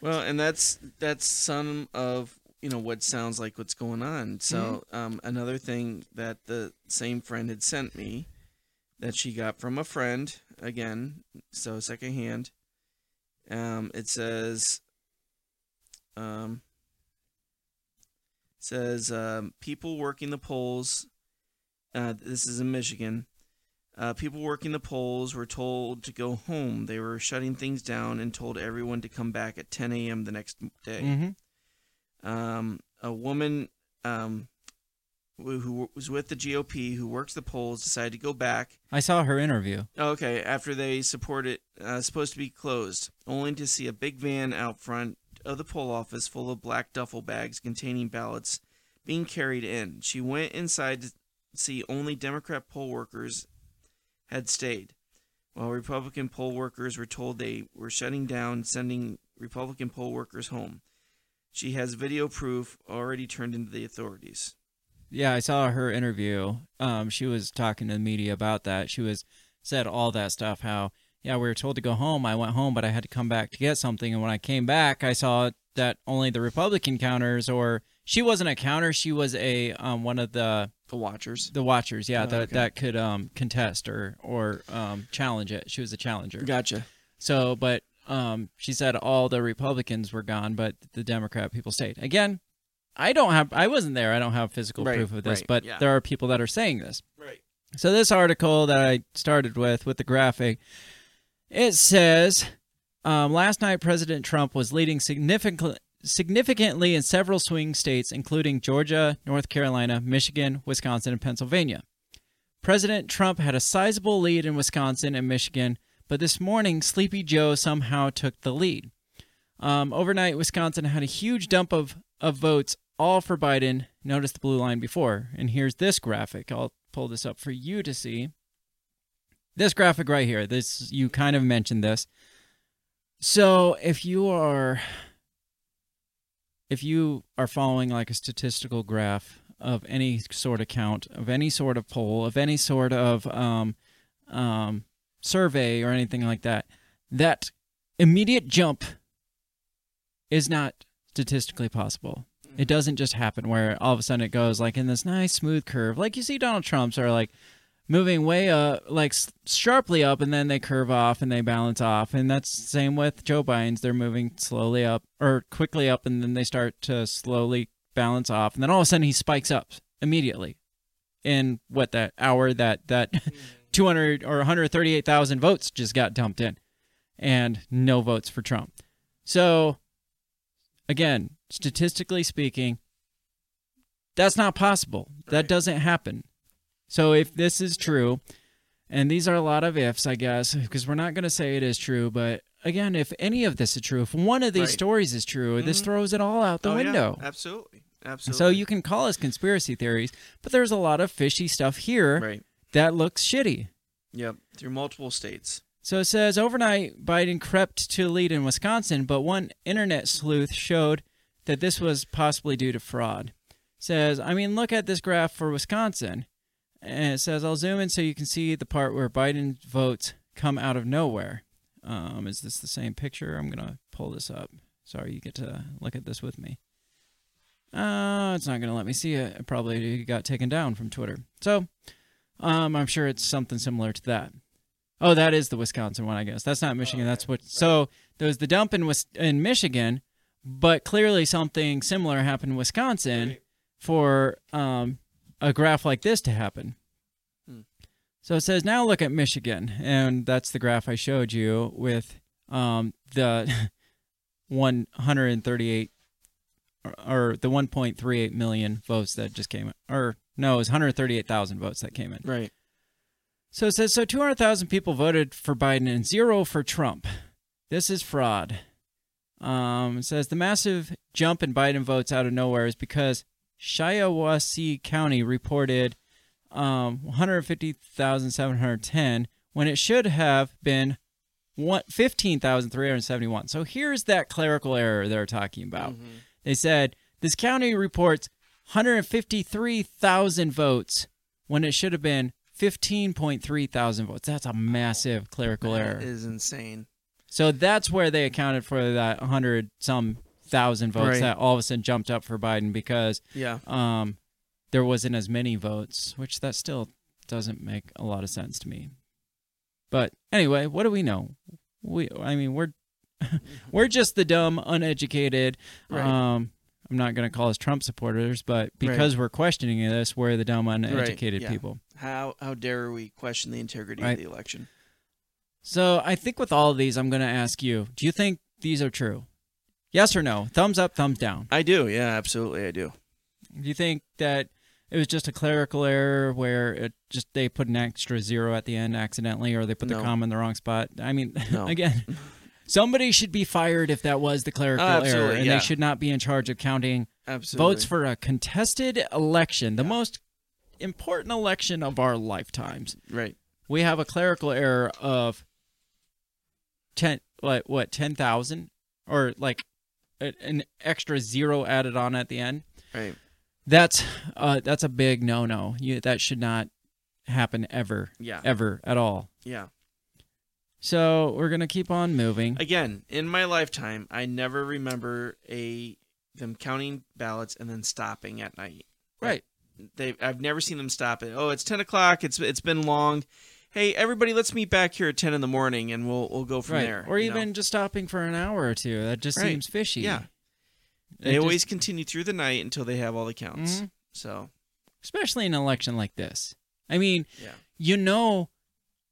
B: Well, and that's that's some of you know what sounds like what's going on. So um, another thing that the same friend had sent me that she got from a friend again, so secondhand. Um, it says, um, says um, people working the polls. Uh, this is in Michigan. Uh, people working the polls were told to go home. They were shutting things down and told everyone to come back at 10 a.m. the next day.
A: Mm-hmm.
B: Um, a woman um, who, who was with the GOP who works the polls decided to go back.
A: I saw her interview.
B: Okay, after they supported uh, supposed to be closed, only to see a big van out front of the poll office full of black duffel bags containing ballots being carried in. She went inside to see only Democrat poll workers had stayed, while Republican poll workers were told they were shutting down, sending Republican poll workers home. She has video proof already turned into the authorities.
A: Yeah, I saw her interview. Um, she was talking to the media about that. She was said all that stuff. How yeah, we were told to go home. I went home, but I had to come back to get something. And when I came back, I saw that only the Republican counters, or she wasn't a counter. She was a um, one of the
B: The Watchers.
A: the watchers. Yeah,
B: Oh,
A: that
B: okay.
A: that could um, contest or or um, challenge it. She was a challenger.
B: Gotcha.
A: So, but um, she said all the Republicans were gone, but the Democrat people stayed. Again, I don't have, I wasn't there. I don't have physical
B: Right,
A: proof of this,
B: right,
A: but
B: yeah.
A: there are people that are saying this.
B: Right.
A: So this article that I started with, with the graphic, it says um, last night President Trump was leading significantly. Significantly in several swing states, including Georgia, North Carolina, Michigan, Wisconsin, and Pennsylvania. President Trump had a sizable lead in Wisconsin and Michigan, but this morning Sleepy Joe somehow took the lead. Um, overnight, Wisconsin had a huge dump of, of votes, all for Biden. Notice the blue line before. And here's this graphic. I'll pull this up for you to see. this graphic right here. This you kind of mentioned this. So if you are if you are following like a statistical graph of any sort of count, of any sort of poll, of any sort of um, um, survey or anything like that, that immediate jump is not statistically possible. It doesn't just happen where all of a sudden it goes like in this nice smooth curve, like you see Donald Trump's are like moving way up, like sharply up, and then they curve off and they balance off. And that's the same with Joe Biden's. They're moving slowly up or quickly up, and then they start to slowly balance off, and then all of a sudden he spikes up immediately in what that hour that that 200 or 138,000 votes just got dumped in, and no votes for Trump. So again, statistically speaking, that's not possible. That doesn't happen. So if this is true, and these are a lot of ifs, I guess, because we're not going to say it is true, but again, if any of this is true, if one of these
B: Right.
A: stories is true, this
B: Mhm.
A: throws it all out the
B: Oh, yeah,
A: window.
B: absolutely, absolutely.
A: So you can call us conspiracy theories, but there's a lot of fishy stuff here
B: right.
A: that looks shitty.
B: Yep. Through multiple states.
A: So it says overnight Biden crept to lead in Wisconsin, but one internet sleuth showed that this was possibly due to fraud. Says, I mean, look at this graph for Wisconsin. And it says, I'll zoom in so you can see the part where Biden votes come out of nowhere. Um, is this the same picture? I'm going to pull this up. Sorry, you get to look at this with me. Uh, it's not going to let me see it. It probably got taken down from Twitter. So, um, I'm sure it's something similar to that. Oh, that is the Wisconsin one, I guess. That's not Michigan. That's what. So there was the dump in in Michigan, but clearly something similar happened in Wisconsin for um, a graph like this to happen.
B: Hmm.
A: So it says now look at Michigan, and that's the graph I showed you with um, the 138 or, or the 1.38 million votes that just came in, or no, it was 138,000 votes that came in.
B: Right.
A: So it says so 200,000 people voted for Biden and zero for Trump. This is fraud. Um, it says the massive jump in Biden votes out of nowhere is because Shiawassee County reported um, 150,710 when it should have been one- 15,371. So here's that clerical error they're talking about. They said this county reports 153,000 votes when it should have been 15.3 thousand votes. That's a massive clerical error.
B: That is insane.
A: So that's where they accounted for that 100 some thousand votes
B: Right.
A: that all of a sudden jumped up for Biden because
B: Yeah.
A: um, there wasn't as many votes, which that still doesn't make a lot of sense to me. But anyway, what do we know? We, I mean, we're we're just the dumb, uneducated.
B: Right.
A: Um, I'm not going to call us Trump supporters, but because we're questioning this, we're the dumb, uneducated
B: yeah.
A: people.
B: How how dare we question the integrity
A: Right.
B: of the election?
A: So I think with all of these, I'm going to ask you: Do you think these are true? Yes or no? Thumbs up, thumbs down.
B: I do. Yeah, absolutely, I do.
A: Do you think that it was just a clerical error where it just they put an extra zero at the end accidentally, or they put the
B: No.
A: comma in the wrong spot? I mean,
B: No.
A: again, somebody should be fired if that was the clerical
B: Oh,
A: error, and
B: yeah.
A: they should not be in charge of counting
B: Absolutely.
A: votes for a contested election, the most important election of our lifetimes.
B: right.
A: We have a clerical error of ten, what, what, ten thousand, or like a, an extra zero added on at the end.
B: Right.
A: That's uh, that's a big no-no. You, that should not happen ever,
B: Yeah.
A: ever at all.
B: Yeah.
A: So we're gonna keep on moving.
B: Again, in my lifetime, I never remember a them counting ballots and then stopping at night.
A: Right.
B: They I've never seen them stop it. Oh, it's ten o'clock. It's it's been long. Hey, everybody, let's meet back here at ten in the morning, and we'll we'll go from
A: right.
B: there.
A: or
B: you know?
A: even just stopping for an hour or two. That just
B: Right.
A: seems fishy.
B: Yeah. They
A: just-
B: always continue through the night until they have all the counts.
A: Mhm.
B: So
A: especially in an election like this. I mean,
B: yeah,
A: you know,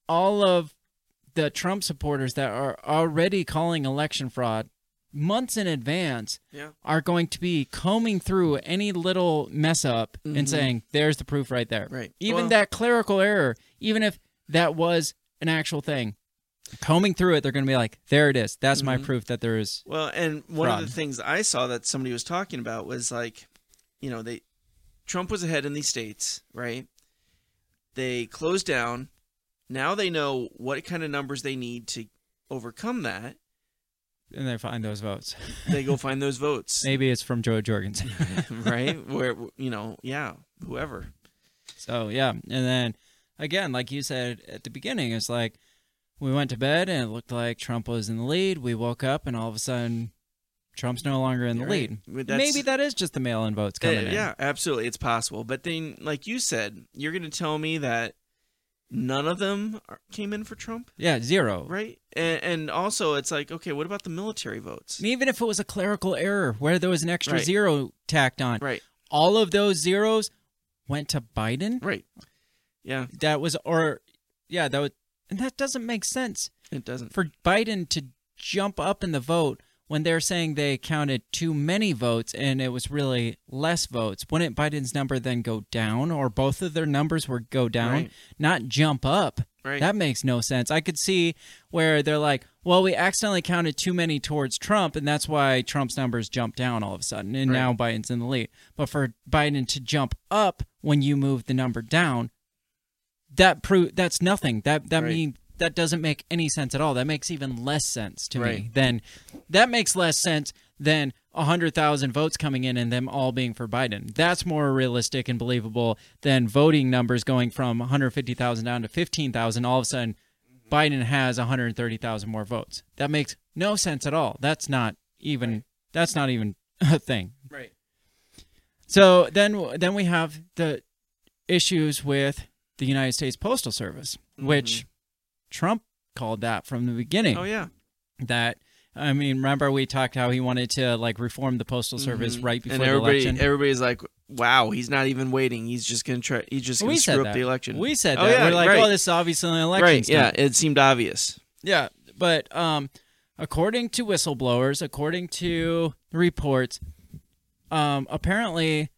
A: all of the Trump supporters that are already calling election fraud months in advance
B: yeah,
A: are going to be combing through any little mess up
B: Mhm.
A: and saying, "There's the proof right there."
B: Right.
A: Even
B: Well-
A: that clerical error, even if that was an actual thing, combing through it, they're going to be like, "There it is. That's my
B: Mhm.
A: proof that there is."
B: Well, and one of the things I saw that somebody was talking about was like, you know, they Trump was ahead in these states, right? They closed down, Now they know what kind of numbers they need to overcome that.
A: And they find those votes.
B: They go find those votes,
A: Maybe it's from Jo Jorgensen.
B: right? Where you know, yeah, whoever.
A: So yeah, and then again, like you said at the beginning, it's like we went to bed and it looked like Trump was in the lead. We woke up and all of a sudden, Trump's no longer in the
B: Right.
A: lead.
B: That's-
A: Maybe that is just the mail-in votes
B: Uh,
A: coming in.
B: yeah, absolutely, it's possible. But then, like you said, you're going to tell me that none of them are, came in for Trump,
A: Yeah, zero.
B: right? And, and also, it's like, okay, what about the military votes?
A: Even if it was a clerical error where there was an extra
B: Right.
A: zero tacked on,
B: Right,
A: all of those zeros went to Biden.
B: right. Yeah,
A: That was, or yeah, that was, and that doesn't make sense
B: it doesn't.
A: for Biden to jump up in the vote when they're saying they counted too many votes and it was really less votes. Wouldn't Biden's number then go down, or both of their numbers would go down,
B: Right.
A: not jump up?
B: Right.
A: That makes no sense. I could see where they're like, well, we accidentally counted too many towards Trump, and that's why Trump's numbers jumped down all of a sudden, and
B: Right.
A: now Biden's in the lead. But for Biden to jump up when you move the number down, that pro- that's nothing. That that
B: Right.
A: mean that doesn't make any sense at all. That makes even less sense to me than that makes less sense than a hundred thousand votes coming in and them all being for Biden. That's more realistic and believable than voting numbers going from 150,000 down to 15,000. All of a sudden, Biden has 130,000 more votes. That makes no sense at all. That's not even that's not even a thing.
B: Right.
A: So then then we have the issues with the United States Postal Service, which Trump called that from the beginning.
B: Oh yeah.
A: That I mean, remember we talked how he wanted to like reform the postal service right before
B: Mm-hmm. and
A: the election.
B: everybody's like, "Wow, he's not even waiting. He's just gonna try. He's just gonna
A: we
B: screw up
A: that.
B: the election."
A: We said
B: Oh,
A: that.
B: yeah,
A: We're like,
B: right.
A: oh, this is obviously an election.
B: right? Yeah, it seemed obvious.
A: Yeah, but um, according to whistleblowers, according to reports, um, apparently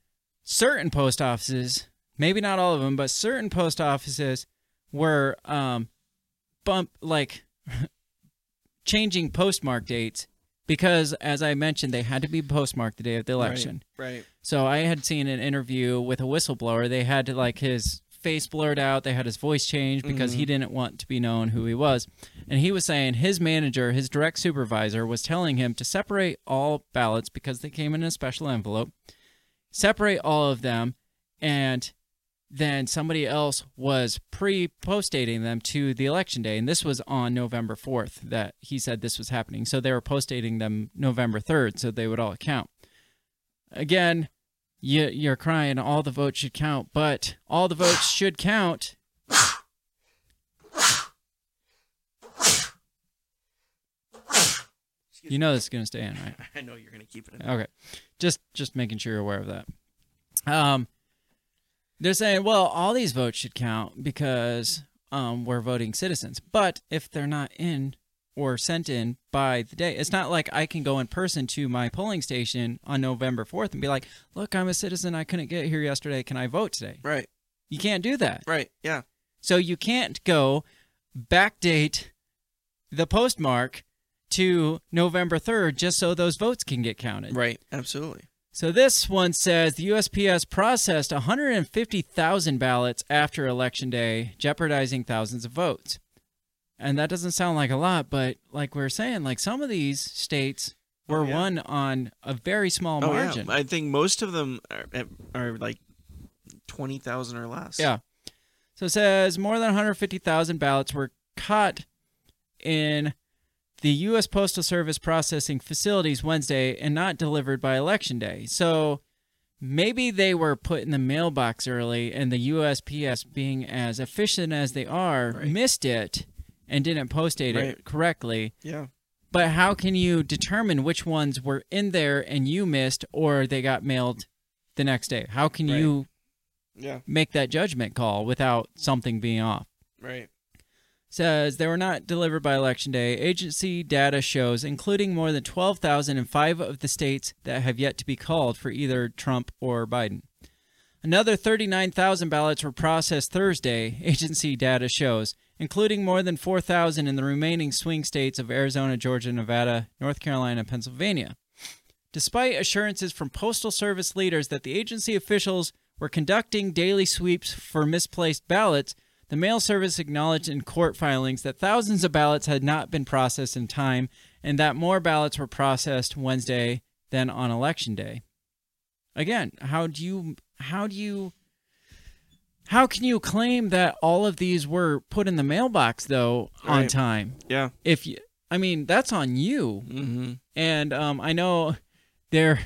A: certain post offices, maybe not all of them, but certain post offices were um, bump like changing postmark dates because, as I mentioned, they had to be postmarked the day of the election.
B: Right.
A: So I had seen an interview with a whistleblower. They had to like his face blurred out. They had his voice changed because he didn't want to be known who he was. And he was saying his manager, his direct supervisor, was telling him to separate all ballots because they came in a special envelope. Separate all of them, and then somebody else was pre-post dating them to the election day, and this was on November fourth that he said this was happening. So they were post dating them November third, so they would all count again, you, you're crying all the votes should count, but all the votes should count. You know this is gonna stay in, right?
B: I know you're gonna keep it. In.
A: Okay, just just making sure you're aware of that. Um, they're saying, well, all these votes should count because um we're voting citizens, but if they're not in or sent in by the day, it's not like I can go in person to my polling station on November fourth and be like, look, I'm a citizen, I couldn't get here yesterday, can I vote today?
B: Right.
A: You can't do that.
B: Right. Yeah.
A: So you can't go backdate the postmark to November 3rd just so those votes can get counted.
B: Right. Absolutely.
A: So this one says the USPS processed 150,000 ballots after Election Day, jeopardizing thousands of votes. And that doesn't sound like a lot, but like we are saying, like some of these states oh, were
B: Oh, yeah.
A: won on a very small
B: Oh
A: margin.
B: yeah. I think most of them are, are like twenty thousand or less.
A: Yeah. So it says more than 150,000 ballots were caught in the U.S. Postal Service processing facilities Wednesday and not delivered by Election Day. So maybe they were put in the mailbox early, and the USPS, being as efficient as they are,
B: Right.
A: missed it and didn't post date it correctly.
B: Yeah.
A: But how can you determine which ones were in there and you missed, or they got mailed the next day? How can
B: Right.
A: you
B: Yeah.
A: make that judgment call without something being off.
B: Right.
A: Says they were not delivered by election day. Agency data shows, including more than 12,000 in five of the states that have yet to be called for either Trump or Biden. Another 39,000 ballots were processed Thursday, agency data shows, including more than 4,000 in the remaining swing states of Arizona, Georgia, Nevada, North Carolina, and Pennsylvania. Despite assurances from Postal Service leaders that the agency officials were conducting daily sweeps for misplaced ballots, The mail service acknowledged in court filings that thousands of ballots had not been processed in time and that more ballots were processed Wednesday than on election day. Again, how do you how do you how can you claim that all of these were put in the mailbox though on
B: Right.
A: time?
B: Yeah.
A: If you I mean, that's on you.
B: Mm-hmm.
A: And um I know they're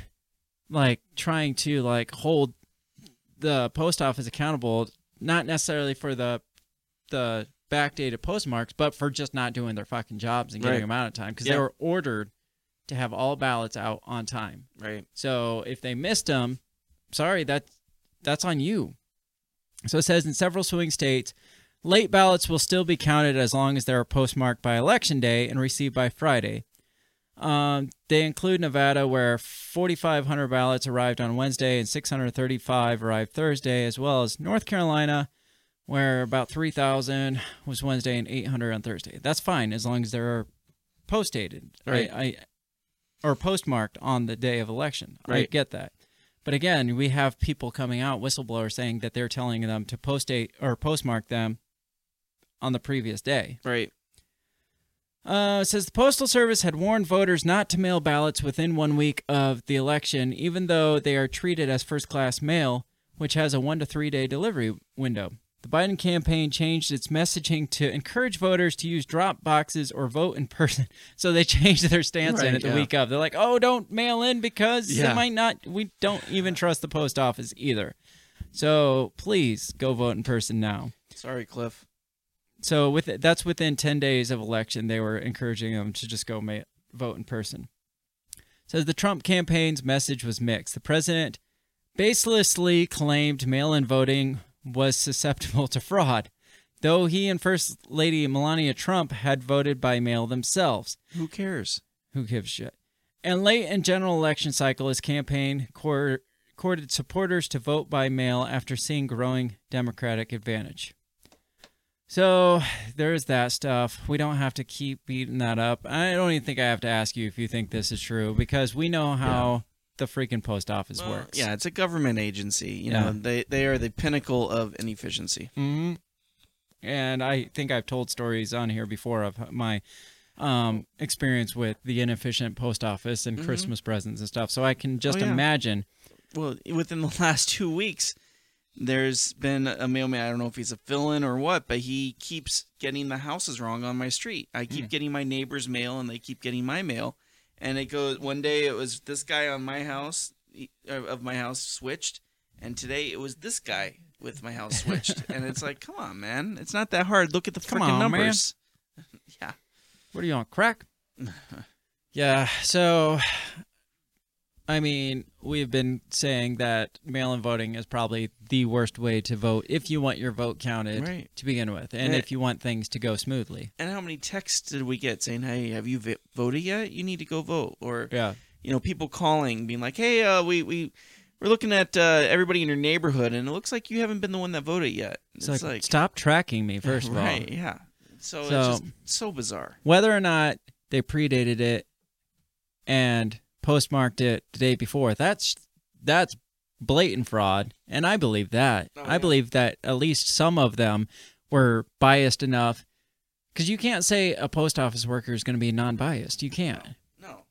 A: like trying to like hold the post office accountable not necessarily for the the backdated postmarks, but for just not doing their fucking jobs and getting
B: Right.
A: them out of time because
B: Yeah.
A: they were ordered to have all ballots out on time.
B: Right.
A: So if they missed them, sorry, that that's on you. So it says in several swing states, late ballots will still be counted as long as they are postmarked by election day and received by Friday. Um, they include Nevada, where 4,500 ballots arrived on Wednesday and 635 arrived Thursday, as well as North Carolina, where about 3,000 was Wednesday and 800 on Thursday. That's fine as long as they're post dated.
B: Right.
A: I, I, or postmarked on the day of election. I get that. But again, we have people coming out, whistleblowers, saying that they're telling them to post date or postmark them on the previous day.
B: Right.
A: Uh, it says the Postal Service had warned voters not to mail ballots within one week of the election, even though they are treated as first class mail, which has a one to three day delivery window. The Biden campaign changed its messaging to encourage voters to use drop boxes or vote in person. So they changed their stance in
B: Right,
A: it the
B: yeah.
A: week of. They're like, oh, don't mail in because
B: Yeah.
A: it might not, we don't even trust the post office either. So please go vote in person now.
B: Sorry, Cliff.
A: So with that's within 10 days of election, they were encouraging them to just go ma- vote in person. Says the Trump campaign's message was mixed. The president baselessly claimed mail-in voting was susceptible to fraud, though he and First Lady Melania Trump had voted by mail themselves.
B: Who cares?
A: Who gives shit? And late in general election cycle, his campaign cour- courted supporters to vote by mail after seeing growing Democratic advantage. So there's that stuff. We don't have to keep beating that up. I don't even think I have to ask you if you think this is true because we know how the freaking post office
B: Well,
A: works.
B: Yeah, it's a government agency. You
A: Yeah.
B: know, they they are the pinnacle of inefficiency.
A: hmm And I think I've told stories on here before of my um, experience with the inefficient post office and
B: Mhm.
A: Christmas presents and stuff. So I can just
B: Oh, yeah.
A: imagine.
B: Well, within the last two weeks, there's been a mailman. I don't know if he's a fill-in or what, but he keeps getting the houses wrong on my street. I keep getting my neighbor's mail, and they keep getting my mail. And it goes. One day it was this guy on my house of my house switched, and today it was this guy with my house switched. and it's like, come on, man, it's not that hard. Look at the freaking numbers. yeah.
A: What are you on crack? yeah. So, I mean, we've been saying that mail-in voting is probably the worst way to vote if you want your vote counted
B: Right.
A: to begin with, and
B: Yeah.
A: if you want things to go smoothly.
B: And how many texts did we get saying, "Hey, have you vi- voted yet? You need to go vote." Or
A: Yeah.
B: you know, people calling, being like, "Hey, uh, we we we're looking at uh, everybody in your neighborhood, and it looks like you haven't been the one that voted yet."
A: It's, like, stop tracking me first of
B: right?
A: all.
B: Yeah. So,
A: So-
B: it's just so bizarre.
A: Whether or not they predated it and postmarked it the day before, that's that's blatant fraud, and I believe that.
B: Oh,
A: I believe that at least some of them were biased enough because you can't say a post office worker is going to be non-biased. You can't.
B: No.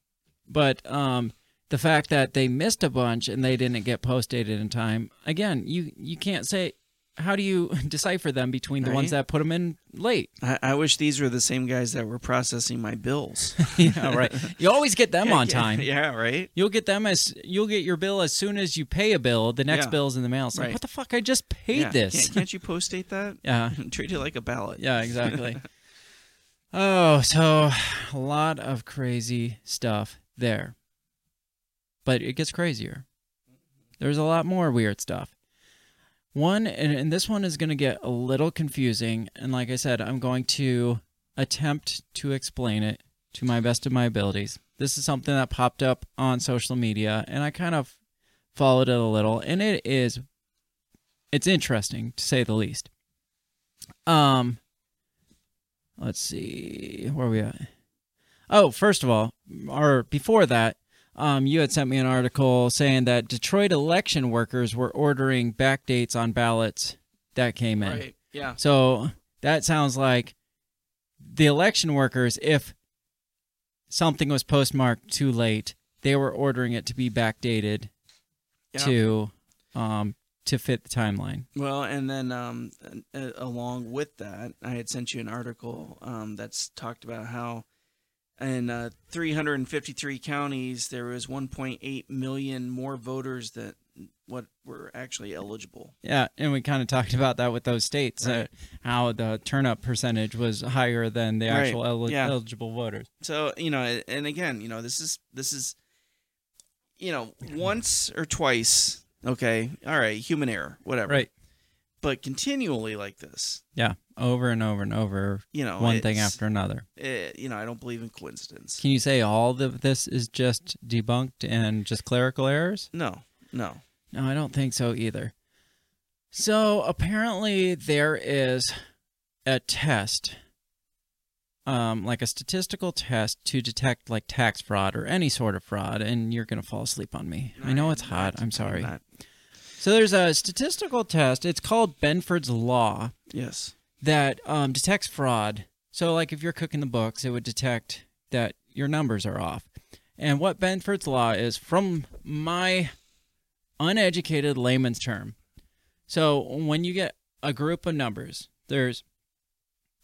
A: But um, the fact that they missed a bunch and they didn't get post dated in time, again, you you can't say. How do you decipher them between the ones that put them in late?
B: I, I wish these were the same guys that were processing my bills.
A: yeah, right. You always get them
B: Yeah,
A: on
B: yeah,
A: time.
B: Yeah, right.
A: You'll get them as you'll get your bill as soon as you pay a bill. The next
B: Yeah.
A: bill's in the mail. It's like,
B: Right.
A: what the fuck? I just paid
B: Yeah,
A: this.
B: Can't, can't you post date that?
A: Yeah.
B: Treat it like a ballot.
A: Yeah, exactly. oh, so a lot of crazy stuff there. But it gets crazier. There's a lot more weird stuff. One, and, and this one is going to get a little confusing. And like I said, I'm going to attempt to explain it to my best of my abilities. This is something that popped up on social media, and I kind of followed it a little. And it is, it's interesting to say the least. Um, let's see where are we at oh first of all or before that um, you had sent me an article saying that detroit election workers were ordering back dates on ballots that came in
B: Right. Yeah.
A: So that sounds like the election workers, if something was postmarked too late, they were ordering it to be backdated
B: Yeah.
A: to um to fit the timeline.
B: Well, and then um, uh, along with that, I had sent you an article um, that's talked about how in uh, 353 counties there was 1.8 million more voters than what were actually eligible.
A: Yeah, and we kind of talked about that with those states, uh, how the turnout percentage was higher than the
B: Right,
A: actual eli-
B: yeah.
A: eligible voters.
B: So you know, and again, you know, this is this is, you know, once or twice. Okay, all right, human error, whatever.
A: Right.
B: But continually like this,
A: Yeah, over and over and over,
B: you know,
A: one thing after another.
B: eh, you know, I don't believe in coincidence.
A: Can you say all of this is just debunked and just clerical errors?
B: No, no.
A: No, I don't think so either. So apparently there is a test, um, like a statistical test to detect like tax fraud or any sort of fraud, and you're gonna fall asleep on me. I know it's hot. I'm sorry.
B: not.
A: So there's a statistical test. It's called Benford's Law
B: Yes.
A: that um, detects fraud. So, like if you're cooking the books, it would detect that your numbers are off. And what Benford's law is, from my uneducated layman's term. So, when you get a group of numbers, there's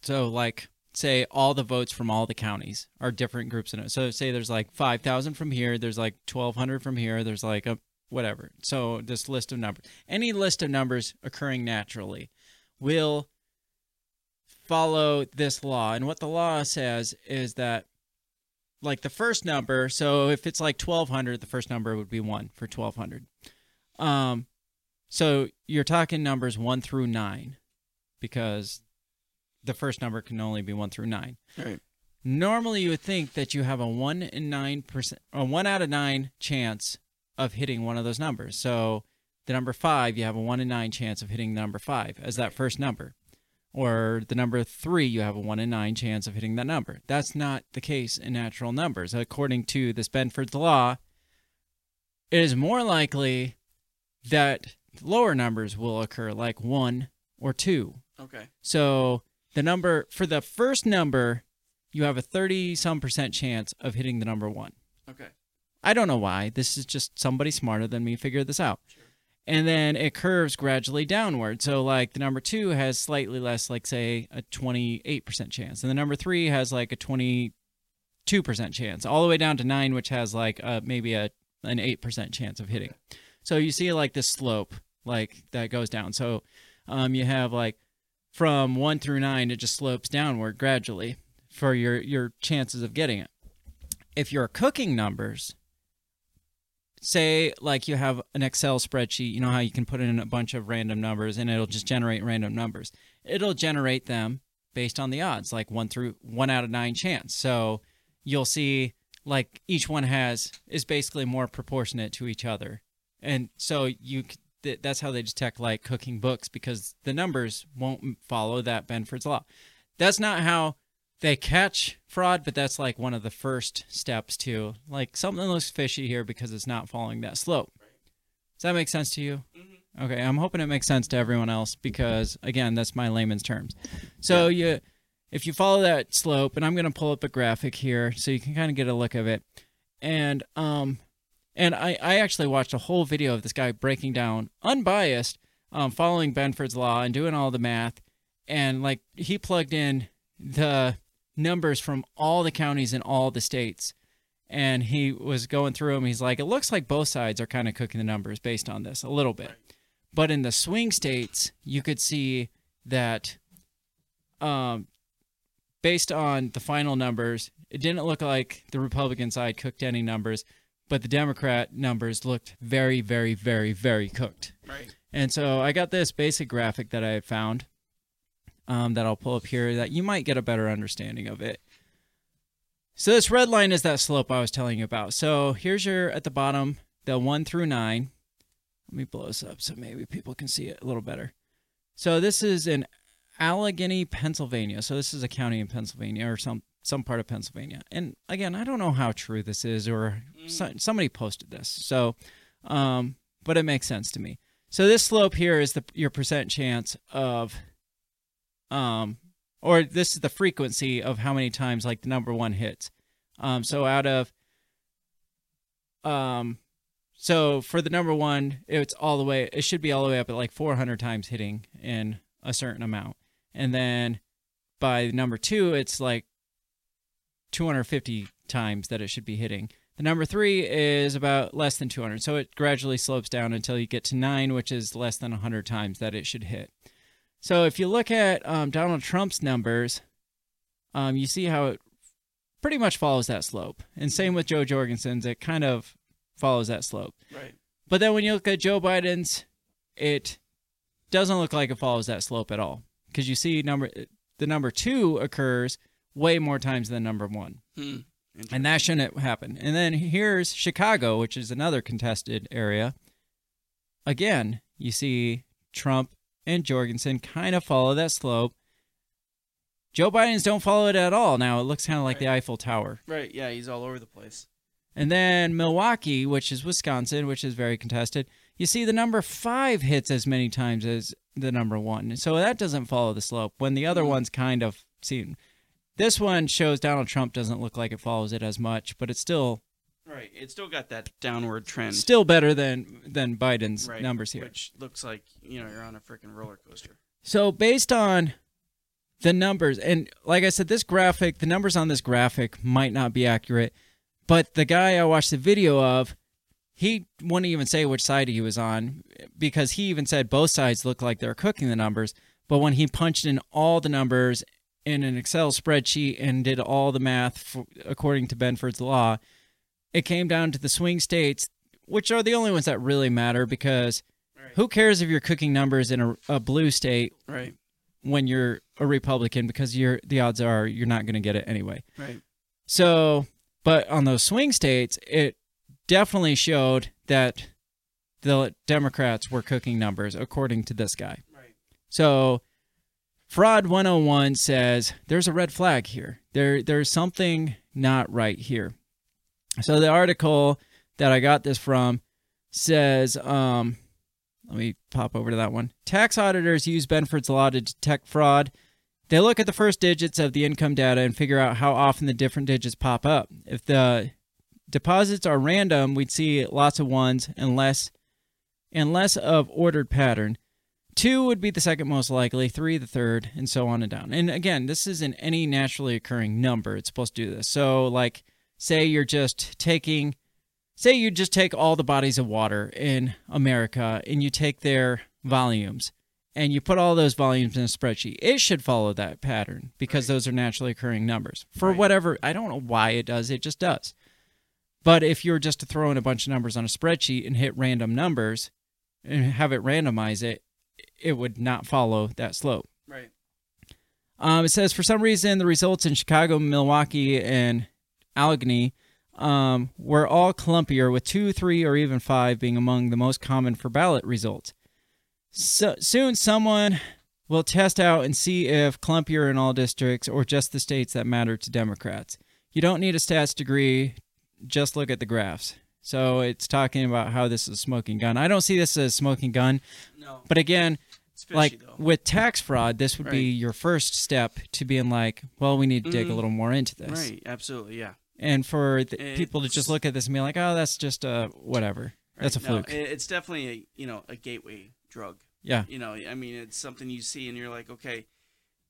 A: so like say all the votes from all the counties are different groups in it. So, say there's like five thousand from here, there's like twelve hundred from here, there's like a whatever. So, this list of numbers, any list of numbers occurring naturally, will follow this law. And what the law says is that, like the first number, so if it's like 1200, the first number would be 1 for 1200. Um, so you're talking numbers 1 through 9 because the first number can only be 1 through 9.
B: Right.
A: Normally, you would think that you have a 1 in 9%, a 1 out of 9 chance of hitting one of those numbers. So the number 5, you have a 1 in 9 chance of hitting the number 5 as that first number or the number three, you have a one in nine chance of hitting that number. That's not the case in natural numbers. According to this Benford's law, it is more likely that lower numbers will occur, like one or two.
B: Okay.
A: So the number for the first number, you have a 30 some percent chance of hitting the number one.
B: Okay.
A: I don't know why. This is just somebody smarter than me figured this out. And then it curves gradually downward. So, like the number two has slightly less, like say a 28% chance. And the number three has like a 22% chance, all the way down to nine, which has like uh, maybe a an 8% chance of hitting. So, you see like this slope, like that goes down. So, um, you have like from one through nine, it just slopes downward gradually for your, your chances of getting it. If you're cooking numbers, say like you have an Excel spreadsheet, you know how you can put in a bunch of random numbers and it'll just generate random numbers. It'll generate them based on the odds, like one through one out of nine chance. So you'll see like each one has is basically more proportionate to each other, and so you that's how they detect like cooking books because the numbers won't follow that Benford's law. That's not how they catch fraud, but that's like one of the first steps to like something looks fishy here because it's not following that slope. Does that make sense to you? Okay, I'm hoping it makes sense to everyone else because again, that's my layman's terms. So you if you follow that slope, and I'm gonna pull up a graphic here so you can kind of get a look of it. And um and I, I actually watched a whole video of this guy breaking down unbiased, um, following Benford's law and doing all the math and like he plugged in the numbers from all the counties in all the states. And he was going through them he's like it looks like both sides are kind of cooking the numbers based on this a little bit. But in the swing states you could see that um based on the final numbers it didn't look like the republican side cooked any numbers but the democrat numbers looked very very very very cooked.
B: Right.
A: and so I got this basic graphic that I found um, that I'll pull up here that you might get a better understanding of it. So this red line is that slope I was telling you about. So here's your at the bottom the one through nine. Let me blow this up so maybe people can see it a little better. So this is in Allegheny, Pennsylvania. So this is a county in Pennsylvania or some some part of Pennsylvania. And again, I don't know how true this is or so, somebody posted this. So um, but it makes sense to me. So this slope here is the your percent chance of um, or this is the frequency of how many times like the number one hits. Um, so out of, um, so for the number one, it's all the way. It should be all the way up at like 400 times hitting in a certain amount, and then by number two, it's like 250 times that it should be hitting. The number three is about less than 200, so it gradually slopes down until you get to nine, which is less than 100 times that it should hit. So if you look at um, Donald Trump's numbers, um, you see how it pretty much follows that slope. And same with Jo Jorgensen's, it kind of follows that slope.
B: Right.
A: But then when you look at Joe Biden's, it doesn't look like it follows that slope at all because you see number the number two occurs way more times than number one.
B: Hmm.
A: And that shouldn't happen. And then here's Chicago, which is another contested area. Again, you see Trump and Jorgensen kind of follow that slope. Joe Biden's don't follow it at all. Now it looks kind of like the Eiffel Tower.
B: Right. Yeah, he's all over the place.
A: And then Milwaukee, which is Wisconsin, which is very contested, you see the number five hits as many times as the number one. So that doesn't follow the slope when the other mm-hmm. ones kind of seem. This one shows Donald Trump doesn't look like it follows it as much, but it's still
B: Right. It's still got that downward trend.
A: still better than than Biden's
B: right,
A: numbers here.
B: Which looks like, you know, you're on a freaking roller coaster.
A: So based on the numbers, and like I said, this graphic, the numbers on this graphic might not be accurate, but the guy I watched the video of, he wouldn't even say which side he was on because he even said both sides look like they're cooking the numbers. But when he punched in all the numbers in an Excel spreadsheet and did all the math for, according to Benford's law, it came down to the swing states, which are the only ones that really matter because who cares if you're cooking numbers in a, a blue state
B: Right.
A: when you're a Republican because you're the odds are you're not going to get it anyway.
B: Right.
A: So, but on those swing states, it definitely showed that the Democrats were cooking numbers according to this guy.
B: Right.
A: So, Fraud 101 says there's a red flag here. There there's something not right here. So the article that I got this from says um let me pop over to that one. Tax auditors use Benford's law to detect fraud. They look at the first digits of the income data and figure out how often the different digits pop up. If the deposits are random, we'd see lots of ones and less and less of ordered pattern. Two would be the second most likely, three the third, and so on and down. And again, this is in any naturally occurring number. It's supposed to do this. So, like, say you're just taking, say you just take all the bodies of water in America and you take their volumes and you put all those volumes in a spreadsheet. It should follow that pattern because those are naturally occurring numbers. For whatever, I don't know why it does, it just does. But if you're just to throw in a bunch of numbers on a spreadsheet and hit random numbers and have it randomize it, it would not follow that slope.
B: Right.
A: Um, it says for some reason the results in Chicago, Milwaukee, and Allegheny um, were all clumpier, with two, three, or even five being among the most common for ballot results. So, soon, someone will test out and see if clumpier in all districts or just the states that matter to Democrats. You don't need a stats degree; just look at the graphs. So it's talking about how this is a smoking gun. I don't see this as a smoking gun,
B: No.
A: but again,
B: fishy,
A: like
B: though.
A: with tax fraud, this would be your first step to being like, well, we need to dig a
B: Mhm.
A: little more into this.
B: Right. Absolutely. Yeah.
A: And for people to just look at this and be like, oh, that's just a whatever. That's a
B: No,
A: fluke.
B: it's definitely a you know a gateway drug.
A: Yeah.
B: You know, I mean, it's something you see and you're like, okay,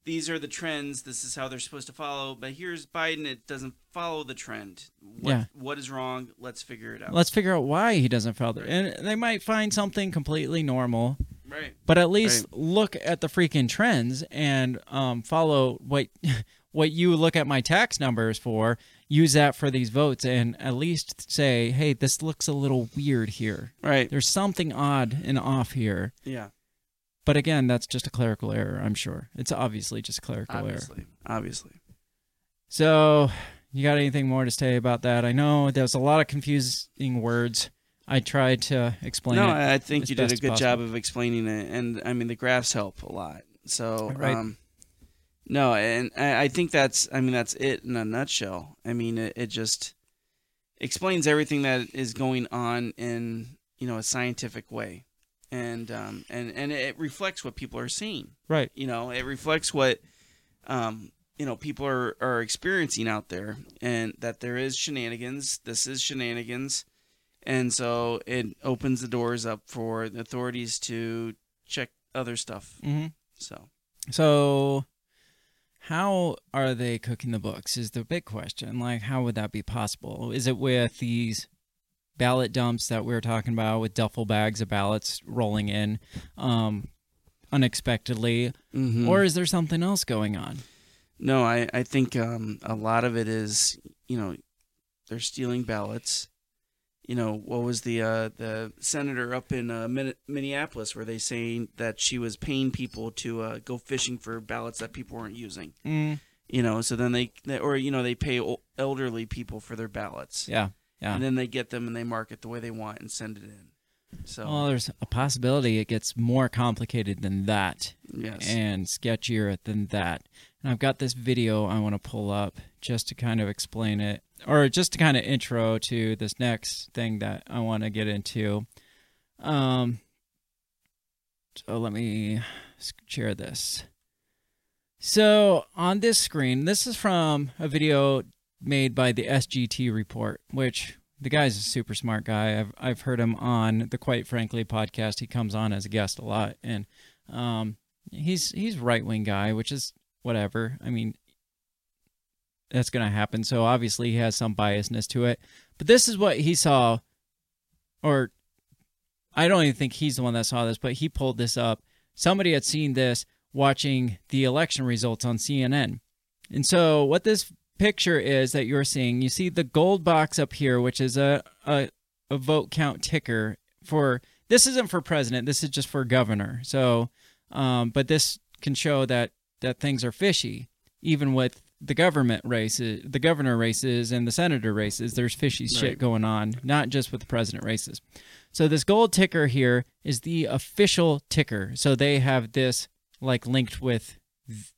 B: these are the trends. This is how they're supposed to follow. But here's Biden. It doesn't follow the trend. What,
A: Yeah.
B: What is wrong? Let's figure it out.
A: Let's figure out why he doesn't follow it. And they might find something completely normal,
B: Right.
A: but at least look at the freaking trends and um, follow what what you look at my tax numbers for. Use that for these votes, and at least say, hey, this looks a little weird here.
B: Right.
A: There's something odd and off here.
B: Yeah.
A: But again, that's just a clerical error, I'm sure. It's obviously just a clerical error.
B: Obviously. Obviously.
A: So, you got anything more to say about that? I know there's a lot of confusing words. I tried to explain
B: no,
A: it.
B: I I think you did a good
A: possible.
B: job of explaining it, and I mean the graphs help a lot. So,
A: Right.
B: um, no, and I, think that's, I mean that's it in a nutshell. I mean it, it just explains everything that is going on in you know a scientific way. and um, and and it reflects what people are seeing.
A: Right.
B: You know, it reflects what um, you know people are are experiencing out there, and that there is shenanigans. This is shenanigans, and so it opens the doors up for the authorities to check other stuff.
A: Mm-hmm.
B: So
A: So, how are they cooking the books? Is the big question. Like, how would that be possible? Is it with these ballot dumps that we were talking about, with duffel bags of ballots rolling in um, unexpectedly,
B: mm-hmm.
A: or is there something else going on?
B: No, I, I think um, a lot of it is, you know, they're stealing ballots. You know, what was the uh, the senator up in uh, Min- Minneapolis where they saying that she was paying people to uh, go fishing for ballots that people weren't using.
A: Mm.
B: You know, so then they, they or you know they pay o- elderly people for their ballots.
A: Yeah, yeah.
B: And then they get them and they mark it the way they want and send it in. So
A: Well, there's a possibility it gets more complicated than that.
B: Yes.
A: And sketchier than that. And I've got this video I want to pull up just to kind of explain it, or just to kind of intro to this next thing that I want to get into. Um, so let me share this. So on this screen, this is from a video made by the SGT report, which the guy's a super smart guy. I've I've heard him on the Quite Frankly podcast. He comes on as a guest a lot, and um, he's he's right wing guy, which is whatever. I mean, that's gonna happen. So obviously he has some biasness to it. But this is what he saw, or I don't even think he's the one that saw this, but he pulled this up. Somebody had seen this watching the election results on CNN. And so what this picture is that you're seeing, you see the gold box up here, which is a, a, a vote count ticker for this isn't for president, this is just for governor. So um, but this can show that that things are fishy, even with the government races, the governor races and the senator races. There's fishy shit going on, not just with the president races. So this gold ticker here is the official ticker. So they have this like linked with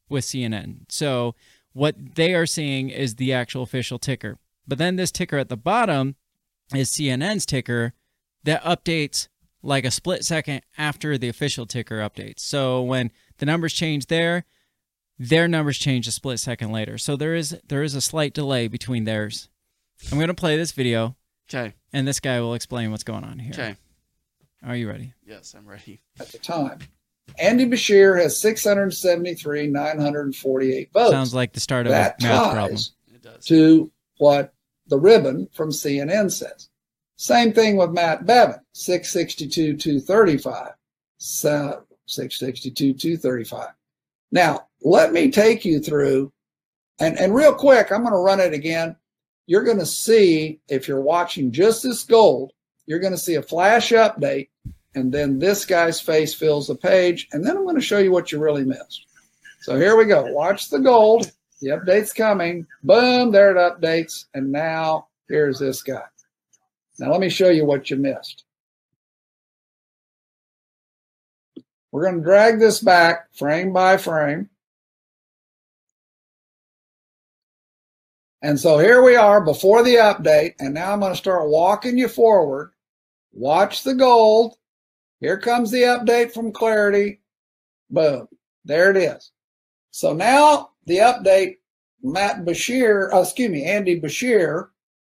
A: with CNN. So what they are seeing is the actual official ticker. But then this ticker at the bottom is CNN's ticker that updates like a split second after the official ticker updates. So when the numbers change there, their numbers change a split second later. So there is there is a slight delay between theirs. I'm going to play this video.
B: Okay.
A: And this guy will explain what's going on here.
B: Okay.
A: Are you ready?
B: Yes, I'm ready.
I: at the time. Andy Beshear has 673, 948 votes.
A: Sounds like the start of
I: that
A: a math problem.
I: ties to what the ribbon from CNN says. Same thing with Matt Bevin, 662, 235. So 662, 235. Now, let me take you through, and, and real quick, I'm going to run it again. You're going to see, if you're watching just this gold, you're going to see a flash update, and then this guy's face fills the page, and then I'm going to show you what you really missed. So here we go. Watch the gold. The update's coming. Boom, there it updates. And now here's this guy. Now let me show you what you missed. We're going to drag this back frame by frame. And so here we are before the update. And now I'm going to start walking you forward. Watch the gold. Here comes the update from Clarity. Boom. There it is. So now the update, Matt Beshear, uh, excuse me, Andy Beshear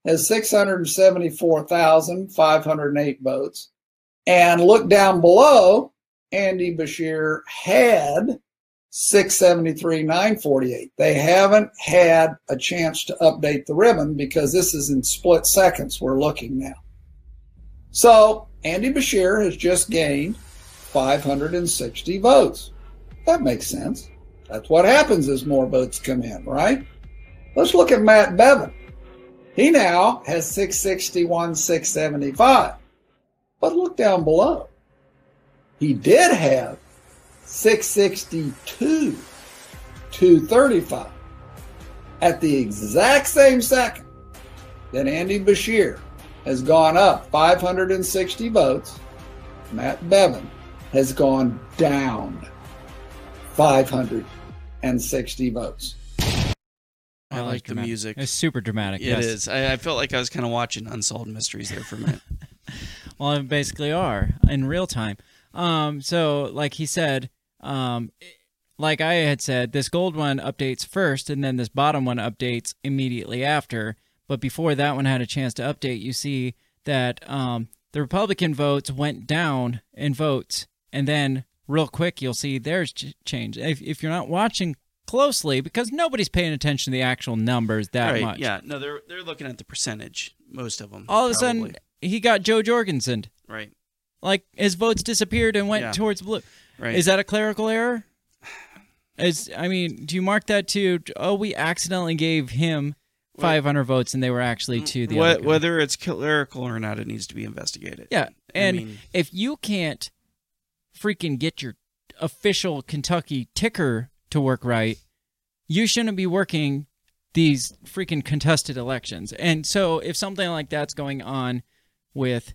I: has 674,508 votes. And look down below, Andy Beshear had 673,948. They haven't had a chance to update the ribbon because this is in split seconds we're looking now. So Andy Beshear has just gained 560 votes. That makes sense. That's what happens as more votes come in, right? Let's look at Matt Bevin. He now has 661, 675. But look down below. He did have 662, 235. At the exact same second that Andy Beshear has gone up 560 votes, Matt Bevin has gone down 560 votes.
B: I like the
A: dramatic.
B: music.
A: It's super dramatic.
B: It
A: yes.
B: is. I, I felt like I was kind of watching Unsolved Mysteries there for a minute.
A: Well, they basically are in real time. Um, so like he said, um, like I had said, this gold one updates first, and then this bottom one updates immediately after. But before that one had a chance to update, you see that um, the Republican votes went down in votes, and then real quick you'll see there's ch- change. If, if you're not watching closely, because nobody's paying attention to the actual numbers that
B: right.
A: much.
B: Yeah. No, they're they're looking at the percentage. Most of them.
A: All of a
B: probably.
A: sudden, he got Jo Jorgensen.
B: Right.
A: Like his votes disappeared and went
B: Yeah.
A: towards blue.
B: Right.
A: Is that a clerical error? Is I mean, do you mark that to? Oh, we accidentally gave him 500 votes, and they were actually to the
B: Wh-
A: other guy.
B: whether it's clerical or not, it needs to be investigated.
A: Yeah,
B: I
A: and
B: mean-
A: if you can't freaking get your official Kentucky ticker to work right, you shouldn't be working these freaking contested elections. And so, if something like that's going on with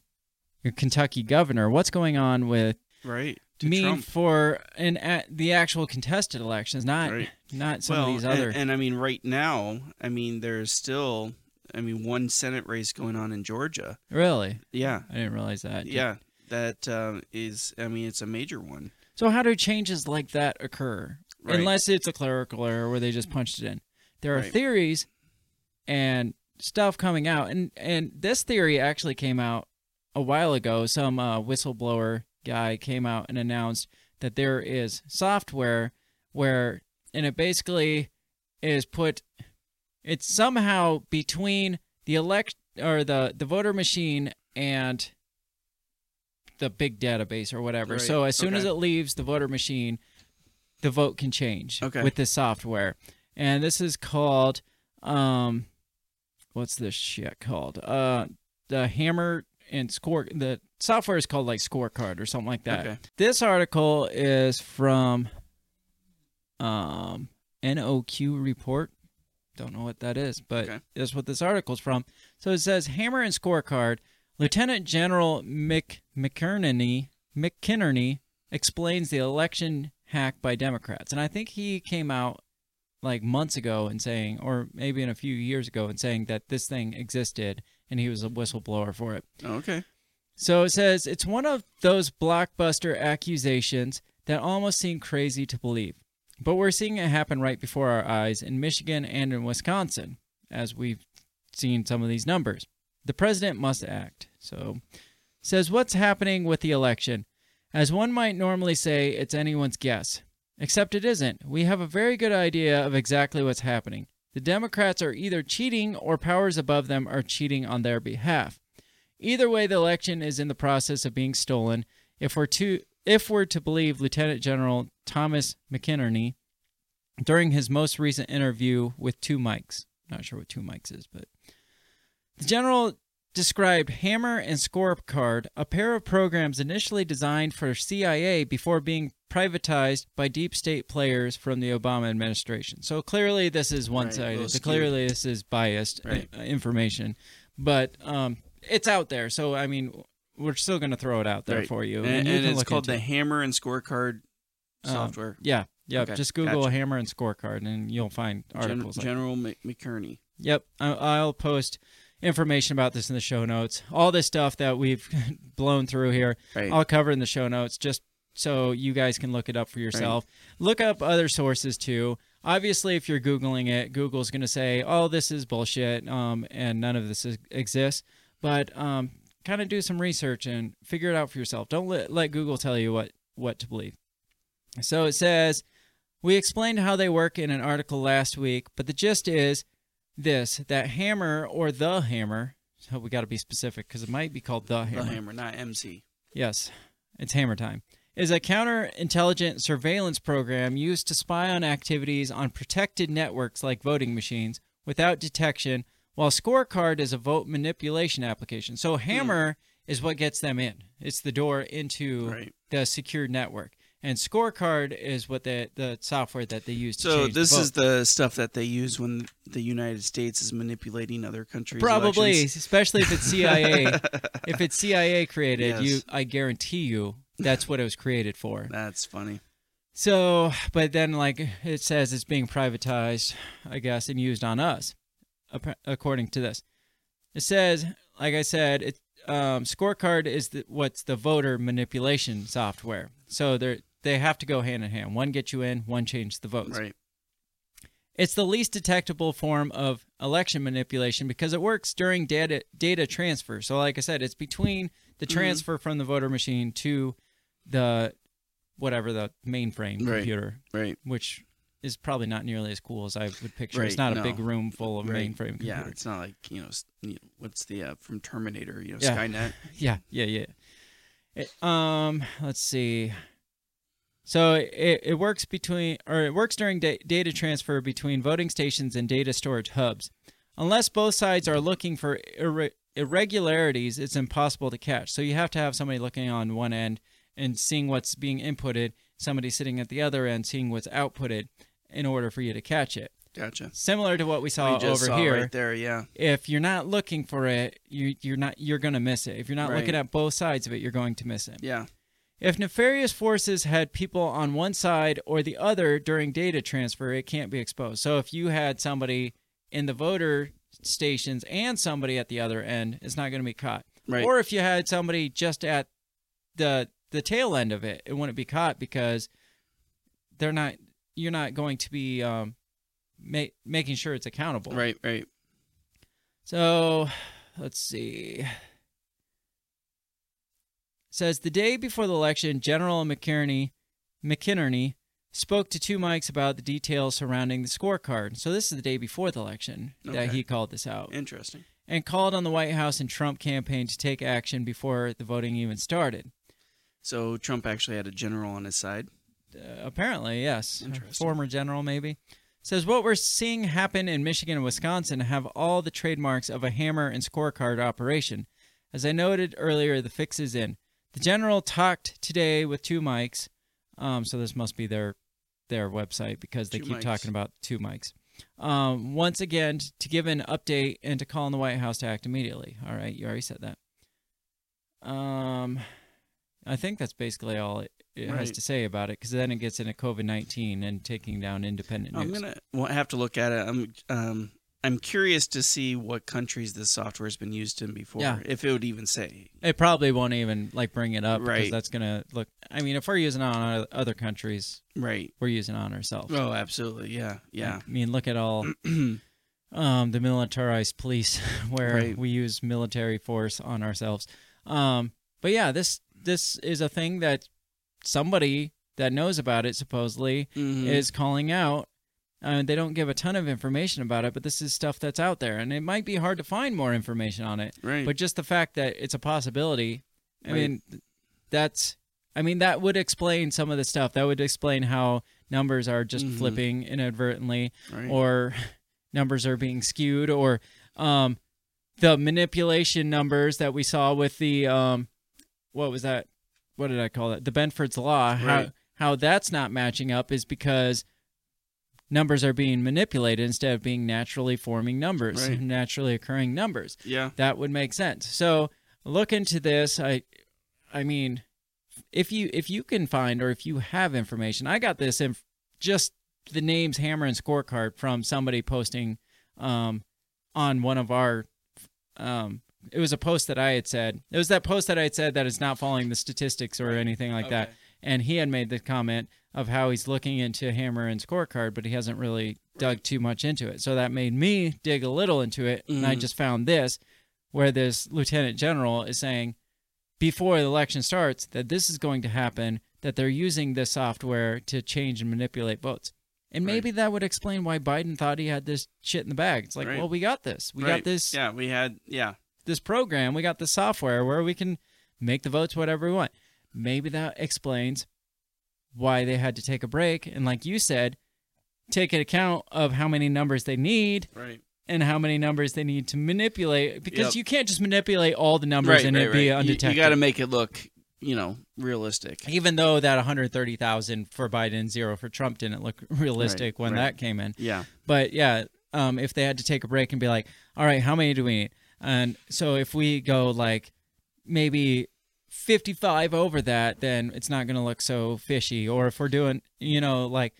A: your Kentucky governor, what's going on with
B: Right. To
A: me
B: Trump.
A: for an a, the actual contested elections, not
B: Right.
A: not some
B: well,
A: of these
B: and-
A: other.
B: And, I mean, right now, I mean, there's still, I mean, one Senate race going on in Georgia.
A: really,
B: Yeah.
A: I didn't realize that.
B: Yeah. That uh, is, I mean, it's a major one.
A: So how do changes like that occur?
B: Right.
A: Unless it's a clerical error where they just punched it in. There are
B: Right.
A: theories and stuff coming out, and and this theory actually came out a while ago. Some uh, whistleblower guy came out and announced that there is software where, and it basically is put, it's somehow between the elect or the the voter machine and the big database or whatever.
B: Right.
A: So as soon as it leaves the voter machine, the vote can change
B: Okay.
A: with this software. And this is called um what's this shit called? Uh the hammer and score the software is called like scorecard or something like that.
B: Okay.
A: This article is from um NOQ report. Don't know what that is, but
B: Okay.
A: that's what this article's from. So it says Hammer and Scorecard. Lieutenant General Mick McInerney McInerney explains the election hack by Democrats, and I think he came out like months ago and saying, or maybe in a few years ago, and saying that this thing existed, and he was a whistleblower for it.
B: Oh, okay.
A: So it says it's one of those blockbuster accusations that almost seem crazy to believe. But we're seeing it happen right before our eyes in Michigan and in Wisconsin, as we've seen some of these numbers. The president must act. So says what's happening with the election? As one might normally say, it's anyone's guess. Except it isn't. We have a very good idea of exactly what's happening. The Democrats are either cheating or powers above them are cheating on their behalf. Either way, the election is in the process of being stolen. If we're to if we're to believe Lieutenant General Thomas McInerney during his most recent interview with Two Mics, not sure what Two Mics is, but the general described Hammer and Scorecard, a pair of programs initially designed for CIA before being privatized by deep state players from the Obama administration. So clearly, this is one-sided.
B: little skewed.
A: clearly, this is biased
B: Right.
A: uh, information, but um, it's out there. So I mean, we're still going to throw it out there
B: Right.
A: for you,
B: And,
A: you
B: and it's called the
A: it.
B: Hammer and Scorecard
A: Um,
B: software.
A: yeah, yeah.
B: Okay,
A: Just Google
B: gotcha.
A: Hammer and Scorecard, and you'll find
B: Gen-
A: articles. like
B: General Mc- McKerney.
A: Yep, I- I'll post information about this in the show notes. All this stuff that we've blown through here,
B: Right.
A: I'll cover in the show notes just so you guys can look it up for yourself. Look up other sources too. Obviously, if you're googling it, Google's going to say, "Oh, this is bullshit," um, and none of this is, exists. But um, kind of do some research and figure it out for yourself. Don't let let Google tell you what what to believe. So it says, we explained how they work in an article last week, but the gist is this that hammer or the hammer, so we got to be specific because it might be called the hammer.
B: The Hammer, not MC.
A: Yes, it's hammer time. Is a counterintelligence surveillance program used to spy on activities on protected networks like voting machines without detection, while Scorecard is a vote manipulation application. So hmm. Hammer is what gets them in. It's the door into
B: Right.
A: the secure network. And Scorecard is what the the software that they use to
B: So
A: change the
B: this is the stuff that they use when the United States is manipulating other countries'
A: Probably,
B: elections.
A: especially if it's CIA. if it's CIA created,
B: Yes.
A: you I guarantee you that's what it was created for.
B: That's funny.
A: So, but then like it says it's being privatized, I guess, and used on us, according to this. It says, like I said, it um, scorecard is the, what's the voter manipulation software. So they they have to go hand in hand. One gets you in, one changes the votes.
B: Right.
A: It's the least detectable form of election manipulation because it works during data data transfer. So, like I said, it's between the
B: Mhm.
A: transfer from the voter machine to the whatever the mainframe
B: Right.
A: computer,
B: Right.
A: which is probably not nearly as cool as I would picture. It's
B: Right,
A: not a big room full of
B: Right.
A: mainframe computers.
B: Yeah, it's not like you know, you know what's the uh, from Terminator, you know,
A: Yeah.
B: Skynet.
A: yeah, yeah, yeah. It- um, let's see. So it, it works between or it works during da- data transfer between voting stations and data storage hubs. Unless both sides are looking for irre- irregularities, it's impossible to catch. So you have to have somebody looking on one end and seeing what's being inputted, somebody sitting at the other end seeing what's outputted in order for you to catch it.
B: Gotcha.
A: Similar to what we saw
B: We
A: over
B: saw
A: here.
B: right there, yeah.
A: If you're not looking for it, you you're not you're going to miss it. If you're not
B: Right.
A: looking at both sides of it, you're going to miss it.
B: Yeah.
A: If nefarious forces had people on one side or the other during data transfer, it can't be exposed. So if you had somebody in the voter stations and somebody at the other end, it's not going to be caught.
B: Right.
A: Or if you had somebody just at the the tail end of it, it wouldn't be caught because they're not. You're not going to be um, ma- making sure it's accountable.
B: Right, right.
A: So let's see. Says the day before the election, General McKinney, McInerney spoke to two mics about the details surrounding the scorecard. So this is the day before the election that he called this out.
B: Interesting.
A: And called on the White House and Trump campaign to take action before the voting even started.
B: So Trump actually had a general on his side.
A: Uh, apparently, yes. Former general, maybe. Says what we're seeing happen in Michigan and Wisconsin have all the trademarks of a hammer and scorecard operation. As I noted earlier, the fix is in. The general talked today with two mics. Um, so this must be their their website because they
B: Two
A: keep
B: mics.
A: talking about two mics. Um, once again, to give an update and to call on the White House to act immediately. All right, you already said that. Um, I think that's basically all it, it has to say about it because then it gets into COVID nineteen and taking down independent news.
B: I'm gonna well, have to look at it. I'm um I'm curious to see what countries this software has been used in before.
A: Yeah.
B: If it would even say.
A: It probably won't even like bring it up because
B: Right.
A: that's gonna look. I mean, if we're using it on other countries,
B: Right.
A: we're using it on ourselves.
B: Oh, absolutely. Yeah. Yeah.
A: I mean, look at all um, the militarized police where
B: Right.
A: we use military force on ourselves. Um, but yeah, this this is a thing that somebody that knows about it supposedly
B: Mhm.
A: is calling out. Uh, they don't give a ton of information about it, but this is stuff that's out there, and it might be hard to find more information on it.
B: Right.
A: But just the fact that it's a possibility, I
B: Right.
A: mean, that's, I mean, that would explain some of the stuff. That would explain how numbers are just
B: Mhm.
A: flipping inadvertently,
B: Right.
A: or numbers are being skewed, or um, the manipulation numbers that we saw with the um, what was that? What did I call that? The Benford's law. How
B: Right.
A: how that's not matching up is because numbers are being manipulated instead of being naturally forming numbers,
B: Right.
A: naturally occurring numbers.
B: Yeah.
A: That would make sense. So look into this. I I mean, if you if you can find or if you have information, I got this in just the names hammer and scorecard from somebody posting um on one of our um it was a post that I had said. It was that post that I had said that it's not following the statistics or anything like that. And he had made the comment of how he's looking into hammer and scorecard, but he hasn't really dug too much into it. So that made me dig a little into it. And I
B: Mhm.
A: just found this where this lieutenant general is saying before the election starts that this is going to happen, that they're using this software to change and manipulate votes. And maybe that would explain why Biden thought he had this shit in the bag. It's like,
B: Right.
A: well, we got this. We
B: Right.
A: got this
B: Yeah, we had yeah.
A: This program, we got the software where we can make the votes whatever we want. Maybe that explains why they had to take a break and like you said, take an account of how many numbers they need
B: Right.
A: and how many numbers they need to manipulate because
B: Yep.
A: you can't just manipulate all the numbers
B: right,
A: and
B: right,
A: it be
B: right. You-
A: undetected.
B: You, got to make it look, you know, realistic.
A: even though that 130,000 for Biden, zero for Trump didn't look realistic when that came in.
B: Yeah.
A: But yeah, um, if they had to take a break and be like, all right, how many do we need? And so if we go like maybe 55 over that, then it's not going to look so fishy. Or if we're doing, you know, like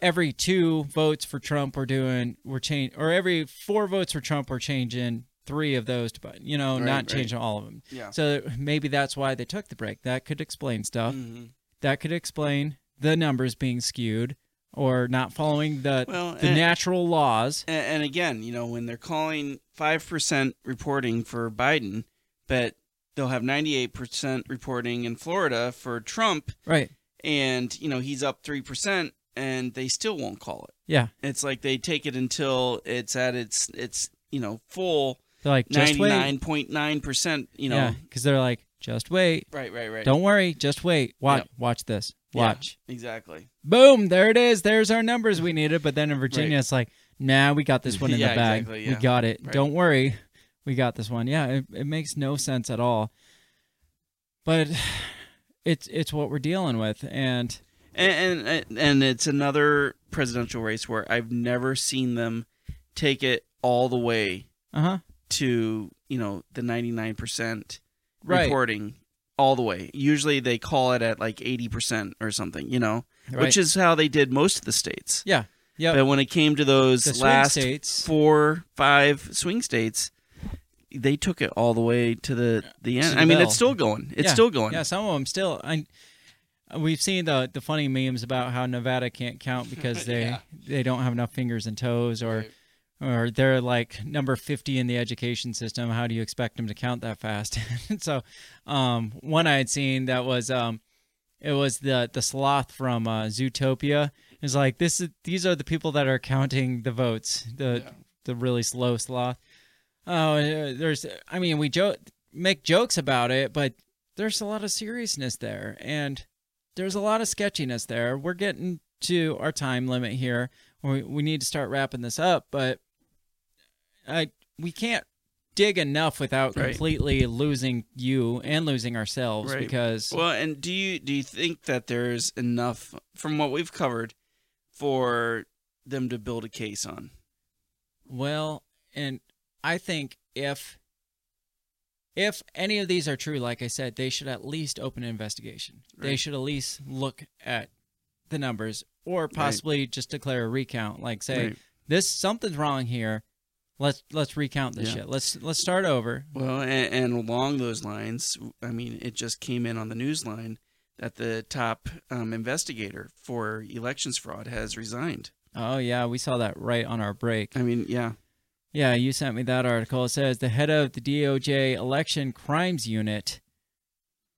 A: every two votes for Trump, we're doing, we're change, or every four votes for Trump, we're changing three of those to you know,
B: Right,
A: not
B: right.
A: changing all of them.
B: Yeah.
A: So maybe that's why they took the break. That could explain stuff.
B: Mhm.
A: That could explain the numbers being skewed or not following the
B: Well,
A: the
B: and-
A: natural laws.
B: And, and again, you know, when they're calling five percent reporting for Biden, but they'll have ninety eight percent reporting in Florida for Trump,
A: Right.
B: and you know he's up three percent, and they still won't call it.
A: Yeah.
B: It's like they take it until it's at its its you know full
A: They're like
B: ninety nine point nine percent. You know,
A: Yeah, because they're like, just wait.
B: right, right, right.
A: Don't worry, just wait. Watch,
B: Yep.
A: watch this.
B: Yeah,
A: Watch.
B: exactly.
A: Boom, there it is. There's our numbers we needed. But then in Virginia,
B: Right.
A: it's like, nah, we got this one in
B: Yeah,
A: the bag.
B: exactly,
A: We got it.
B: Right.
A: Don't worry, we got this one. Yeah, it, it makes no sense at all. But it's it's what we're dealing with, and
B: and and and it's another presidential race where I've never seen them take it all the way
A: uh huh.
B: to you know the 99%
A: Right.
B: reporting all the way usually they call it at like 80% or something you know
A: Right.
B: which is how they did most of the states
A: Yeah. Yeah.
B: but when it came to those last
A: states.
B: four five swing states they took it all the way to the the end
A: the
B: i mean
A: bell.
B: it's still going it's
A: Yeah.
B: still going
A: Yeah, some of them still. I we've seen the the funny memes about how Nevada can't count because they
B: Yeah.
A: they don't have enough fingers and toes, or or they're like number fifty in the education system. How do you expect them to count that fast? so, um, one I had seen that was um, it was the the sloth from uh, Zootopia. It's like this is these are the people that are counting the votes. The the really slow sloth. Oh, uh, there's. I mean, we joke, make jokes about it, but there's a lot of seriousness there, and there's a lot of sketchiness there. We're getting to our time limit here. We we need to start wrapping this up, but I we can't dig enough without
B: Right.
A: completely losing you and losing ourselves
B: Right.
A: because
B: well and do you do you think that there's enough from what we've covered for them to build a case on
A: Well, and I think if if any of these are true, like I said, they should at least open an investigation. They should at least look at the numbers or possibly just declare a recount. Like say,
B: Right.
A: this something's wrong here. Let's let's recount this
B: Yeah.
A: shit. Let's let's start over.
B: Well, and, and along those lines, I mean, it just came in on the news line that the top um, investigator for elections fraud has resigned.
A: Oh yeah, we saw that right on our break.
B: I mean, yeah,
A: Yeah, you sent me that article. It says the head of the DOJ Election Crimes Unit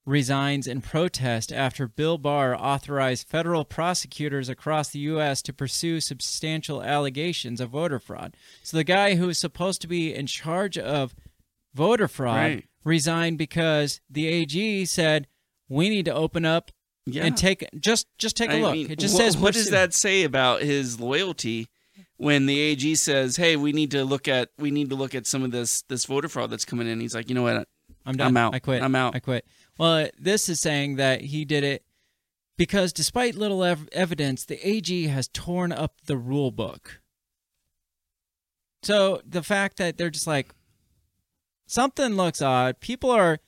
A: resigns in protest after Bill Barr authorized federal prosecutors across the U.S. to pursue substantial allegations of voter fraud. So the guy who is supposed to be in charge of voter fraud
B: Right.
A: resigned because the AG said we need to open up
B: yeah.
A: and take just just take a
B: I
A: look.
B: mean,
A: it just
B: wh-
A: says
B: what does that say about his loyalty when the AG says, "Hey, we need to look at we need to look at some of this this voter fraud that's coming in." He's like, "You know what?
A: I'm done.
B: I'm out.
A: I quit.
B: I'm out."
A: I quit. Well, this is saying that he did it because despite little ev- evidence, the AG has torn up the rule book. So the fact that they're just like, something looks odd, people are,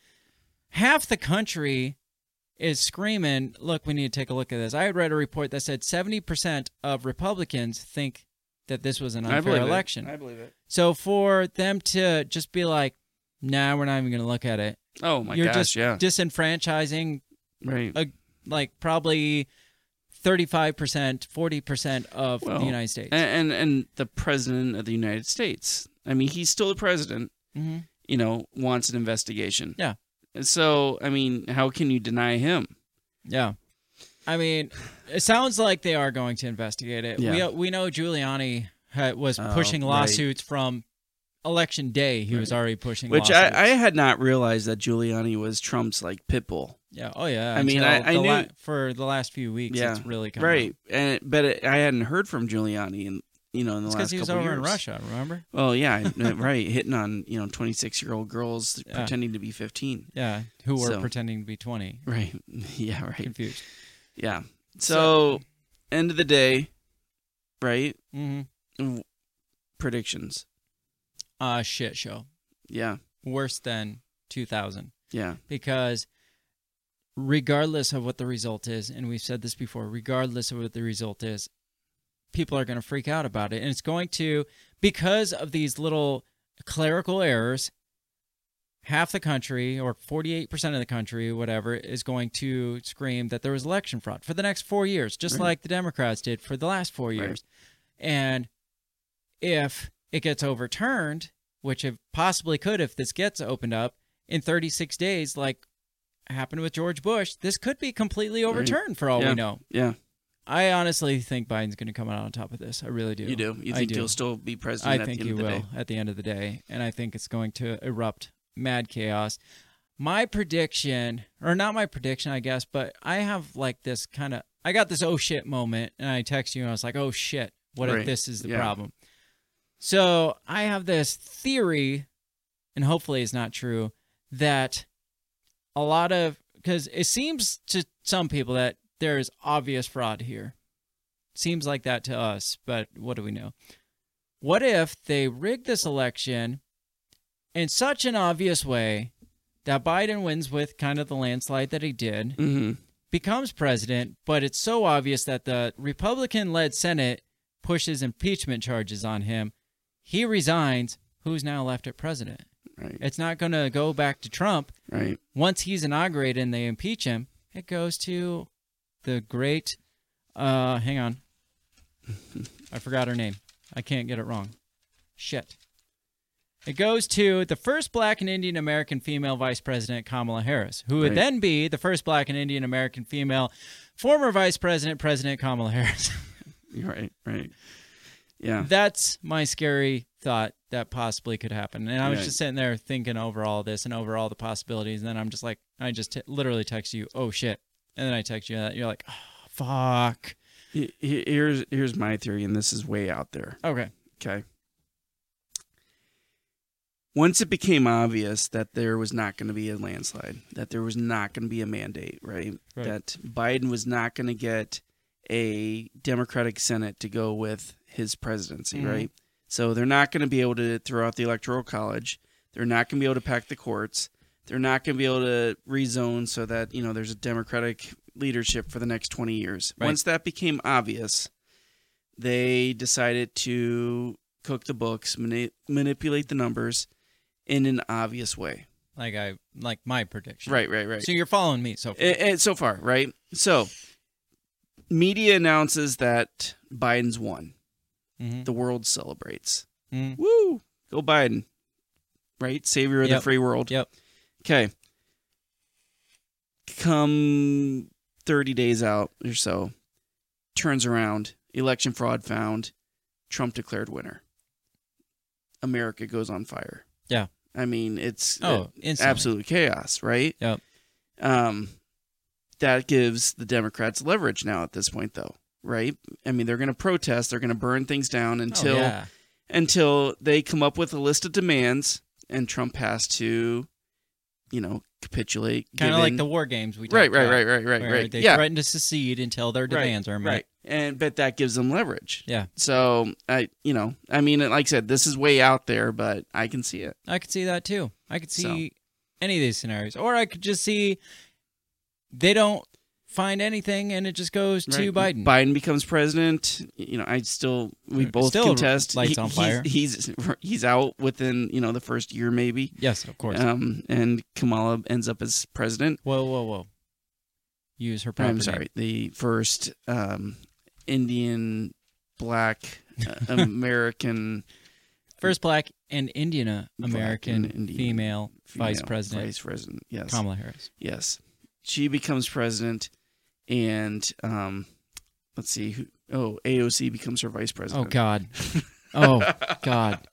A: half the country is screaming, look, we need to take a look at this. I had read a report that said 70% of Republicans think that this was an
B: I
A: unfair
B: it.
A: election.
B: I believe it.
A: So for them to just be like, nah, we're not even going to look at it.
B: Oh my
A: You're
B: gosh,
A: just
B: yeah,
A: disenfranchising
B: right.
A: a, like probably 35%, 40% of
B: Well,
A: the United States.
B: and, and and the president of the United States. I mean, he's still the president.
A: hmm
B: You know, wants an investigation.
A: Yeah.
B: So, I mean, how can you deny him?
A: Yeah. I mean, it sounds like they are going to investigate it.
B: Yeah.
A: We, we know Giuliani was
B: Oh,
A: pushing
B: right.
A: lawsuits from election day. He was already pushing
B: Which. I, I had not realized that Giuliani was Trump's like pit bull.
A: yeah. Oh, yeah.
B: I mean, I- I knew-
A: for the last few weeks,
B: Yeah.
A: it's really
B: right.
A: out.
B: And but it, I hadn't heard from Giuliani and you know in the
A: It's
B: last
A: because he was over in. Russia, remember?
B: Well, yeah, right, hitting on you know twenty six year old girls
A: Yeah.
B: pretending to be fifteen.
A: Yeah. Who were
B: So-
A: pretending to be 20.
B: Right. Yeah. Right.
A: Confused.
B: Yeah. So, end of the day, right?
A: Mm-hmm.
B: W- Predictions.
A: Uh, shit show.
B: Yeah.
A: Worse than 2000.
B: Yeah.
A: because regardless of what the result is, and we've said this before, regardless of what the result is, people are going to freak out about it. And it's going to, because of these little clerical errors, half the country or 48% of the country, whatever, is going to scream that there was election fraud for the next four years, just
B: Right.
A: like the Democrats did for the last four years. And if it gets overturned, which it possibly could if this gets opened up in 36 days, like happened with George Bush, this could be completely
B: Right.
A: overturned for all
B: yeah.
A: we know.
B: Yeah,
A: I honestly think Biden's going to come out on top of this. I really do.
B: you do. You think
A: do.
B: he'll still be president
A: I
B: at
A: think
B: the
A: he
B: of the
A: will
B: day?
A: at the end of the day, and I think it's going to erupt mad chaos. My prediction, or not my prediction, I guess, but I have like this kind of, I got this oh shit moment, and I text you, and I was like, oh shit, what if this is the
B: Yeah.
A: problem? So I have this theory, and hopefully it's not true, that a lot of because it seems to some people that there is obvious fraud here. Seems like that to us, but what do we know? What if they rig this election in such an obvious way that Biden wins with kind of the landslide that he did,
B: hmm
A: becomes president, but it's so obvious that the Republican led Senate pushes impeachment charges on him. He resigns. Who's now left at president?
B: Right.
A: It's not going to go back to Trump.
B: Right.
A: Once he's inaugurated and they impeach him, it goes to the great. Uh, hang on. I forgot her name. I can't get it wrong. Shit. It goes to the first black and Indian American female vice president, Kamala Harris, who would
B: Right.
A: then be the first black and Indian American female former vice president, President Kamala Harris.
B: Right. Right. Yeah.
A: That's my scary thought that possibly could happen. And I was
B: Right.
A: just sitting there thinking over all this and over all the possibilities. And then I'm just like, I just t- literally text you, oh shit. And then I text you that. You're like, oh, fuck.
B: He- he- Here's here's my theory, and this is way out there.
A: Okay.
B: Okay. Once it became obvious that there was not going to be a landslide, that there was not going to be a mandate, right?
A: Right.
B: That Biden was not going to get a Democratic Senate to go with his presidency,
A: Mhm.
B: right? So they're not going to be able to throw out the Electoral College. They're not going to be able to pack the courts. They're not going to be able to rezone so that, you know, there's a Democratic leadership for the next 20 years.
A: Right.
B: Once that became obvious, they decided to cook the books, mani- manipulate the numbers in an obvious way.
A: Like I like my prediction.
B: Right, right, right.
A: So you're following me so far.
B: Eh, eh, so far, right? So, media announces that Biden's won.
A: Mhm.
B: The world celebrates.
A: Mhm.
B: Woo! Go Biden. Right? Savior of
A: Yep.
B: the free world.
A: Yep.
B: Okay. Come 30 days out or so, turns around, election fraud found, Trump declared winner. America goes on fire.
A: Yeah.
B: I mean, it's
A: Oh, instantly.
B: absolute chaos, right?
A: Yep.
B: Um, that gives the Democrats leverage now at this point, though, right? I mean, they're going to protest, they're going to burn things down oh, until
A: oh, yeah.
B: until they come up with a list of demands, and Trump has to, you know, capitulate.
A: Kind of like the war games we talked
B: right, right, right, right, right, right.
A: They
B: yeah,
A: threaten to secede until their demands are met.
B: right. And but that gives them leverage.
A: Yeah.
B: So I, you know, I mean, like I said, this is way out there, but I can see it.
A: I could see that too. I could
B: So.
A: see any of these scenarios, or I could just see they don't find anything and it just goes to Biden.
B: Biden becomes president. You know, I still we both
A: still
B: contest.
A: lights
B: He-
A: on
B: he's-
A: fire.
B: He's, he's out within you know the first year maybe.
A: yes, of course.
B: Um, and Kamala ends up as president.
A: whoa, whoa, whoa. Use her proper
B: I'm sorry, the first um, Indian black uh, American
A: First black and Indian uh, American
B: and Indian
A: female, vice president,
B: Vice president, yes,
A: Kamala Harris.
B: yes. She becomes president, and um, let's see, who, oh, AOC becomes her vice president. Oh.
A: God. Oh God.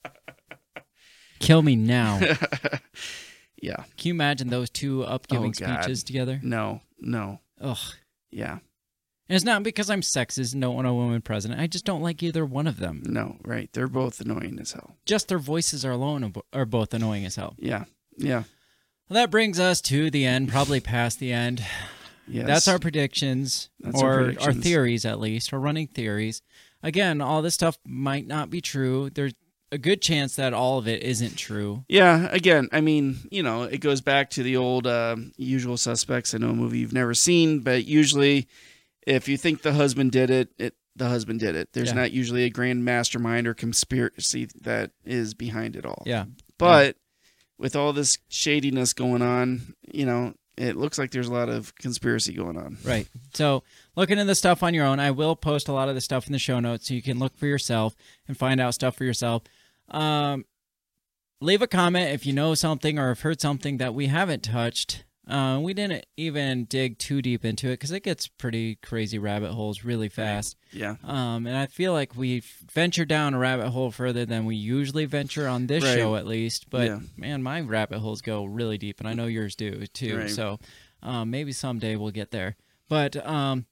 A: Kill me now.
B: yeah,
A: Can you imagine those two up giving
B: Oh,
A: speeches together?
B: no, no,
A: Ugh.
B: yeah,
A: And it's not because I'm sexist and don't want a woman president. I just don't like either one of them.
B: no, right. They're both annoying as hell.
A: Just their voices are alone are both annoying as hell.
B: Yeah, yeah,
A: Well, that brings us to the end, probably past the end.
B: Yes.
A: That's our predictions,
B: That's
A: or
B: our
A: our, theories at least, or running theories. Again, all this stuff might not be true. There's a good chance that all of it isn't true.
B: Yeah, again, I mean, you know, it goes back to the old uh, usual suspects. I know a movie you've never seen, but usually if you think the husband did it, it the husband did it. There's
A: Yeah.
B: not usually a grand mastermind or conspiracy that is behind it all.
A: Yeah.
B: But with all this shadiness going on, you know, it looks like there's a lot of conspiracy going on.
A: Right. So look into the stuff on your own. I will post a lot of the stuff in the show notes so you can look for yourself and find out stuff for yourself. Um, leave a comment if you know something or have heard something that we haven't touched. Uh, we didn't even dig too deep into it because it gets pretty crazy rabbit holes really fast.
B: Yeah.
A: Um, and I feel like we ventured down a rabbit hole further than we usually venture on this
B: Right.
A: show, at least. But
B: Yeah.
A: man, my rabbit holes go really deep, and I know yours do too.
B: Right.
A: So um, maybe someday we'll get there. But um,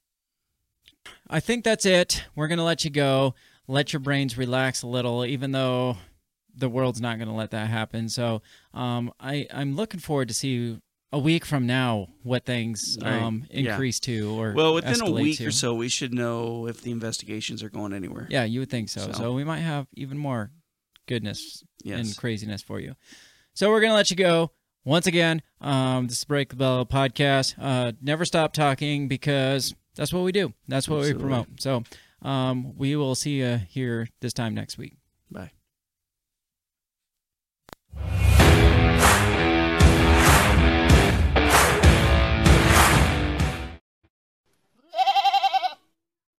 A: I think that's it. We're gonna let you go. Let your brains relax a little, even though the world's not gonna let that happen. So um, I I'm looking forward to see a week from now what things
B: Right.
A: um,
B: Yeah.
A: increase to or
B: Well, within a week
A: to.
B: or so, we should know if the investigations are going anywhere.
A: Yeah, you would think so.
B: So-
A: So, we might have even more goodness
B: Yes.
A: and craziness for you. So we're gonna let you go. Once again, um, this is Break the Bell podcast. Uh, never stop talking because that's what we do. That's what
B: Absolutely.
A: we promote. So um, we will see you here this time next week.
B: Bye.